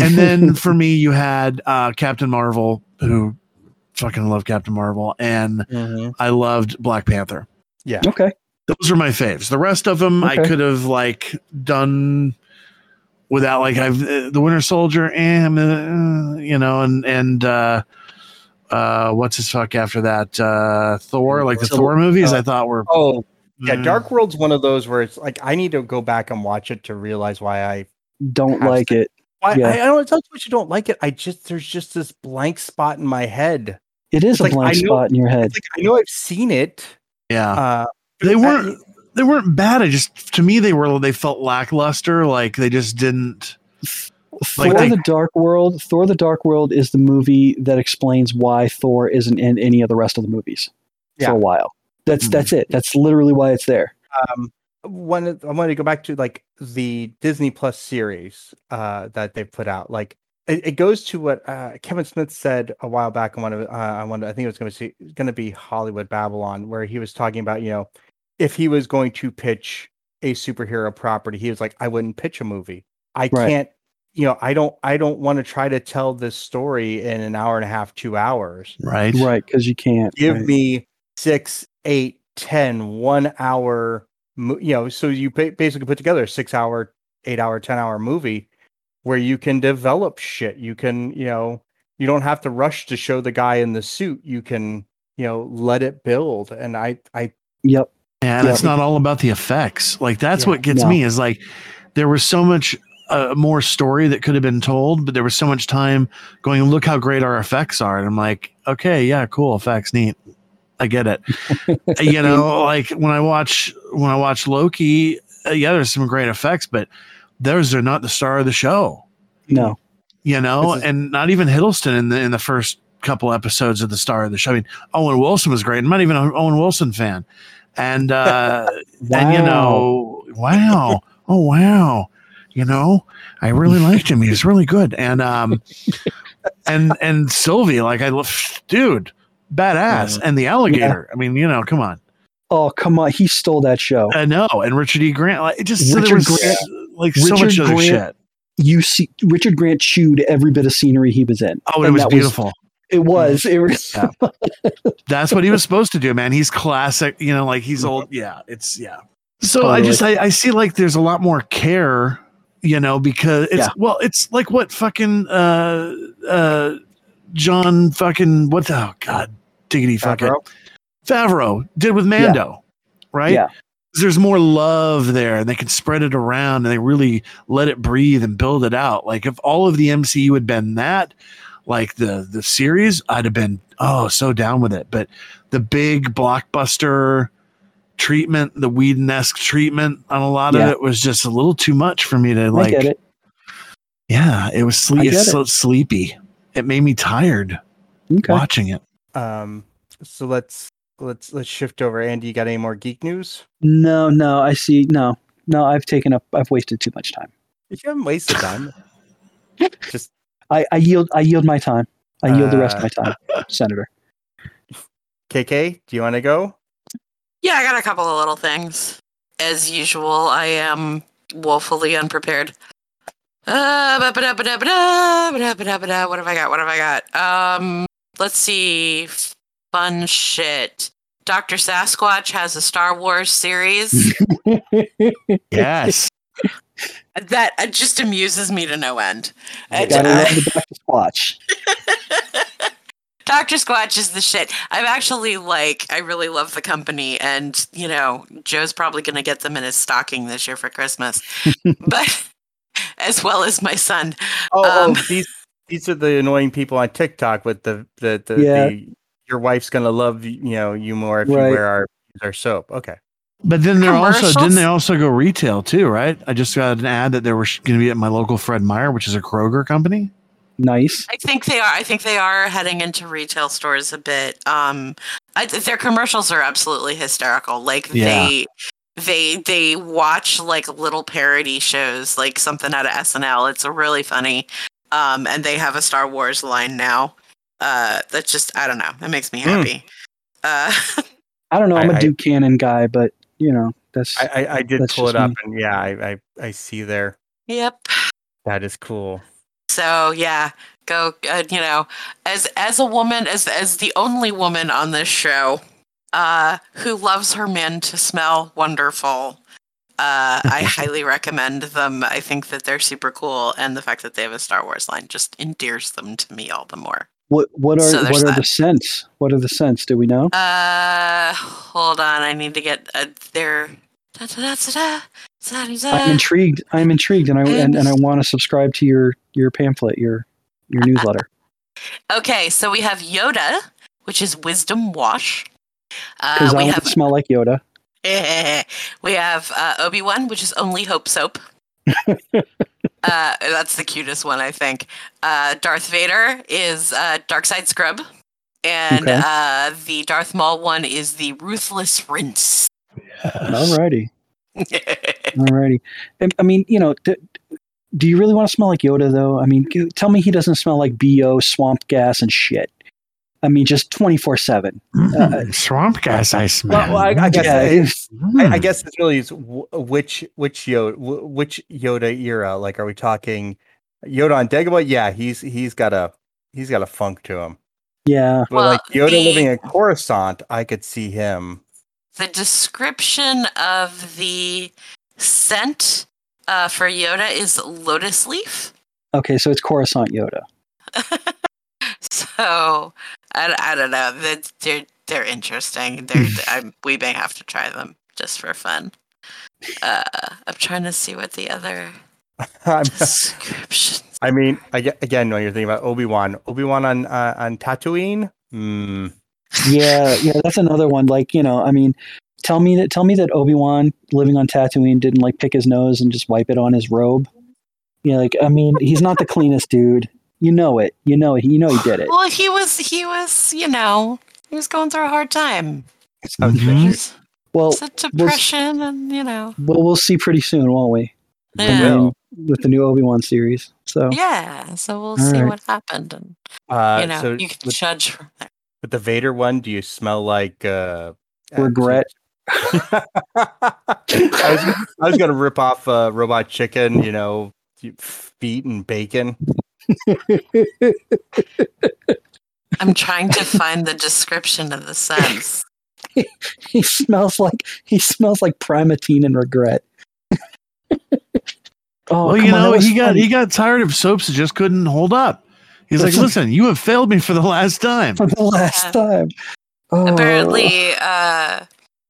And then for me, you had uh, Captain Marvel, who fucking love Captain Marvel, and Mhm. I loved Black Panther. Okay Those are my faves. The rest of them I could have like done without like I've uh, the Winter Soldier and uh, you know and and uh uh what's his fuck after that uh Thor like the Civil- Thor movies uh, I thought were Oh, yeah. mm, Dark World's one of those where it's like I need to go back and watch it to realize why I don't like to- it Why, Yeah. I, I don't. It's not so much you don't like it. I just there's just this blank spot in my head. it is It's a like, blank I know- spot in your head like I know I've seen it. Yeah Uh, they weren't they weren't bad I just to me they were they felt lackluster like they just didn't Thor: Like they- the Dark World. Thor: the Dark World is the movie that explains why Thor isn't in any of the rest of the movies Yeah. for a while. That's Mhm. that's it. That's literally why it's there. um, one I wanted to go back to like the Disney Plus series uh, that they put out. Like it, it goes to what uh, Kevin Smith said a while back on one of uh, on one. I think it was going to be going to be Hollywood Babble-On, where he was talking about you know if he was going to pitch a superhero property, he was like, I wouldn't pitch a movie. I Right. can't. You know, I don't. I don't want to try to tell this story in an hour and a half, two hours right Right, because you can't. give right. me six, eight, ten, one hour, you know, so you basically put together a six hour, eight hour, 10 hour movie where you can develop shit. You can, you know, you don't have to rush to show the guy in the suit. You can, you know, let it build. And I, I, Yep. and Yeah. it's not all about the effects like that's Yeah. what gets No. me is like there was so much uh, more story that could have been told but there was so much time going look how great our effects are and i'm like okay yeah cool effects neat i get it you know like when i watch when i watch loki uh, yeah there's some great effects but those are not the star of the show No. you know, is- and not even Hiddleston in the in the first couple episodes of the star of the show. I mean, Owen Wilson was great. I'm not even an Owen Wilson fan, and uh, and you know, wow, oh wow, You know, I really liked him. He was really good. And um, and and Sylvie, like I love, dude, badass. And the alligator. I mean, you know, come on. Oh come on, he stole that show. I know. And Richard E. Grant, like it just there Richard was, Grant- like so Richard much other Grant- shit. You see, Richard Grant chewed every bit of scenery he was in. Oh, it was beautiful. it was. It was. Yeah. That's what he was supposed to do, man. He's classic, you know, like he's old. Yeah, it's yeah. So I just I, I see like there's a lot more care, you know, because it's Yeah. well, it's like what fucking uh uh John fucking what the oh god diggity fucking. Favreau? Favreau did with Mando, right? Yeah. There's more love there, and they can spread it around, and they really let it breathe and build it out. Like if all of the MCU had been that, like the the series, I'd have been oh so down with it. But the big blockbuster treatment, the Whedon esque treatment on a lot Yeah. of it was just a little too much for me to I like. get it. Yeah, it was I sleep. It's it. so sleepy. It made me tired Okay. watching it. Um, so let's let's let's shift over. Andy, you got any more geek news? No, no, I see. No, no, I've taken up. I've wasted too much time. You haven't wasted time, just I, I yield. I yield my time. I yield the rest of Uh, my time, Senator. KK, do you want to go? Yeah, I got a couple of little things. As usual, I am woefully unprepared. Uh, what have I got? What have I got? Um, let's see. Fun shit. Dr. Sasquatch has a Star Wars series Yes. that uh, just amuses me to no end. And, Gotta uh, love the Dr. Squatch. Dr. Squatch is the shit. I'm actually like, I really love the company, and you know, Joe's probably going to get them in his stocking this year for Christmas, but as well as my son. Oh, Um, oh these these are the annoying people on TikTok with the the, the, Yeah. the your wife's gonna love you know you more if Right. you wear our our soap. Okay. But then they're also Commercials? didn't they also go retail too, right? I just got an ad that they were going to be at my local Fred Meyer, which is a Kroger company. Nice. I think they are. I think they are heading into retail stores a bit. Um, I, their commercials are absolutely hysterical. Like Yeah. they, they, they watch like little parody shows, like something out of SNL. It's really funny. Um, and they have a Star Wars line now. Uh, that just I don't know. That makes me Hmm. happy. Uh, I don't know. I'm a I- I- Duke Cannon guy, but you know that's I I, I did pull it up me. and yeah, I, I I see there. yep. That is cool. So yeah, go. Uh, you know, as as a woman, as as the only woman on this show, uh, who loves her men to smell wonderful, uh, I highly recommend them. I think that they're super cool, and the fact that they have a Star Wars line just endears them to me all the more. What. What are So what are the scents? What are the scents? Do we know? Uh, hold on, I need to get uh, their. I'm intrigued. I'm intrigued, and I and, and I want to subscribe to your your pamphlet, your your newsletter. Okay, so we have Yoda, which is Wisdom Wash. Uh, Because I we want have smell like Yoda. we have uh, Obi Wan, which is only Hope Soap. uh, that's the cutest one, I think. Uh, Darth Vader is uh, Dark Side Scrub, and Okay. uh, the Darth Maul one is the Ruthless Rinse. Alrighty, alrighty. I- I mean, you know, d- do you really want to smell like Yoda though? I mean, tell me he doesn't smell like bo, swamp gas, and shit. I mean, just twenty four seven. Mm, swamp gas I smell. Well, I, I guess Yeah, it's- I, I Mm. guess it's really is which which Yoda which Yoda era. Like, are we talking Yoda on Dagobah? Yeah, he's he's got a he's got a funk to him. Yeah, But Well, like Yoda the- living in Coruscant, I could see him. the description of the scent uh, for Yoda is lotus leaf. okay, so it's Coruscant Yoda. So I, I don't know. They're they're, they're interesting. They're I, we may have to try them just for fun. Uh, I'm trying to see what the other I'm- descriptions. I mean, I, again, when you're thinking about Obi Wan, Obi Wan on uh, on Tatooine. Hmm. Yeah, yeah, that's another one. Like, you know, I mean, tell me that tell me that Obi Wan living on Tatooine didn't like pick his nose and just wipe it on his robe. Yeah, like I mean, he's not the cleanest dude. You know it. You know it. You know he did it. Well, he was he was you know he was going through a hard time. Sounds Mhm. Well, It's a depression, and you know. well, we'll see pretty soon, won't we? We Yeah. will. with the new Obi Wan series. So Yeah, so we'll All see right. what happened, and Uh, you know, so you can with, judge from there. with the Vader one, do you smell like uh, regret. I was I was gonna rip off uh, Robot Chicken, you know, feet and bacon. I'm trying to find the description of the sense. he smells like he smells like Primatene and regret. oh, well, you know, was he got fun. he got tired of soaps that just couldn't hold up. He's like, Listen- listen, you have failed me for the last time. for the last Yeah. time. Oh, Apparently, uh,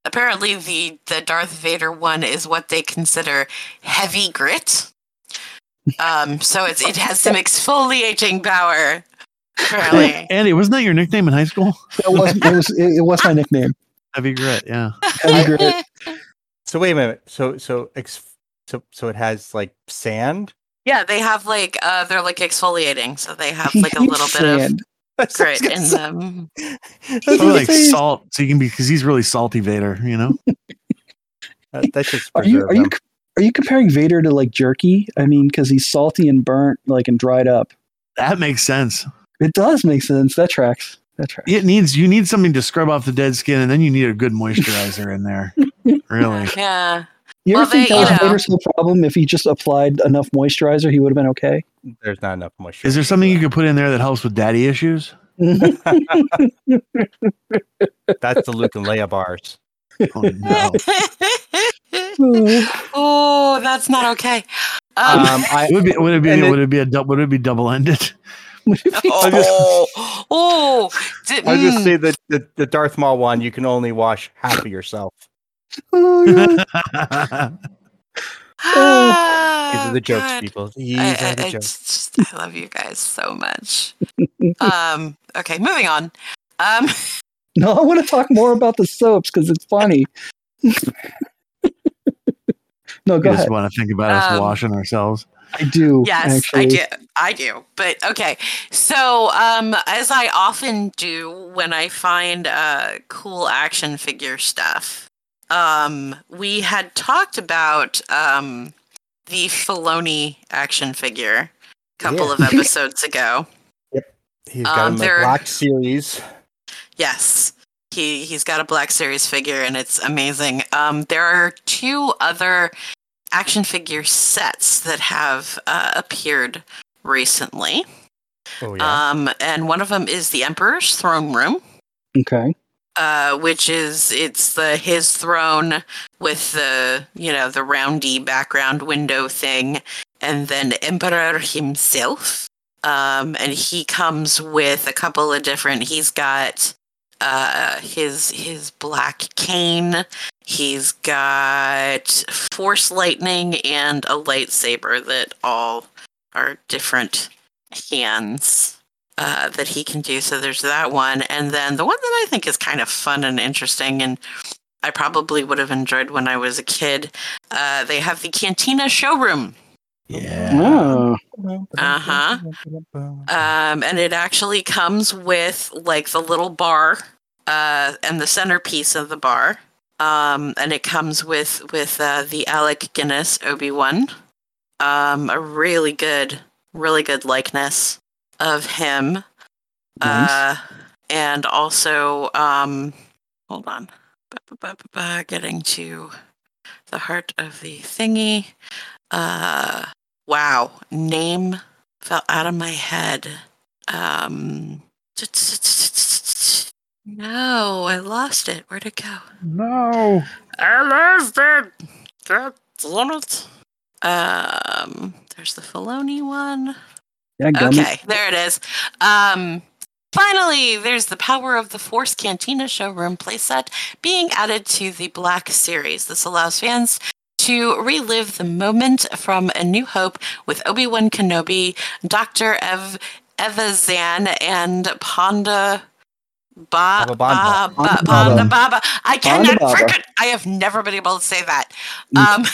apparently the the Darth Vader one is what they consider heavy grit. Um, so it's it has some exfoliating power. Apparently, Andy, wasn't that your nickname in high school? that was it was it, it was my nickname. Heavy grit, yeah. Heavy grit. So wait a minute. So so ex- so so it has like sand. yeah, they have like uh, they're like exfoliating, so they have like a little bit of Sand. That's what I was grit in say. them. That's Probably like salt, so you can be because he's really salty Vader, you know. Uh, That's just Are you preserve are you them. Are you comparing Vader to like jerky? I mean, because he's salty and burnt, like and dried up. That makes sense. It does make sense. That tracks. That tracks. It needs you need something to scrub off the dead skin, and then you need a good moisturizer in there. Really, Yeah, You ever Well, think they- that was you know- Vader's whole problem? If he just applied enough moisturizer, he would have been okay. There's not enough moisture. is there something you could put in there that helps with daddy issues? That's the Luke and Leia bars. Oh no! oh, that's not okay. Um, Um, I would it be would it be And it- would it be a dou- would it be double ended? oh, oh, di- I just mm. say that the, the Darth Maul one, you can only wash half of yourself. Oh, God. These are Oh, the jokes, God. people. These I, are the I jokes. just, I love you guys so much. um, okay, moving on. Um, no, I want to talk more about the soaps because it's funny. No, go just ahead. want to think about us Um, washing ourselves. I do. yes, actually. I do. I do. But okay. So, um, as I often do when I find uh, cool action figure stuff, um, we had talked about um, the Filoni action figure a couple Yeah. of episodes ago. Yep. He's got um, him black series. Yes. He he's got a Black Series figure and it's amazing. Um, there are two other action figure sets that have uh, appeared recently. Oh yeah. Um, and one of them is the Emperor's Throne Room, Okay. uh, which is it's the his throne with the you know the roundy background window thing, and then Emperor himself. Um, and he comes with a couple of different. He's got uh his his black cane. He's got force lightning and a lightsaber that all are different hands uh, that he can do. So there's that one, and then the one that I think is kind of fun and interesting, and I probably would have enjoyed when I was a kid. Uh, they have the Cantina showroom, Yeah. Oh, Uh-huh. um, and it actually comes with like the little bar uh, and the centerpiece of the bar, um, and it comes with with uh, the Alec Guinness Obi Wan, um, a really good, really good likeness of him. nice. Uh, and also, um, hold on, Ba, ba, ba, ba, ba, getting to the heart of the thingy. Uh, wow, name fell out of my head. Um, no, I lost it. Where'd it go? No. I lost it. God damn it. Um, there's the Filoni one. yeah, gun it. Okay, there it is. Um, finally, there's the Power of the Force Cantina showroom playset being added to the Black Series. This allows fans to relive the moment from A New Hope with Obi Wan Kenobi, Doctor Ev Evazan, and Ponda. Ba, Baba ba, Bamba. ba, Ponda Ponda Baba. Baba. I cannot Baba. freaking. I have never been able to say that. Me Um,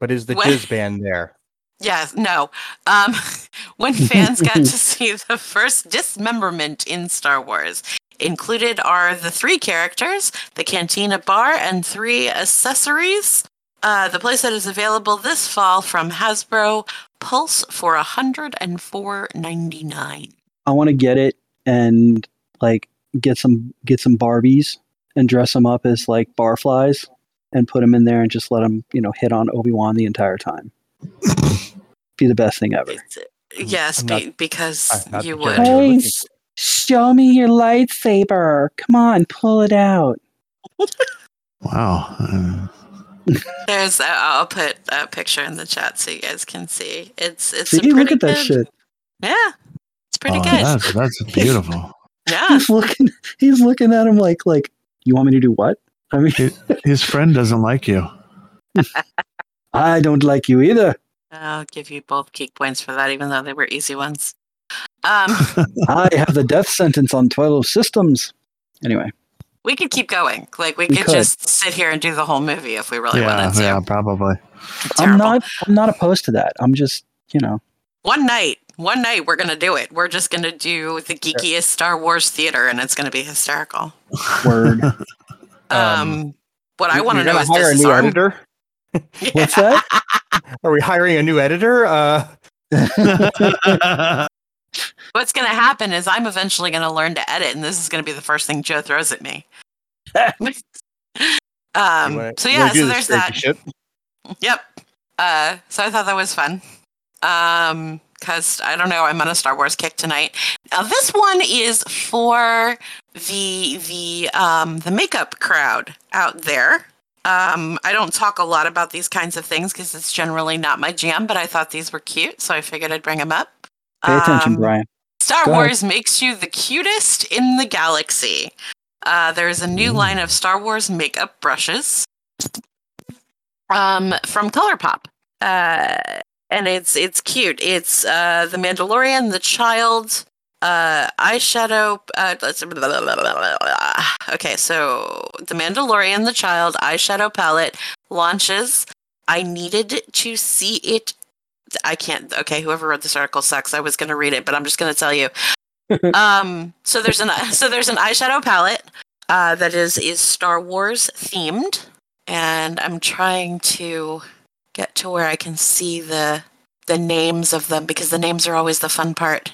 But is the What- jizz band there? Yes, no. Um, when fans got to see the first dismemberment in Star Wars, included are the three characters, the cantina bar, and three accessories. Uh, the playset is available this fall from Hasbro Pulse for $104.99. I want to get it and like get some get some Barbies and dress them up as like barflies and put them in there and just let them you know hit on Obi Wan the entire time. Be the best thing ever. It's- yes, I'm not- be, because you the would. Hey, show me your lightsaber. Come on, pull it out. Wow. Uh, There's. Uh, I'll put a picture in the chat so you guys can see. It's it's See, a pretty look at that good- shit. Yeah, it's pretty oh, good. That's, that's beautiful. Yeah. He's looking. He's looking at him like like you want me to do what? I mean, His friend doesn't like you. I don't like you either. I'll give you both geek points for that, even though they were easy ones. Um, I have the death sentence on twelve systems. Anyway, we could keep going. Like we, We could, could. just sit here and do the whole movie if we really yeah, wanted to. yeah, probably. I'm not. I'm not opposed to that. I'm just you know. One night, one night, we're gonna do it. We're just gonna do the geekiest Star Wars theater, and it's gonna be hysterical. Word. Um, what I want to know is hire a new arm- editor. What's that? Are we hiring a new editor? Uh, What's gonna happen is I'm eventually gonna learn to edit, and this is gonna be the first thing Joe throws at me. um, wanna- so yeah, so there's that. Shit? Yep. Uh, so I thought that was fun. Um, because I don't know, I'm on a Star Wars kick tonight. Now this one is for the the um the makeup crowd out there. Um, I don't talk a lot about these kinds of things because it's generally not my jam, but I thought these were cute, so I figured I'd bring them up. Pay attention, Um, Brian. Star Go ahead. Wars makes you the cutest in the galaxy. Uh, there's a new Ooh. line of Star Wars makeup brushes um, from ColourPop, uh, and it's it's cute. It's uh, the Mandalorian, the child, uh, eyeshadow. Uh, let's, okay, so the Mandalorian, the child eyeshadow palette launches. I needed to see it I can't. Okay, whoever wrote this article sucks. I was going to read it, but I'm just going to tell you. um, so there's an so there's an eyeshadow palette uh, that is is Star Wars themed, and I'm trying to get to where I can see the the names of them because the names are always the fun part.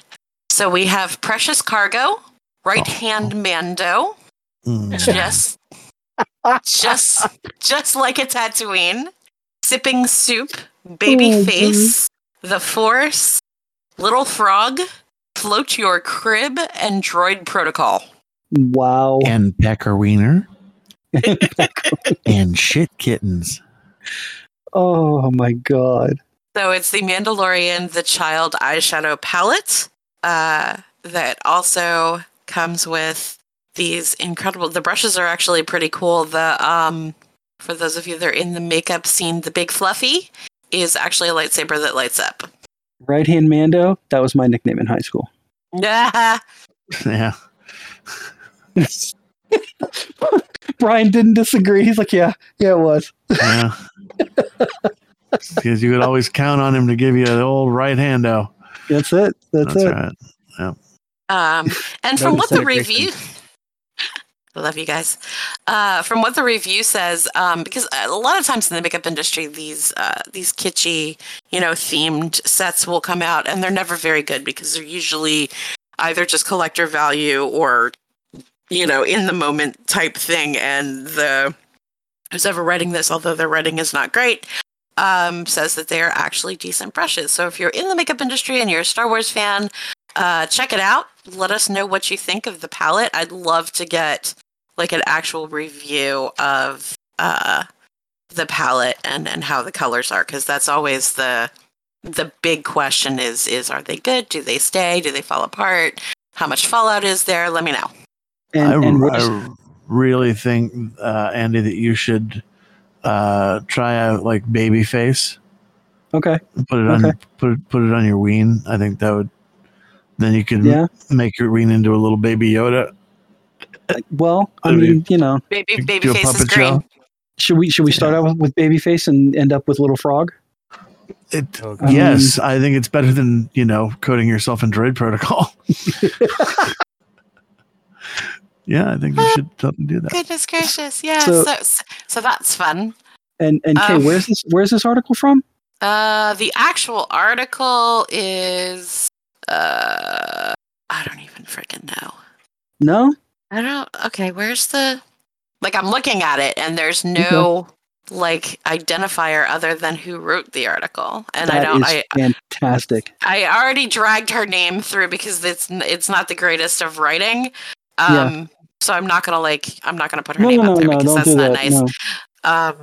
So we have Precious Cargo, Right Hand Mando, Mm. just just just like a Tatooine, sipping soup, baby Oh, face, the Force, little frog, float your crib, and droid protocol. Wow. and Pecker Wiener and shit kittens. Oh my god. So it's the Mandalorian, the child eyeshadow palette uh, that also comes with these incredible. The brushes are actually pretty cool. The um, for those of you that are in the makeup scene, the big fluffy is actually a lightsaber that lights up. Right hand Mando. That was my nickname in high school. Yeah. Yeah. Brian didn't disagree. He's like, yeah, yeah, it was. Yeah. Because you could always count on him to give you the old right hand hando. That's it. That's, That's it. right. Um, and from what the review, I love you guys. Uh, from what the review says, um, because a lot of times in the makeup industry, these uh, these kitschy, you know, themed sets will come out, and they're never very good because they're usually either just collector value or, you know, in the moment type thing. And the who's ever writing this, although their writing is not great, um, says that they are actually decent brushes. So if you're in the makeup industry and you're a Star Wars fan, uh, check it out. Let us know what you think of the palette. I'd love to get like an actual review of uh, the palette and, and how the colors are because that's always the the big question is is are they good? Do they stay? Do they fall apart? How much fallout is there? Let me know. And, I, I really think, uh, Andy, that you should uh, try out like Babyface. okay. Put it on Okay. put it, put it on your ween. I think that would. Then you could Yeah. make your ween into a little baby Yoda. Well, I I mean- mean, you know, Baby Do baby a face is puppet green. show. should we should we start out with, with Babyface and end up with Little Frog? It, Um, yes, I think it's better than you know coating yourself in Droid Protocol. yeah, I think you should totally do that. Goodness gracious. Yeah. So- So, so, so that's fun. And and Kay, Um, where's this where's this article from? Uh, the actual article is uh, I don't even freaking know. No? I don't. Okay, where's the? Like, I'm looking at it, and there's no like identifier other than who wrote the article, and I don't. is I fantastic. I already dragged her name through because it's it's not the greatest of writing. Um, Yeah. So I'm not gonna like I'm not gonna put her No, name no, up there no, because that's not that. nice. No. Um,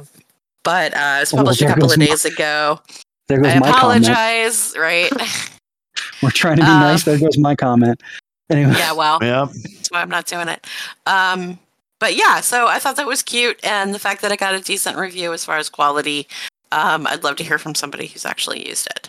but uh, it was Oh, published a couple goes of my- days ago. There goes I my comment. apologize. Right? We're trying to be Um, nice. There goes my comment. Anyway. yeah. Well, Yeah. that's why I'm not doing it. Um, but yeah, so I thought that was cute, and the fact that I got a decent review as far as quality, um, I'd love to hear from somebody who's actually used it.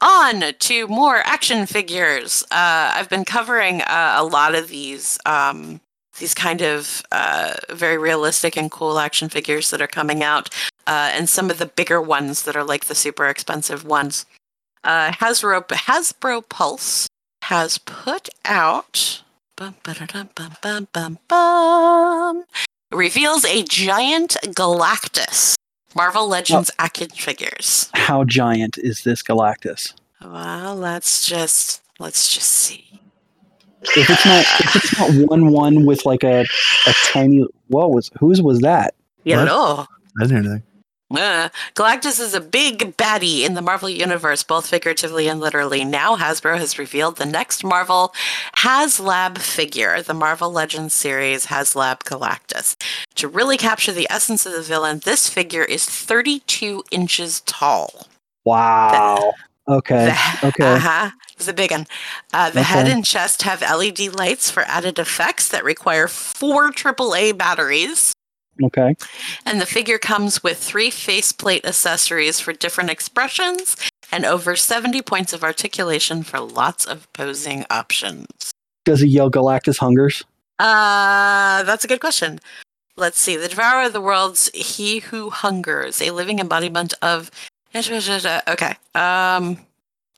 On to more action figures. Uh, I've been covering uh, a lot of these um, these kind of uh, very realistic and cool action figures that are coming out, uh, and some of the bigger ones that are like the super expensive ones. Uh, Hasbro Hasbro Pulse has put out bum, bum, bum, bum, bum, reveals a giant Galactus Marvel Legends action figures. How giant is this Galactus? Well, let's just let's just see. If it's not if it's not one one with like a, a tiny what was whose was that? Hello. That's anything. Uh, Galactus is a big baddie in the Marvel Universe, both figuratively and literally. Now, Hasbro has revealed the next Marvel HasLab figure, the Marvel Legends series HasLab Galactus. To really capture the essence of the villain, this figure is 32 inches tall. Wow. Okay. The- Okay. Uh-huh. It's a big one. Uh, the head and chest have LED lights for added effects that require four AAA batteries. Okay. And the figure comes with three faceplate accessories for different expressions and over 70 points of articulation for lots of posing options. Does he yell Galactus hungers? Uh, that's a good question. Let's see. The Devourer of the Worlds, He Who Hungers, a living embodiment of. Okay. Um,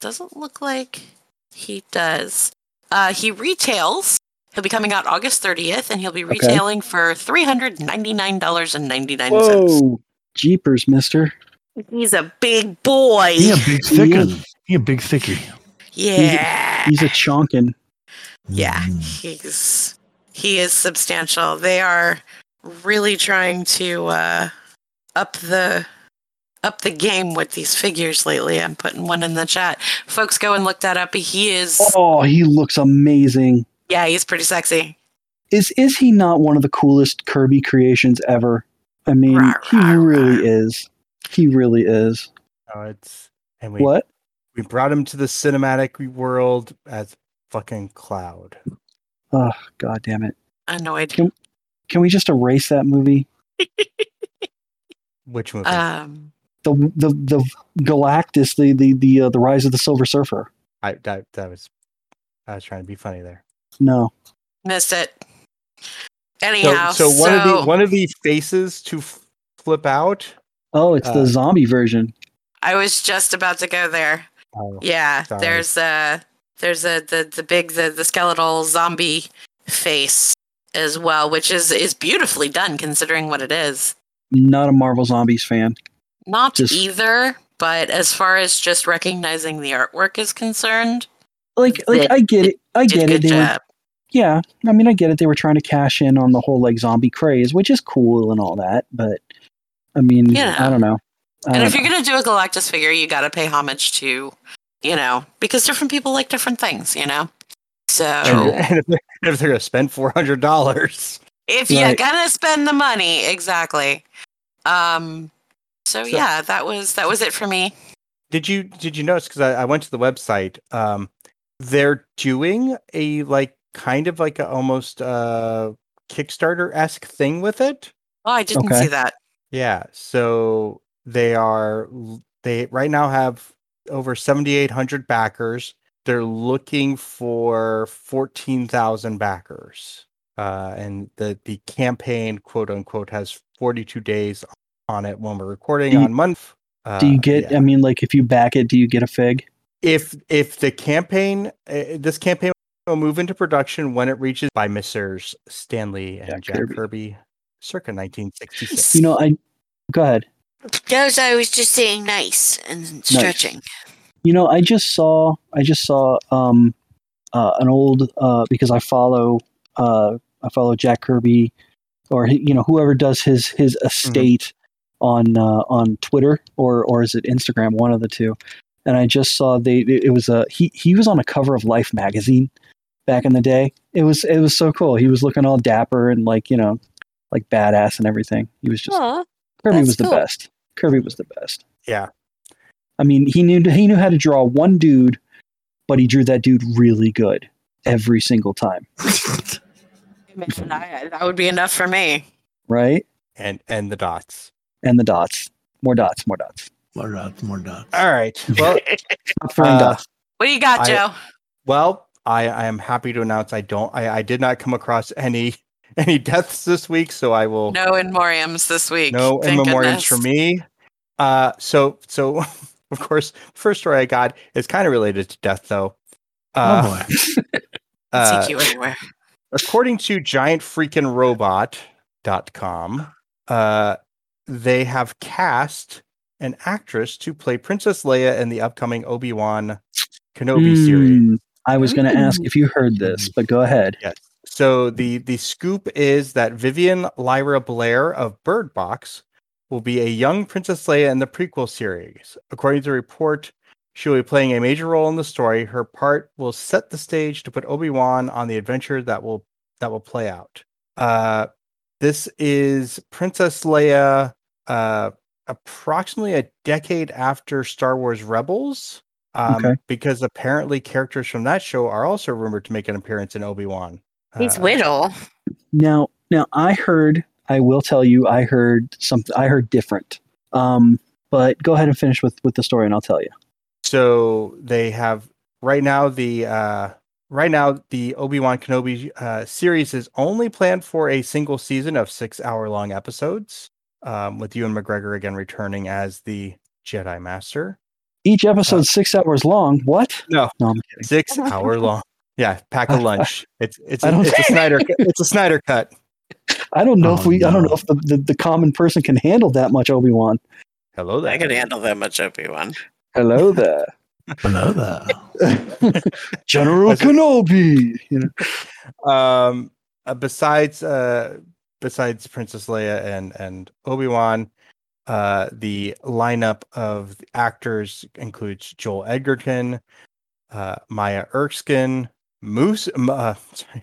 doesn't look like he does. Uh, he retails. He'll be coming out August 30th, and he'll be retailing for $399.99. Whoa. Jeepers, mister. He's a big boy. He a big He thickin. He a big thicky. Yeah. He's a chonkin. Yeah, Mm. he's he is substantial. They are really trying to uh, up the up the game with these figures lately. I'm putting one in the chat. Folks, go and look that up. He is Oh, he looks amazing. yeah, he's pretty sexy. Is is he not one of the coolest Kirby creations ever? I mean, Rah, he rah, really rah. is. He really is. Uh, it's and we What? we brought him to the cinematic world as fucking Cloud. Oh, god damn it. Annoyed. Can can we just erase that movie? Which movie? Um, The the the Galactus, the the the uh, the Rise of the Silver Surfer. I that that was I was trying to be funny there. No. missed it. Anyhow, so one of the one of the faces to f- flip out. Oh, it's the Uh, zombie version. I was just about to go there. Oh, Yeah, Sorry. there's a there's a the the big the, the skeletal zombie face as well, which is is beautifully done considering what it is. Not a Marvel Zombies fan. Not Just- either, but as far as just recognizing the artwork is concerned, Like like Did- I get it. I did get it. good They were, yeah, I mean I get it. They were trying to cash in on the whole like zombie craze, which is cool and all that, but I mean, Yeah. I don't know. I And don't if you're gonna do a Galactus figure, you got to pay homage to, you know, because different people like different things, you know. So and, and if, they're, if they're gonna spend four hundred dollars, if you're gonna spend the money, exactly. Um. So, So- yeah, that was that was it for me. did you did you notice? Because I, I went to the website. Um, they're doing a like kind of like a almost uh Kickstarter esque thing with it. Oh, I didn't Okay. see that. Yeah. So they are they right now have over 7800 backers. They're looking for 14,000 backers. Uh, and the the campaign quote unquote has 42 days on it when we're recording you- on month. Uh, do you get? yeah. I mean, like if you back it, do you get a fig? if if the campaign uh, this campaign will move into production when it reaches by Messrs. Stan Lee and Jack Jack, Kirby. Kirby. circa 1966. You know, I go ahead. Those I was just saying nice and stretching. You know, I just saw I just saw um uh, an old uh because I follow uh I follow Jack Kirby or he- you know whoever does his his estate on uh, on Twitter or or is it Instagram one of the two and I just saw they it it was a he he was on a cover of Life magazine back in the day it was it was so cool he was looking all dapper and like you know like badass and everything he was just Aw, Kirby that's was the cool. best Kirby was the best Yeah. I mean, he knew he knew how to draw one dude, but he drew that dude really good every single time, I- that would be enough for me. right? And and the dots. And the dots, more dots, more dots. more dots, more dots. All right. Well, Stop Uh, dots. What do you got, I- Joe? well, I, I am happy to announce I don't I, I did not come across any any deaths this week, so I will No in memoriams this week. no in Thank memoriams for me. Uh, so so of course, first story I got is kind of related to death though. Uh, oh boy. uh, Seek you anywhere. according to giantfreakinrobot.com, uh, they have cast an actress to play Princess Leia in the upcoming Obi Wan Kenobi series. Mm, I was going to ask if you heard this, but go ahead. Yes. So the the scoop is that Vivian Lyra Blair of Bird Box will be a young Princess Leia in the prequel series. According to the report, she will be playing a major role in the story. Her part will set the stage to put Obi Wan on the adventure that will that will play out. Uh, this is Princess Leia, uh, approximately a decade after Star Wars Rebels. Um, Okay. Because apparently characters from that show are also rumored to make an appearance in Obi Wan. He's Uh, Whittle. Now, now I heard. I will tell you, I heard something. I heard different. Um, but go ahead and finish with with the story, and I'll tell you. So they have right now the uh, right now the Obi Wan Kenobi uh, series is only planned for a single season of six hour long episodes, um, with Ewan McGregor again returning as the Jedi Master. Each episode six hours long. What? No. no, I'm kidding. Six hour long. Yeah, pack a lunch. It's it's I a, don't- it's a Snyder it's a Snyder cut. I don't know Oh, if we. I don't know if the, the, the common person can handle that much Obi Wan. Hello there. I can handle that much Obi Wan. Hello there, Hello there. General That's. Kenobi. You know, um uh, besides uh besides princess leia and and obi-wan uh the lineup of actors includes joel edgerton uh maya erskine moose uh, sorry,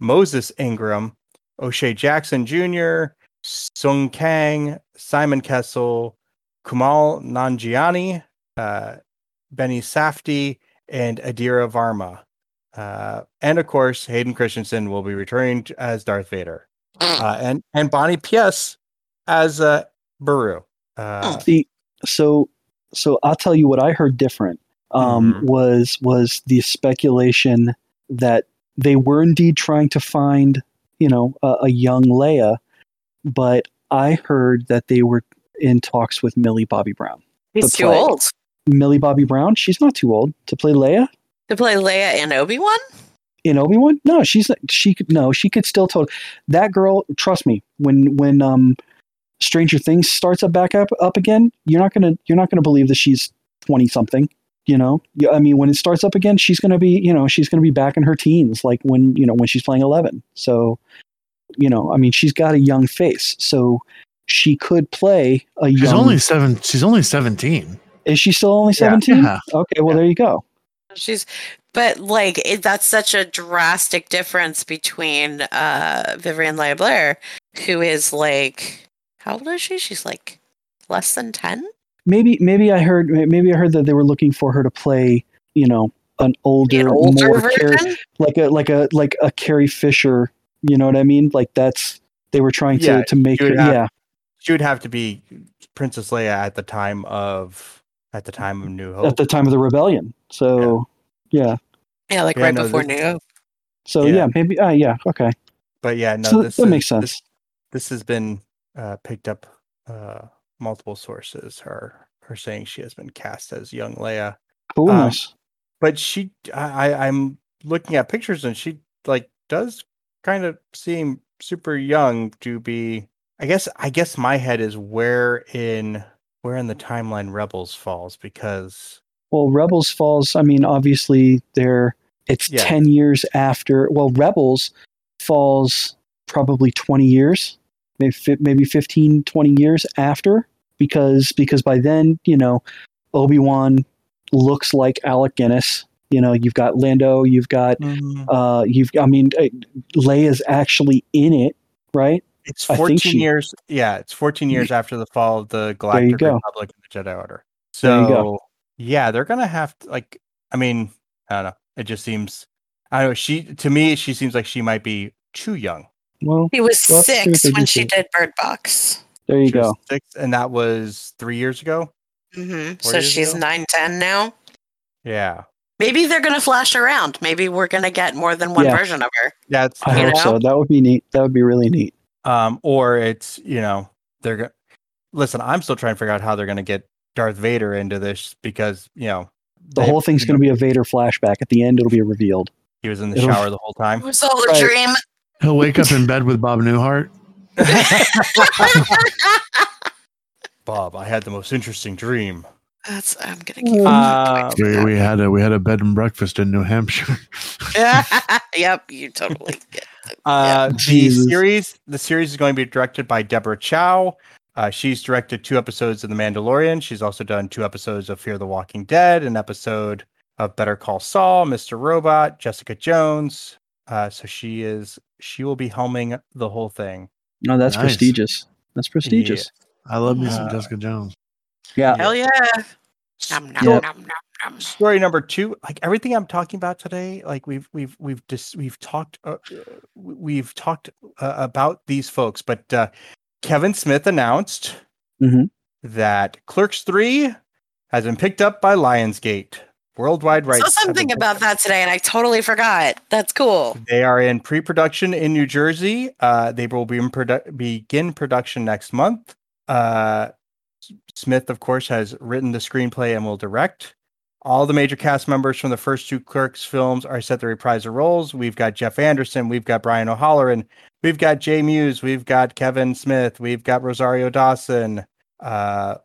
moses ingram o'shea jackson jr sung kang simon kessel kumail nanjiani uh benny safdie and indira varma. Uh, and of course, Hayden Christensen will be returning as Darth Vader, uh, and and Bonnie Piesse as uh, Beru. Uh, See, so so I'll tell you what I heard different. Um, Mhm. was was the speculation that they were indeed trying to find you know a, a young Leia, but I heard that they were in talks with Millie Bobby Brown. He's The too old Millie Bobby Brown, she's not too old to play Leia. to play Leia and Obi Wan. In Obi Wan? No, she's not, she could no, she could still totally. That girl, trust me, when when um Stranger Things starts up back up up again, you're not gonna you're not gonna believe that she's twenty something. You know, I mean, when it starts up again, she's gonna be you know she's gonna be back in her teens, like when you know when she's playing eleven. So, you know, I mean, she's got a young face, so she could play a She's young. only seven. She's only seventeen. is she still only seventeen? Yeah. Okay, well Yeah. there you go. She's, but like it, that's such a drastic difference between uh Vivian Leia Blair, who is like, how old is she? She's like less than ten. maybe maybe I heard maybe I heard that they were looking for her to play you know an older, An older more Carrie, like a like a like a Carrie Fisher. You know what I mean? Like that's they were trying to Yeah, to make her. have- Yeah, she would have to be Princess Leia at the time of at the time of New Hope. at the time of the rebellion. So yeah, Yeah, like Yeah, right no, before this- New Hope. so Yeah. yeah, maybe. Uh, yeah, okay. but yeah, no, so this that is- makes sense. This, this has been uh, picked up uh, multiple sources. Her her saying she has been cast as young Leia. Cool, um, but she I, I i'm looking at pictures and she like does kind of seem super young to be I guess I guess my head is where in where in the timeline Rebels falls because Well, Rebels falls. I mean, obviously, they're it's Yeah. ten years after. Well, Rebels falls probably twenty years, maybe fi- maybe 15, 20 years after, because because by then you know Obi Wan looks like Alec Guinness. You know, you've got Lando, you've got uh, you've. I mean, uh, Leia's actually in it, right? it's 14 she- years. Yeah, it's 14 years after the fall of the Galactic. Republic and the Jedi Order. There. So yeah, they're gonna have to like. I mean, I don't know. It just seems. I don't know. She to me, she seems like she might be too young. Well, He was Well, let's see what six when she did Bird Box. there you She go. Six, and that was three years ago. hmm So years she's ago? nine, ten now. Yeah. Maybe they're gonna flash around. Maybe we're gonna get more than one Yeah. version of her. That's I You hope know? so. That would be neat. That would be really neat. um, or it's you know they're gonna listen. I'm still trying to figure out how they're gonna get Darth Vader into this because you know The whole thing's going to be a Vader flashback. At the end, it'll be revealed. he was in the it'll- shower the whole time. It time. was all a dream. He'll wake up in bed with Bob Newhart. Bob, I had the most interesting dream. That's I'm gonna keep. Uh, We, we had a we had a bed and breakfast in New Hampshire. yep, you totally get. it. Uh, the Jesus. series, the series is going to be directed by Deborah Chow. Uh, she's directed two episodes of The Mandalorian. She's also done two episodes of Fear the Walking Dead, an episode of Better Call Saul, Mr. Robot, Jessica Jones. Uh, so she is she will be helming the whole thing. No, that's Nice. prestigious. That's prestigious. I love me some Uh, Jessica Jones. Yeah. Hell yeah! Nom, nom, Yep. nom, nom, nom. Story number two, like everything I'm talking about today, like we've we've we've just we've talked uh, uh, we've talked uh, about these folks, but uh, Kevin Smith announced Mhm. that Clerks Three has been picked up by Lionsgate. Worldwide I rights. saw something about that today, and I totally forgot. That's cool. They are in pre-production in New Jersey. Uh, they will be in produ- begin production next month. Uh, Smith, of course, has written the screenplay and will direct. All the major cast members from the first two Clerks films are set to reprise their roles. We've got Jeff Anderson, we've got Brian O'Halloran, we've got Jay Mewes, we've got Kevin Smith, we've got Rosario Dawson. Uh,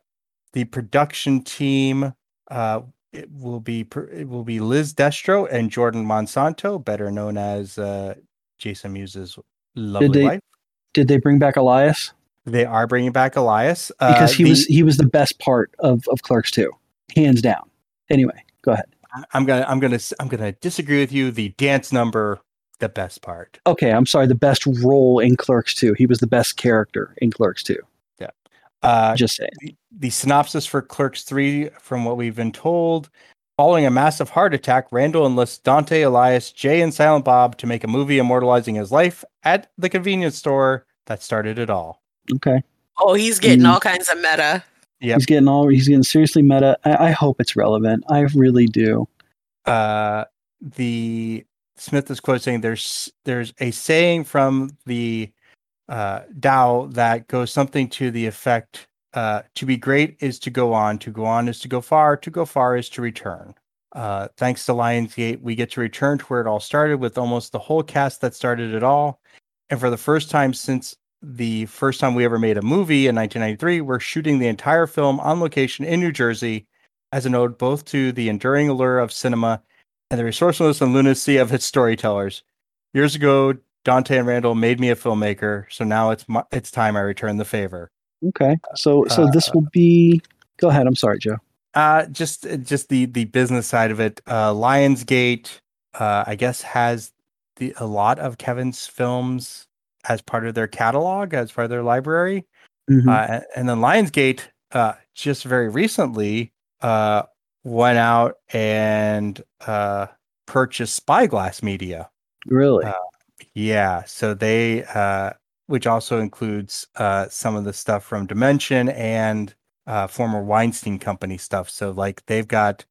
the production team uh, it will be it will be Liz Destro and Jordan Monsanto, better known as uh, Jason Mewes's lovely they- wife. Did they bring back Elias? They are bringing back Elias uh, Because he the- was he was the best part of of Clerks 2, hands down. Anyway, go ahead. I'm gonna I'm gonna I'm gonna disagree with you. The dance number, the best part. Okay, I'm sorry. The best role in Clerks 2. He was the best character in Clerks 2. Yeah. Uh, Just saying. the, the synopsis for Clerks 3, from what we've been told, following a massive heart attack, Randall enlists Dante, Elias, Jay, and Silent Bob to make a movie immortalizing his life at the convenience store that started it all. Okay. Oh, he's getting Mm. all kinds of meta. Yeah, He's getting all he's getting seriously meta. I, I hope it's relevant. I really do. uh, the Smith is quote saying there's there's a saying from the uh, Tao that goes something to the effect uh, to be great is to go on, to go on is to go far, to go far is to return. Uh, thanks to Lionsgate, we get to return to where it all started with almost the whole cast that started it all. And for the first time since the first time we ever made a movie in 1993, we're shooting the entire film on location in New Jersey as an ode both to the enduring allure of cinema and the resourcefulness and lunacy of its storytellers. Years ago, Dante and Randall made me a filmmaker, so now it's my, it's time I return the favor. Okay. So so this will be go ahead. I'm sorry, Joe. Uh, just just the the business side of it. Uh, Lionsgate, uh, I guess, has the a lot of Kevin's films as part of their catalog, as part of their library. Mhm. Uh, and then Lionsgate, uh, just very recently, uh, went out and uh, purchased Spyglass Media. really? uh, Yeah, so they, uh, which also includes uh, some of the stuff from Dimension and uh, former Weinstein Company stuff. So like they've got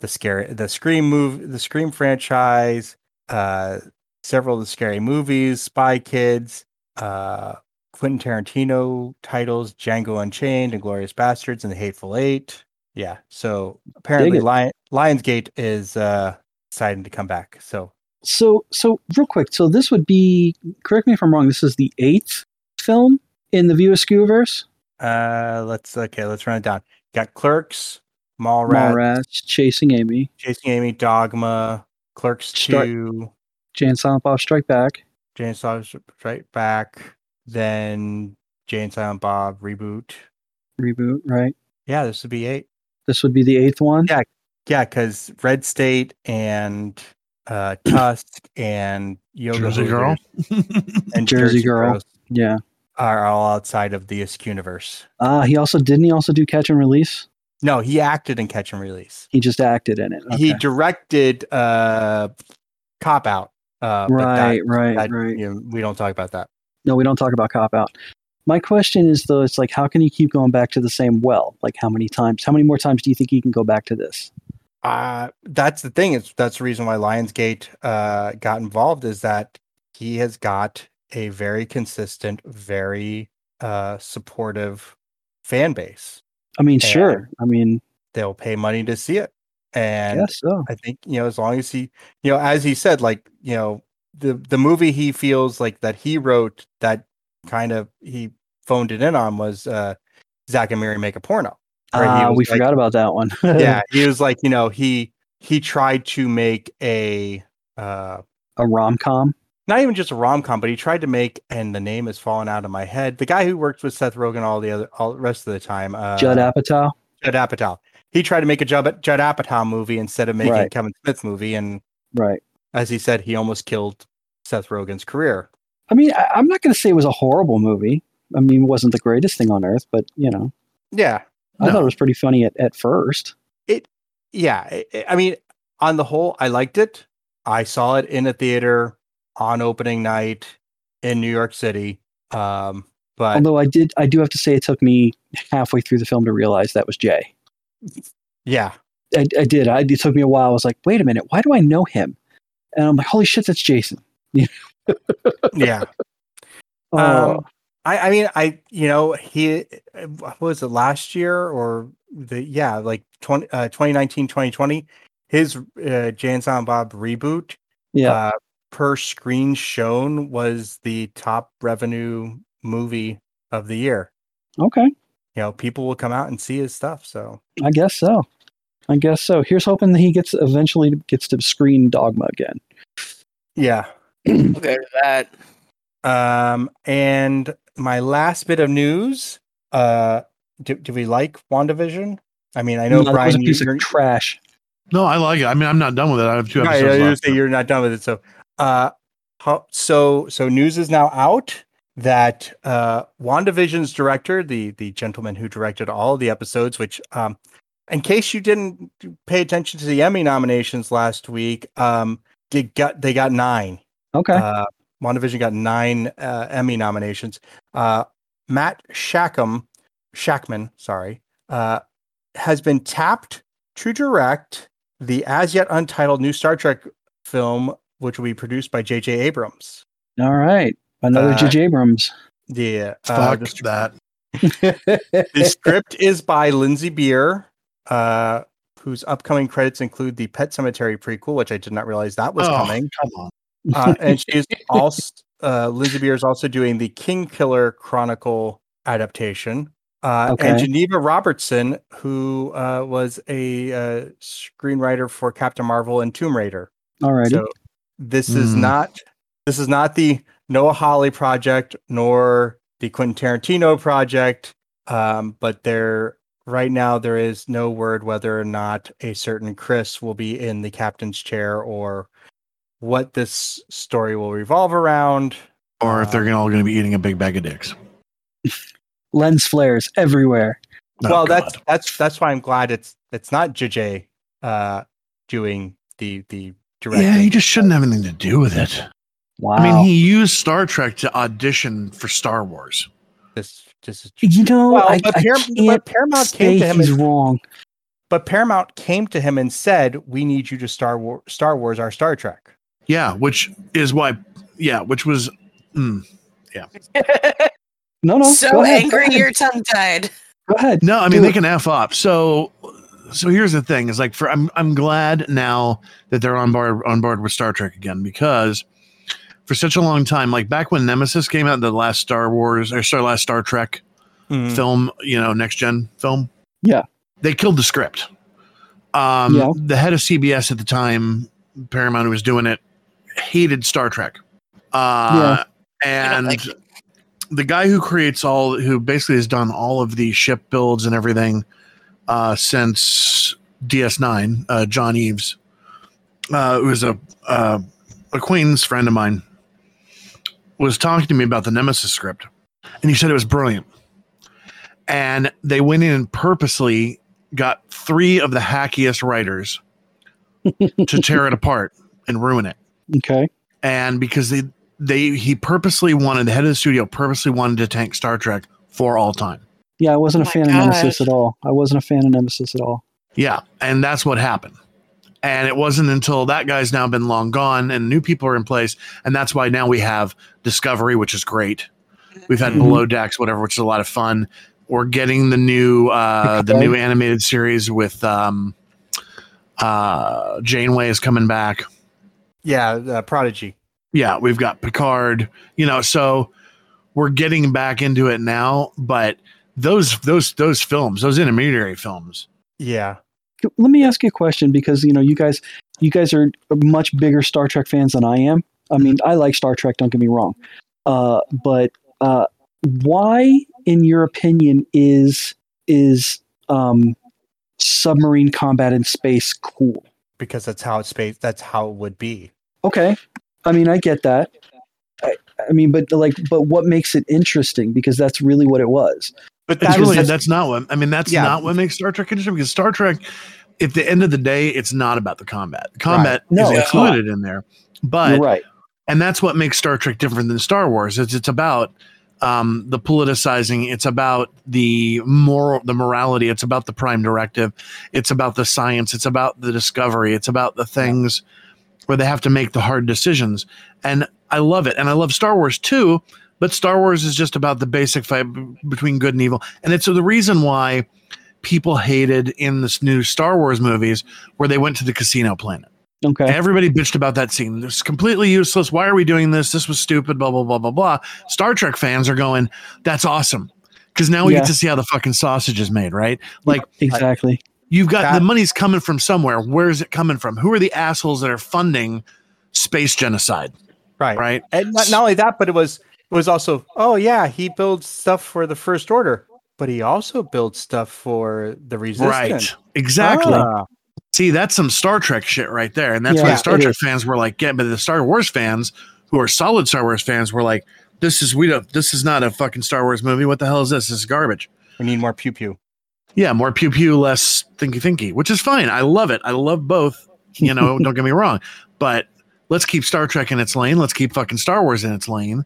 the scary, the Scream move, the Scream franchise, uh, several of the scary movies, Spy Kids, uh, Quentin Tarantino titles, Django Unchained, and Glorious Bastards, and The Hateful Eight. Yeah, so apparently. Lion, Lionsgate is uh, deciding to come back. So so so real quick. So this would be correct me if I'm wrong. This is the eighth film in the View Askewverse? Uh, let's okay. Let's run it down. got Clerks, Mallrats, Mallrats, Chasing Amy, Chasing Amy, Dogma, Clerks Start- Two, Jay and Silent Bob Strike Back. Jay and Silent Strike Back, then Jay and Silent Bob reboot. reboot, right? Yeah, this would be eight. This would be the eighth one. Yeah. Yeah, because Red State and uh, Tusk and Yoga Jersey Girl. And Jersey Girl. Yeah. are all outside of the Isk universe. Ah, he also didn't he also do Catch and Release? No, he acted in Catch and Release. He just acted in it. He directed uh, Cop Out. Uh, but right, that- right, that, right. you know, we don't talk about that. No, we don't talk about cop out. My question is though, it's like how can you keep going back to the same well? Like how many times? How many more times do you think you can go back to this? Uh, that's the thing. Is that's the reason why Lionsgate uh, got involved is that he has got a very consistent, very uh, supportive fan base. I mean, Yeah. sure. I mean, They'll pay money to see it, and yes, so. I think you know as long as he, you know, as he said, like you know, the the movie he feels like that he wrote that kind of he phoned it in on was uh, Zack and Miri make a porno. where he Ah, we like- forgot about that one. yeah, he was like, you know, he he tried to make a uh a rom com. not even just a rom com, but he tried to make, and the name has fallen out of my head. The guy who works with Seth Rogen all the other all the rest of the time, uh, Judd Apatow. Judd Apatow. He tried to make a Judd, Judd Apatow movie instead of making a Right. Kevin Smith movie, and Right. as he said, he almost killed Seth Rogen's career. I mean, I, I'm not going to say it was a horrible movie. I mean, it wasn't the greatest thing on earth, but you know, Yeah, I No. thought it was pretty funny at, at first. It, yeah. I- I- I mean, on the whole, I liked it. I saw it in a theater on opening night in New York City. Um, but Although I did, I do have to say, it took me halfway through the film to realize that was Jay. yeah, I, I did. I, it took me a while. I was like, wait a minute, why do I know him? And I'm like, holy shit, that's Jason. yeah. Oh, Um, I, I mean, I, you know, he, what was it last year or the, yeah, like 20, uh, 2019, 2020, his uh, Jay and Silent Bob reboot yeah. uh, per screen shown was the top revenue movie of the year. okay. You know, people will come out and see his stuff. So, I guess so. I guess so. Here's hoping that he gets eventually gets to screen Dogma again. yeah. Okay, that. Um, and my last bit of news, uh, do, do we like WandaVision? I mean, I know No, that was Brian, a piece you're, of trash. No, I like it. I mean, I'm not done with it. I have two Right, I episodes was gonna left. say you're not done with it. So, uh, how, so so news is now out that uh, WandaVision's director, the the gentleman who directed all of the episodes, which, um, in case you didn't pay attention to the Emmy nominations last week, um, they got they got nine. Okay. Uh, WandaVision got nine uh, Emmy nominations. Uh, Matt Shackham, Shakman, sorry, uh, has been tapped to direct the as yet untitled new Star Trek film, which will be produced by J.J. Abrams. All right. Another uh, J.J. Abrams. Yeah, uh, Fuck the, that. the script is by Lindsay Beer, uh, whose upcoming credits include the Pet Sematary prequel, which I did not realize that was Oh, coming. Come on. uh, and she's also uh, Lindsay Beer is also doing the King Killer Chronicle adaptation. Uh, And Geneva Robertson, who uh, was a uh, screenwriter for Captain Marvel and Tomb Raider. All right. So this is Hmm. not this is not the Noah Hawley project nor the Quentin Tarantino project. Um, but there right now there is no word whether or not a certain Chris will be in the captain's chair or what this story will revolve around. Or if they're gonna- all going to be eating a big bag of dicks. Lens flares everywhere. Oh, well, God. that's that's that's why I'm glad it's it's not JJ uh, doing the the directing. yeah, he just shouldn't have anything to do with it. Wow. I mean, he used Star Trek to audition for Star Wars. this this is you know, Well, I, but I Par- can't but Paramount say came to him he's and- wrong. But Paramount came to him and said, "We need you to Star War- Star Wars our Star Trek." Yeah, which is why. Yeah, which was. Mm, No, no. so go ahead, angry ahead, you're tongue tied. Go ahead. No, I Do mean they it. can f up. So, so here's the thing: is like for I'm I'm glad now that they're on board on board with Star Trek again because for such a long time. Like back when Nemesis came out, the last Star Wars or sorry, last Star Trek Mhm. film, you know, next gen film. Yeah. They killed the script. Um, Yeah. The head of CBS at the time, Paramount, who was doing it, hated Star Trek. Uh, And like the guy who creates all, who basically has done all of the ship builds and everything uh, since DS9, uh, John Eaves, uh, who was a uh, acquaintance friend of mine, was talking to me about the Nemesis script, and he said it was brilliant. And they went in and purposely got three of the hackiest writers to tear it apart and ruin it. Okay. And because they they he purposely wanted the head of the studio purposely wanted to tank Star Trek for all time. Yeah, I wasn't Oh a my fan of Nemesis at all. I wasn't a fan of Nemesis at all. Yeah, and that's what happened. And it wasn't until that guy's now been long gone and new people are in place, and that's why now we have Discovery, which is great. We've had Mhm. Below Decks, whatever, which is a lot of fun. We're getting the new uh, the new animated series with um, uh, Janeway is coming back. Yeah, uh, Prodigy. Yeah, we've got Picard. You know, so we're getting back into it now. But those those those films, those intermediary films, Yeah. Let me ask you a question because you know you guys you guys are much bigger Star Trek fans than I am. I mean, I like Star Trek. Don't get me wrong, uh, but uh, why, in your opinion, is is um, submarine combat in space cool? Because that's how it's space. That's how it would be. Okay, I mean, I get that. I, I mean, but like, but what makes it interesting? Because that's really what it was. But It's that really is that's not what I mean. That's Yeah. not what makes Star Trek interesting because Star Trek, at the end of the day, it's not about the combat. The combat No, is it's included in there, but You're right. and that's what makes Star Trek different than Star Wars. Is it's about um, the politicizing. It's about the moral, the morality. It's about the prime directive. It's about the science. It's about the discovery. It's about the things where they have to make the hard decisions. And I love it. And I love Star Wars too. But Star Wars is just about the basic fight b- between good and evil. And it's the reason why people hated in this new Star Wars movies where they went to the casino planet. Okay. Everybody bitched about that scene. This is completely useless. Why are we doing this? This was stupid. Blah blah blah blah blah. Star Trek fans are going, "That's awesome," because now we Yeah. get to see how the fucking sausage is made. Right? Like Exactly. you've got That- the money's coming from somewhere. Where is it coming from? Who are the assholes that are funding space genocide? right. Right? And not, not only that, but it was it was also oh yeah, he builds stuff for the First Order, but he also builds stuff for the Resistance. Right? Exactly. Ah, See, that's some Star Trek shit right there, and that's why Yeah, the Star Trek is. fans were like, "Yeah," but the Star Wars fans, who are solid Star Wars fans, were like, "This is we don't. This is not a fucking Star Wars movie. What the hell is this? This is garbage." we need more pew pew. Yeah, more pew pew, less thinky thinky, which is fine. I love it. I love both. You know, don't get me wrong, but let's keep Star Trek in its lane. Let's keep fucking Star Wars in its lane.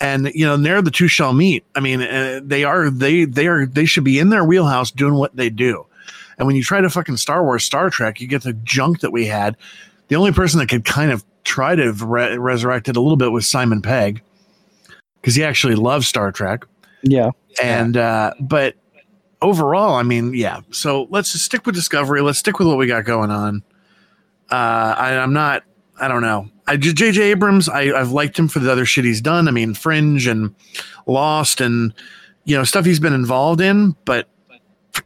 And you know, there the two shall meet. I mean, uh, they are they they are they should be in their wheelhouse doing what they do. And when you try to fucking Star Wars, Star Trek, you get the junk that we had. The only person that could kind of try to re- resurrect it a little bit was Simon Pegg, because he actually loves Star Trek. Yeah. and uh but overall i mean yeah. So let's just stick with discovery. Let's stick with what we got going on. Uh I, i'm not i don't know. I jj abrams I, i've liked him for the other shit he's done. I mean fringe and lost and you know stuff he's been involved in but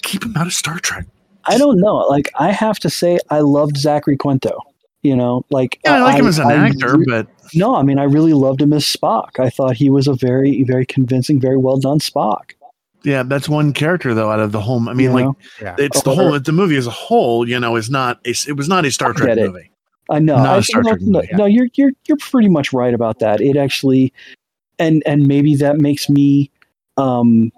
keep him out of star trek I don't know. Like I have to say, I loved Zachary Quinto. You know, like yeah i like him as an I actor re- but no, I mean, I really loved him as Spock. I thought he was a very, very convincing, very well done Spock. yeah that's one character though out of the whole i mean You like? Yeah. it's the Or- whole the movie as a whole you know is not a, it was not a star trek it. movie I know. Not a I, Star no, Trek no, movie, no, you're you're you're pretty much right about that. It actually, and and maybe that makes me, um,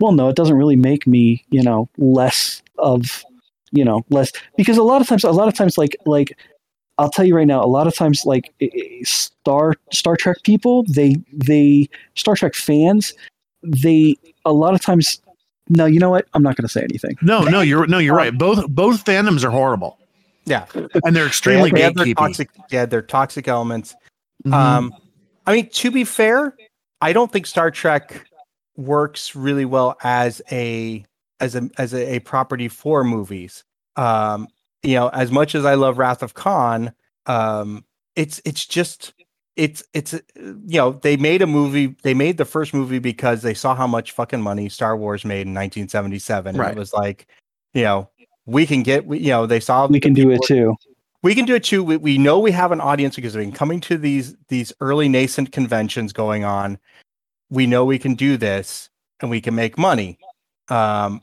well, no, it doesn't really make me, you know, less of, you know, less because a lot of times, a lot of times, like like, I'll tell you right now, a lot of times, like Star Star Trek people, they they Star Trek fans, they a lot of times. No, you know what? I'm not going to say anything. no no you're no you're right both both fandoms are horrible yeah. and they're extremely they have, they have toxic. Yeah, they're toxic elements. Mhm. Um, I mean, to be fair, I don't think Star Trek works really well as a as a as a, a property for movies. Um, you know, as much as I love Wrath of Khan, um, it's it's just it's it's uh, you know they made a movie they made the first movie because they saw how much fucking money star wars made in 1977 and it was like you know we can get we, you know they saw we can do it too. we can do it too we, we know we have an audience because we've been coming to these these early nascent conventions going on we know we can do this and we can make money um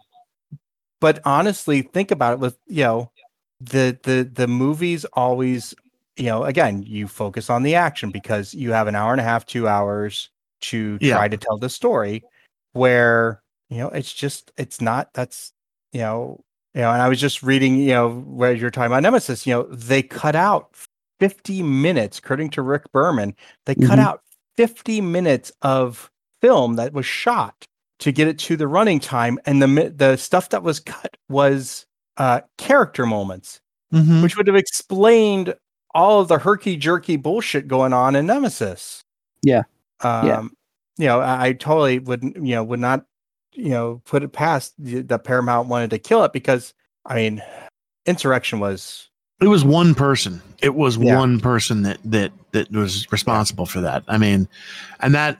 but honestly think about it with you know the the the movies always you know again you focus on the action because you have an hour and a half two hours to Yeah. try to tell the story where you know it's just it's not that's you know you know and i was just reading you know where you're talking about nemesis you know they cut out 50 minutes according to rick berman they cut Mhm. out 50 minutes of film that was shot to get it to the running time and the the stuff that was cut was uh character moments Mhm. which would have explained all of the herky jerky bullshit going on in Nemesis. Yeah. Um, Yeah. You know, I, I totally would, not you know, would not, you know, put it past the, the Paramount wanted to kill it because, I mean, Insurrection was, It was one person. It was Yeah. one person that that that was responsible for that. I mean, and that.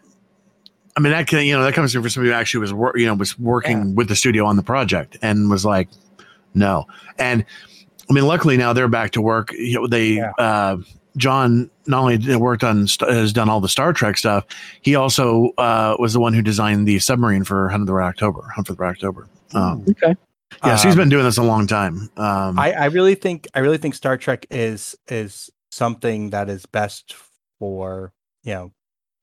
I mean that can you know that comes from somebody who actually was wor- you know was working with the studio on the project and was like, no. And I mean, luckily now they're back to work. You know, they Yeah. uh, John not only worked on has done all the Star Trek stuff. He also uh, was the one who designed the submarine for Hunt of the Red October. Hunt for the Red October. Um, Okay. yeah, so he's Um, been doing this a long time. Um, I, I really think, I really think Star Trek is, is something that is best for, you know,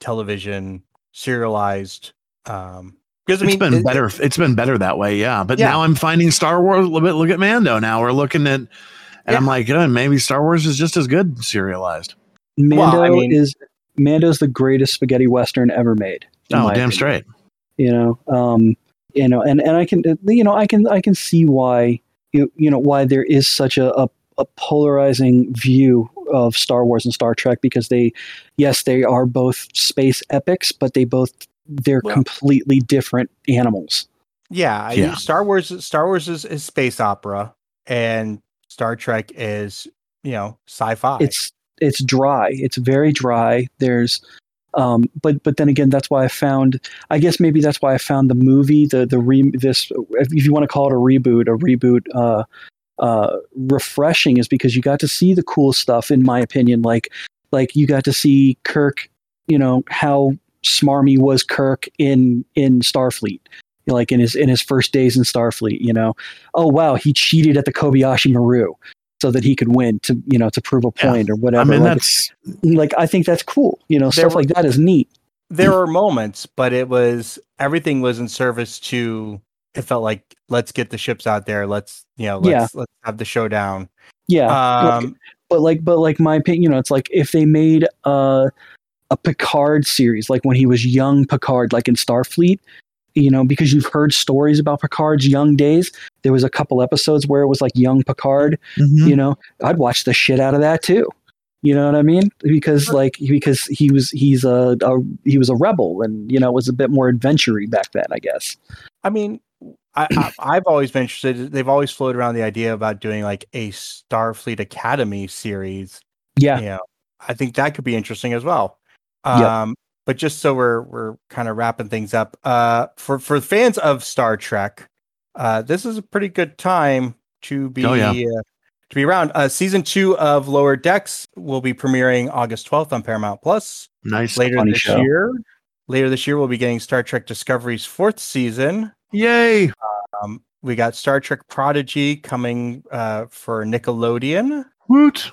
television, serialized. Um, because I it's mean, been it- better. It's been better that way, yeah. But Yeah. now I'm finding Star Wars. Look at look at Mando. Now we're looking at, and I'm Yeah. like, oh, maybe Star Wars is just as good serialized. Mando I mean- is Mando's the greatest spaghetti western ever made. Oh, damn opinion. straight. you know um you know and and i can you know i can i can see why you you know why there is such a, a, a polarizing view of star wars and star trek because they yes they are both space epics but they both they're Well- completely different animals Yeah, Yeah. Star Wars. Star Wars is, is space opera, and Star Trek is you know sci-fi. it's it's dry it's very dry there's um but but then again that's why i found i guess maybe that's why i found the movie the the re this if you want to call it a reboot a reboot uh uh refreshing is because you got to see the cool stuff in my opinion like like you got to see kirk you know how smarmy was kirk in in starfleet like in his in his first days in starfleet you know oh wow he cheated at the kobayashi maru so that he could win to you know to prove a Yeah. point or whatever. I mean, like, that's like I think that's cool. You know, stuff were- like that is neat. there were moments, but it was everything was in service to. It felt like let's get the ships out there. Let's you know let's let's have the showdown. Yeah, like- Um, but like but like my opinion, you know, it's like if they made uh, a Picard series, like when he was young Picard, like in Starfleet, you know, because you've heard stories about Picard's young days. There was a couple episodes where it was like young Picard. Mhm. You know, I'd watch the shit out of that too. You know what I mean? Because like because he was he's a, a he was a rebel and you know was a bit more adventure back then, I guess. I mean, I, I I've always been interested. They've always floated around the idea about doing like a Starfleet Academy series. Yeah, you know, I think that could be interesting as well. Yep. Um, but just so we're we're kind of wrapping things up, uh, for for fans of Star Trek, uh, this is a pretty good time to be Oh, yeah. uh, to be around. Uh, season two of Lower Decks will be premiering August twelfth on Paramount Plus. nice. Later funny this show. year, later this year, we'll be getting Star Trek Discovery's fourth season. Yay! Um, we got Star Trek Prodigy coming uh, for Nickelodeon. Woot!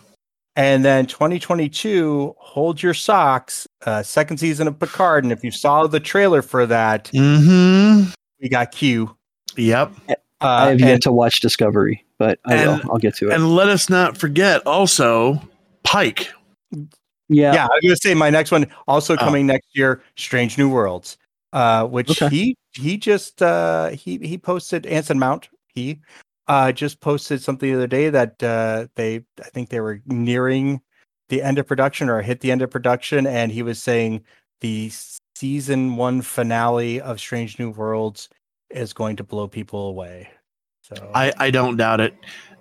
And then 2022, Hold Your Socks, uh, second season of Picard. And if you saw the trailer for that, Mm-hmm. we got Q. Yep. Uh, I have and- yet to watch Discovery, but I And- will. I'll get to it. And let us not forget also Pike. yeah, yeah, I was gonna say my next one also Oh. coming next year, Strange New Worlds, uh, which Okay. he he just uh, he he posted Anson Mount. He uh, just posted something the other day that uh, they I think they were nearing the end of production or hit the end of production, and he was saying the season one finale of Strange New Worlds is going to blow people away. So I, I don't doubt it.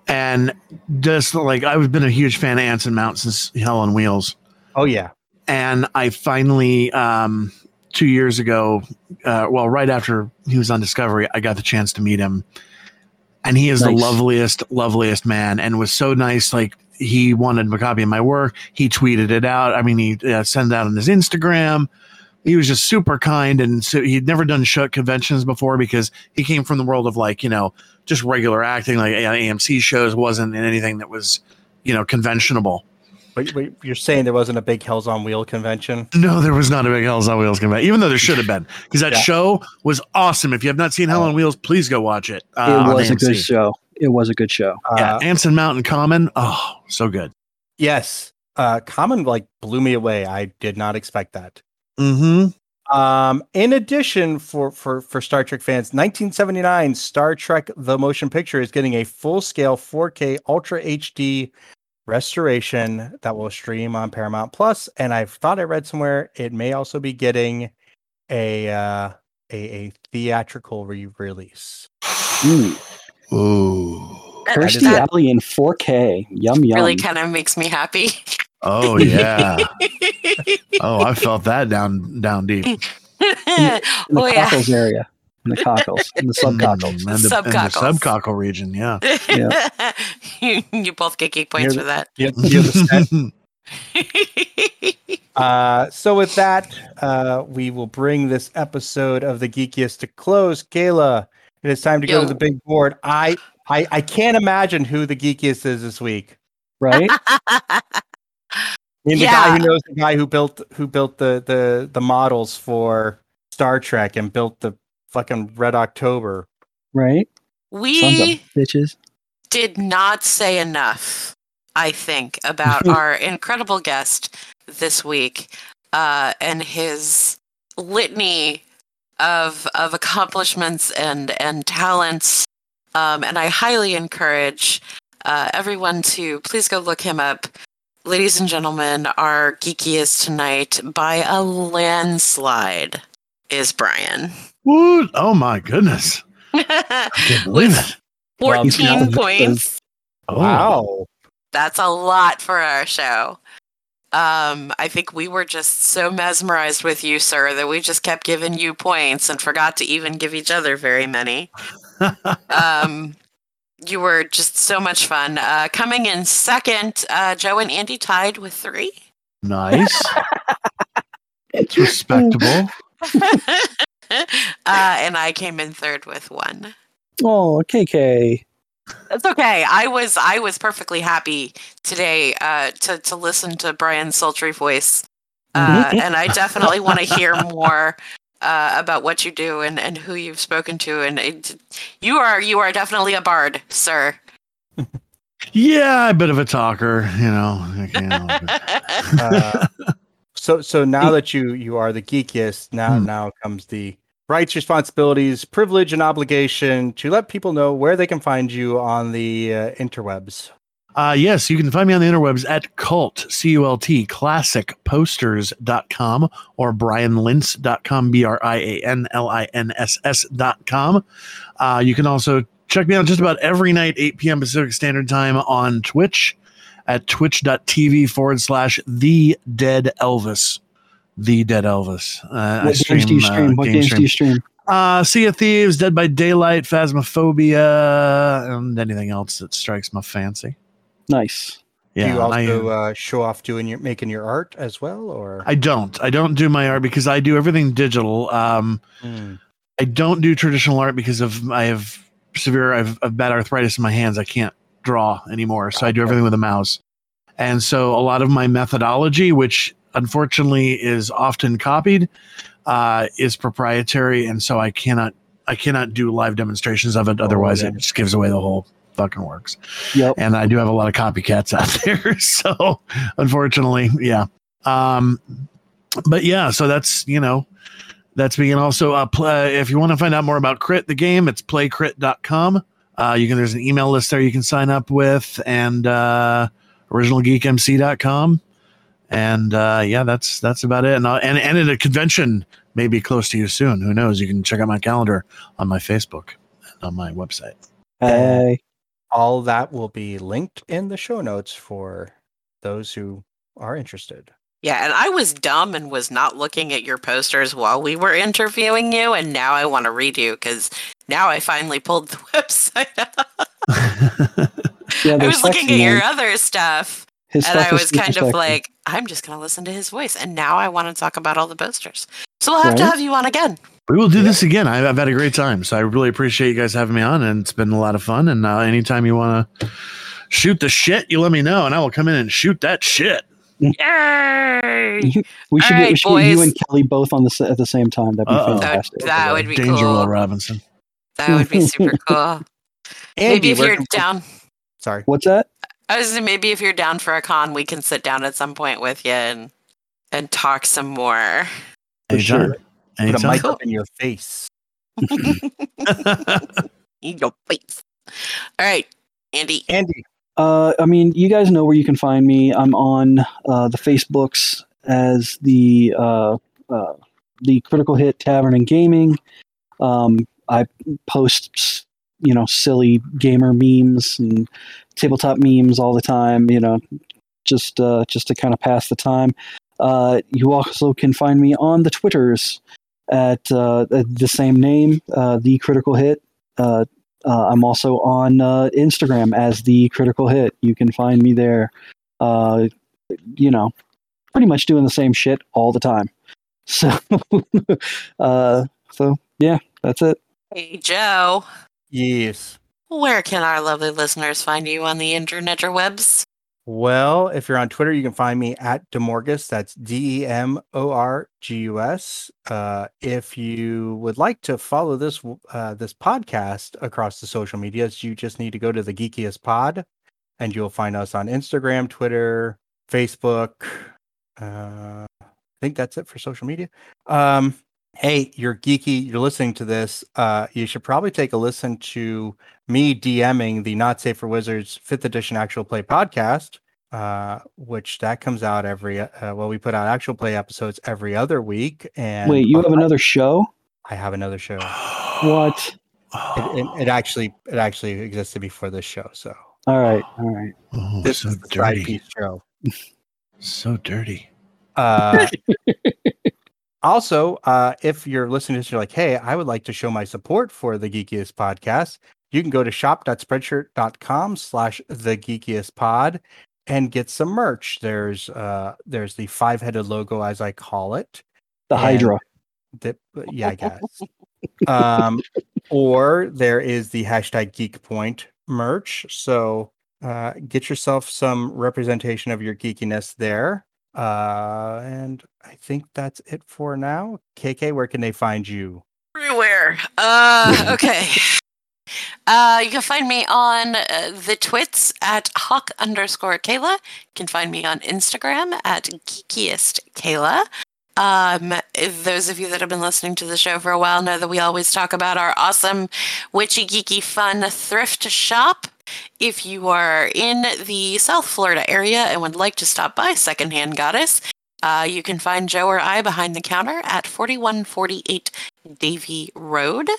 And just like I've been a huge fan of Anson Mount since Hell on Wheels. oh yeah, and I finally um, two years ago, uh, well, right after he was on Discovery, I got the chance to meet him, and he is the loveliest, loveliest man, and was so nice. Like he wanted a copy of my work. He tweeted it out. I mean, he uh, sent it out on his Instagram. He was just super kind, and so he'd never done show conventions before because he came from the world of like you know just regular acting, like AMC shows. wasn't anything that was you know conventional. Wait, wait, you're saying there wasn't a big Hells on Wheel convention? No, there was not a big Hell's on Wheels convention, even though there should have been, because that Yeah. show was awesome. If you have not seen Hell on Wheels, please go watch it. Uh, it was a good show. It was a good show. Yeah, Uh, Anson Mount and Common. Oh, so good. yes. Uh, Common like blew me away. I did not expect that. Mm-hmm. Um, in addition, for for for Star Trek fans, 1979 Star Trek: The Motion Picture is getting a full-scale 4K Ultra HD restoration that will stream on Paramount Plus. And I thought I read somewhere it may also be getting a uh, a, a theatrical re-release. Mm. Ooh. Kirstie that Alley in 4K. Yum yum. really kind of makes me happy. Oh yeah. oh, I felt that down down deep. in the oh yeah. area. In the cockles. In the subcockles. Mm, and the, and the subcockle region. Yeah. you, you both get geek points You're for that. You, you? Uh, so with that, uh, we will bring this episode of the Geekiest to close. Kaila, it is time to go to the big board. I, I I can't imagine who the Geekiest is this week. Right? I mean, the Yeah. guy who knows the guy who built who built the the the models for Star Trek and built the fucking Red October. Right? We bitches. did not say enough, I think, about our incredible guest this week uh, and his litany of of accomplishments and and talents. Um, and I highly encourage uh, everyone to please go look him up. Ladies and gentlemen, our geekiest tonight by a landslide is Brian. Woot. Oh my goodness. I can't believe it. Well, he's not 14 the- points. Oh. Wow. That's a lot for our show. Um, I think we were just so mesmerized with you, sir, that we just kept giving you points and forgot to even give each other very many. Um, you were just so much fun. Uh, coming in second, uh, Joe and Andy tied with three. nice. It's respectable. uh, and I came in third with one. Oh, KK. That's okay. I was I was perfectly happy today uh, to to listen to Brian's sultry voice, uh, and I definitely want to hear more uh, about what you do and, and who you've spoken to. And it, you are you are definitely a bard, sir. Yeah, a bit of a talker, you know. like, you know, Uh, so so now that you you are the geekiest, now Hmm. now comes the rights, responsibilities, privilege, and obligation to let people know where they can find you on the uh, interwebs. Uh, yes, you can find me on the interwebs at cult, C U L T, classicposters.com or brianlinss.com, B R I A N L I N S S.com. Uh, you can also check me out just about every night, 8 p.m. Pacific Standard Time on Twitch at twitch.tv forward slash the dead Elvis. The dead Elvis. Uh, I What games do you uh, stream? What game games do you stream? Uh, Sea of Thieves, Dead by Daylight, Phasmophobia, and anything else that strikes my fancy. Nice. Yeah, do you and I, also uh, show off doing your making your art as well, or I don't. I don't do my art because I do everything digital. Um, Hmm. I don't do traditional art because of I have severe I've, I've bad arthritis in my hands. I can't draw anymore, so I do everything with a mouse. And so a lot of my methodology, which unfortunately is often copied, uh, is proprietary, and so I cannot I cannot do live demonstrations of it. Otherwise, yeah. it just gives away the whole fucking works. Yep. And I do have a lot of copycats out there, so unfortunately, yeah. Um, but yeah, so that's you know that's me. And also, uh, pl- uh, if you want to find out more about Crit, the game, it's playcrit.com. Uh, you can, there's an email list there you can sign up with and, uh, originalgeekmc.com. And, uh, yeah, that's, that's about it. And, uh, and, and at a convention maybe close to you soon. Who knows? You can check out my calendar on my Facebook and on my website. Hey. all that will be linked in the show notes for those who are interested. Yeah, and I was dumb and was not looking at your posters while we were interviewing you, and now I want to read you because now I finally pulled the website up. Yeah, I was looking at your other stuff, His and stuff I was super kind of like, I'm just going to listen to his voice, and now I want to talk about all the posters. So we'll have to have you on again. We will do this again. I, I've had a great time, so I really appreciate you guys having me on, and it's been a lot of fun. And uh, anytime you want to shoot the shit, you let me know, and I will come in and shoot that shit. Yay! we should, All get, right, we should get you and Kelly both on the at the same time. That'd be Uh-oh. fantastic. That would be Danger, cool. Will Robinson. That would be super cool. maybe if you're down, Sorry. What's that? I was saying maybe if you're down for a con, we can sit down at some point with you and and talk some more. For sure. Anytime. Put a Anytime. mic up in your face. In your face. All right, Andy. Andy. Uh, I mean, you guys know where you can find me. I'm on uh, the Facebooks as the uh, uh, the Critical Hit Tavern and Gaming. Um, I post, you know, silly gamer memes and tabletop memes all the time. You know, just uh, just to kind of pass the time. Uh, you also can find me on the Twitters at uh, the same name, uh, the Critical Hit. Uh, uh, I'm also on Instagram as the Critical Hit. You can find me there. You know, pretty much doing the same shit all the time. So, so yeah, that's it. Hey, Joe. Yes. Where can our lovely listeners find you on the internet or webs? Well, if you're on Twitter, you can find me at Demorgus. That's D E M O R G U S. Uh, if you would like to follow this uh, this podcast across the social medias, you just need to go to the Geekiest Pod, and you'll find us on Instagram, Twitter, Facebook. Uh, I think that's it for social media. Um, hey, you're geeky. You're listening to this. Uh, you should probably take a listen to me DMing the Not Safe for Wizards Fifth Edition Actual Play podcast, uh, which that comes out every. Uh, well, we put out actual play episodes every other week. And Wait, you have I- another show? I have another show. What? It, it, it actually it actually existed before this show, so All right, all right. Oh, this so is the side dirty. piece show. So dirty. Uh, also, uh, if you're listening to this, you're like, hey, I would like to show my support for the Geekiest podcast. You can go to shop.spreadshirt.com slash the geekiest pod and get some merch. There's uh there's the five headed logo as I call it. The Hydra. The, yeah, I guess. um, or there is the hashtag Geek Point merch. So uh, get yourself some representation of your geekiness there. Uh, and I think that's it for now. KK, where can they find you? Everywhere. Uh, okay. Uh, you can find me on uh, the twits at hawk underscore Kaila. You can find me on Instagram at geekiest Kaila. Um, those of you that have been listening to the show for a while know that we always talk about our awesome, witchy, geeky, fun thrift shop. If you are in the South Florida area and would like to stop by Secondhand Goddess, uh, you can find Joe or I behind the counter at 4148 Davie Road.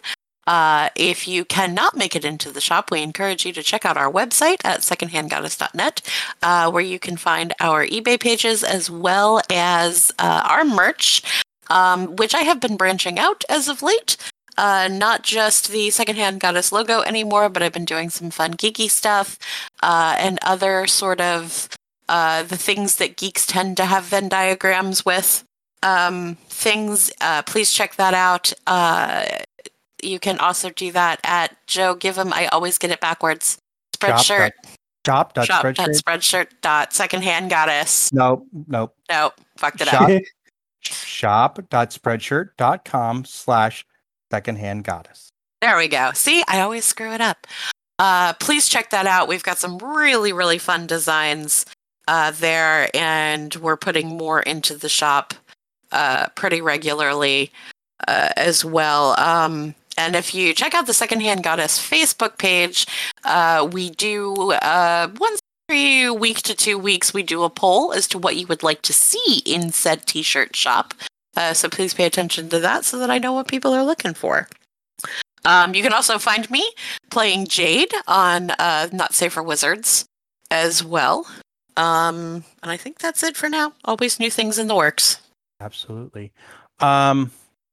Uh, if you cannot make it into the shop, we encourage you to check out our website at secondhandgoddess.net, uh, where you can find our eBay pages as well as uh, our merch, um, which I have been branching out as of late. Uh, not just the Secondhand Goddess logo anymore, but I've been doing some fun geeky stuff uh, and other sort of uh, the things that geeks tend to have Venn diagrams with um, things. Uh, please check that out. Uh, you can also do that at Joe. Give him. I always get it backwards. Spreadshirt. Shop. dot Shop. spreadshirt? Dot spreadshirt. Dot secondhand goddess. Nope. Nope. No, fucked it Shop. up. Shop.spreadshirt.com slash secondhand goddess. There we go. See, I always screw it up. Uh, please check that out. We've got some really, really fun designs uh, there, and we're putting more into the shop uh, pretty regularly uh, as well. Um, and if you check out the Secondhand Goddess Facebook page, uh, we do uh, once every week to two weeks, we do a poll as to what you would like to see in said t shirt shop. Uh, so please pay attention to that so that I know what people are looking for. Um, you can also find me playing Jade on uh, Not Safe for Wizards as well. Um, and I think that's it for now. Always new things in the works. Absolutely. Um,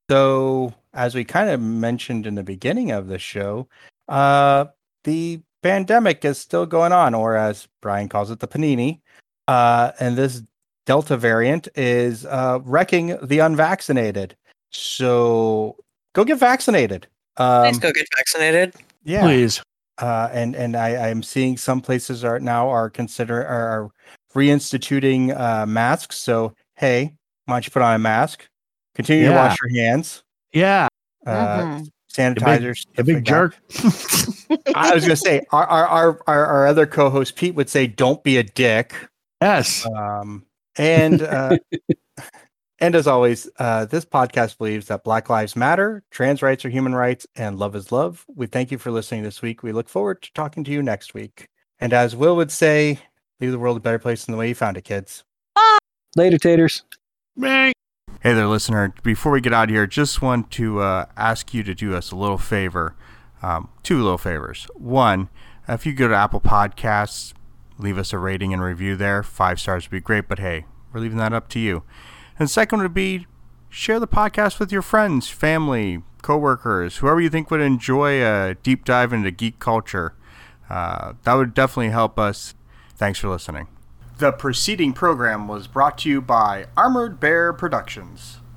so as we kind of mentioned in the beginning of the show, uh, the pandemic is still going on, or as Brian calls it, the panini. Uh, and this Delta variant is uh, wrecking the unvaccinated. So go get vaccinated. Um, Please go get vaccinated. yeah. Please. uh, and and I, I'm seeing some places are now are consider are reinstituting uh, masks. So hey, why don't you put on a mask? Continue to wash your hands. Yeah. Uh, Mhm. Sanitizers. A stuff big jerk. I was gonna say our our, our our our other co-host Pete would say, "Don't be a dick." yes. Um, and uh, and as always, uh, this podcast believes that Black Lives Matter, trans rights are human rights, and love is love. We thank you for listening this week. We look forward to talking to you next week. And as Will would say, leave the world a better place than the way you found it, kids. Later, taters. Bang. Hey there, listener. Before we get out of here, just want to uh, ask you to do us a little favor. Um, two little favors. One, if you go to Apple Podcasts, leave us a rating and review there. Five stars would be great, but hey, we're leaving that up to you. And second would be share the podcast with your friends, family, coworkers, whoever you think would enjoy a deep dive into geek culture. Uh, that would definitely help us. Thanks for listening. The preceding program was brought to you by Armored Bear Productions.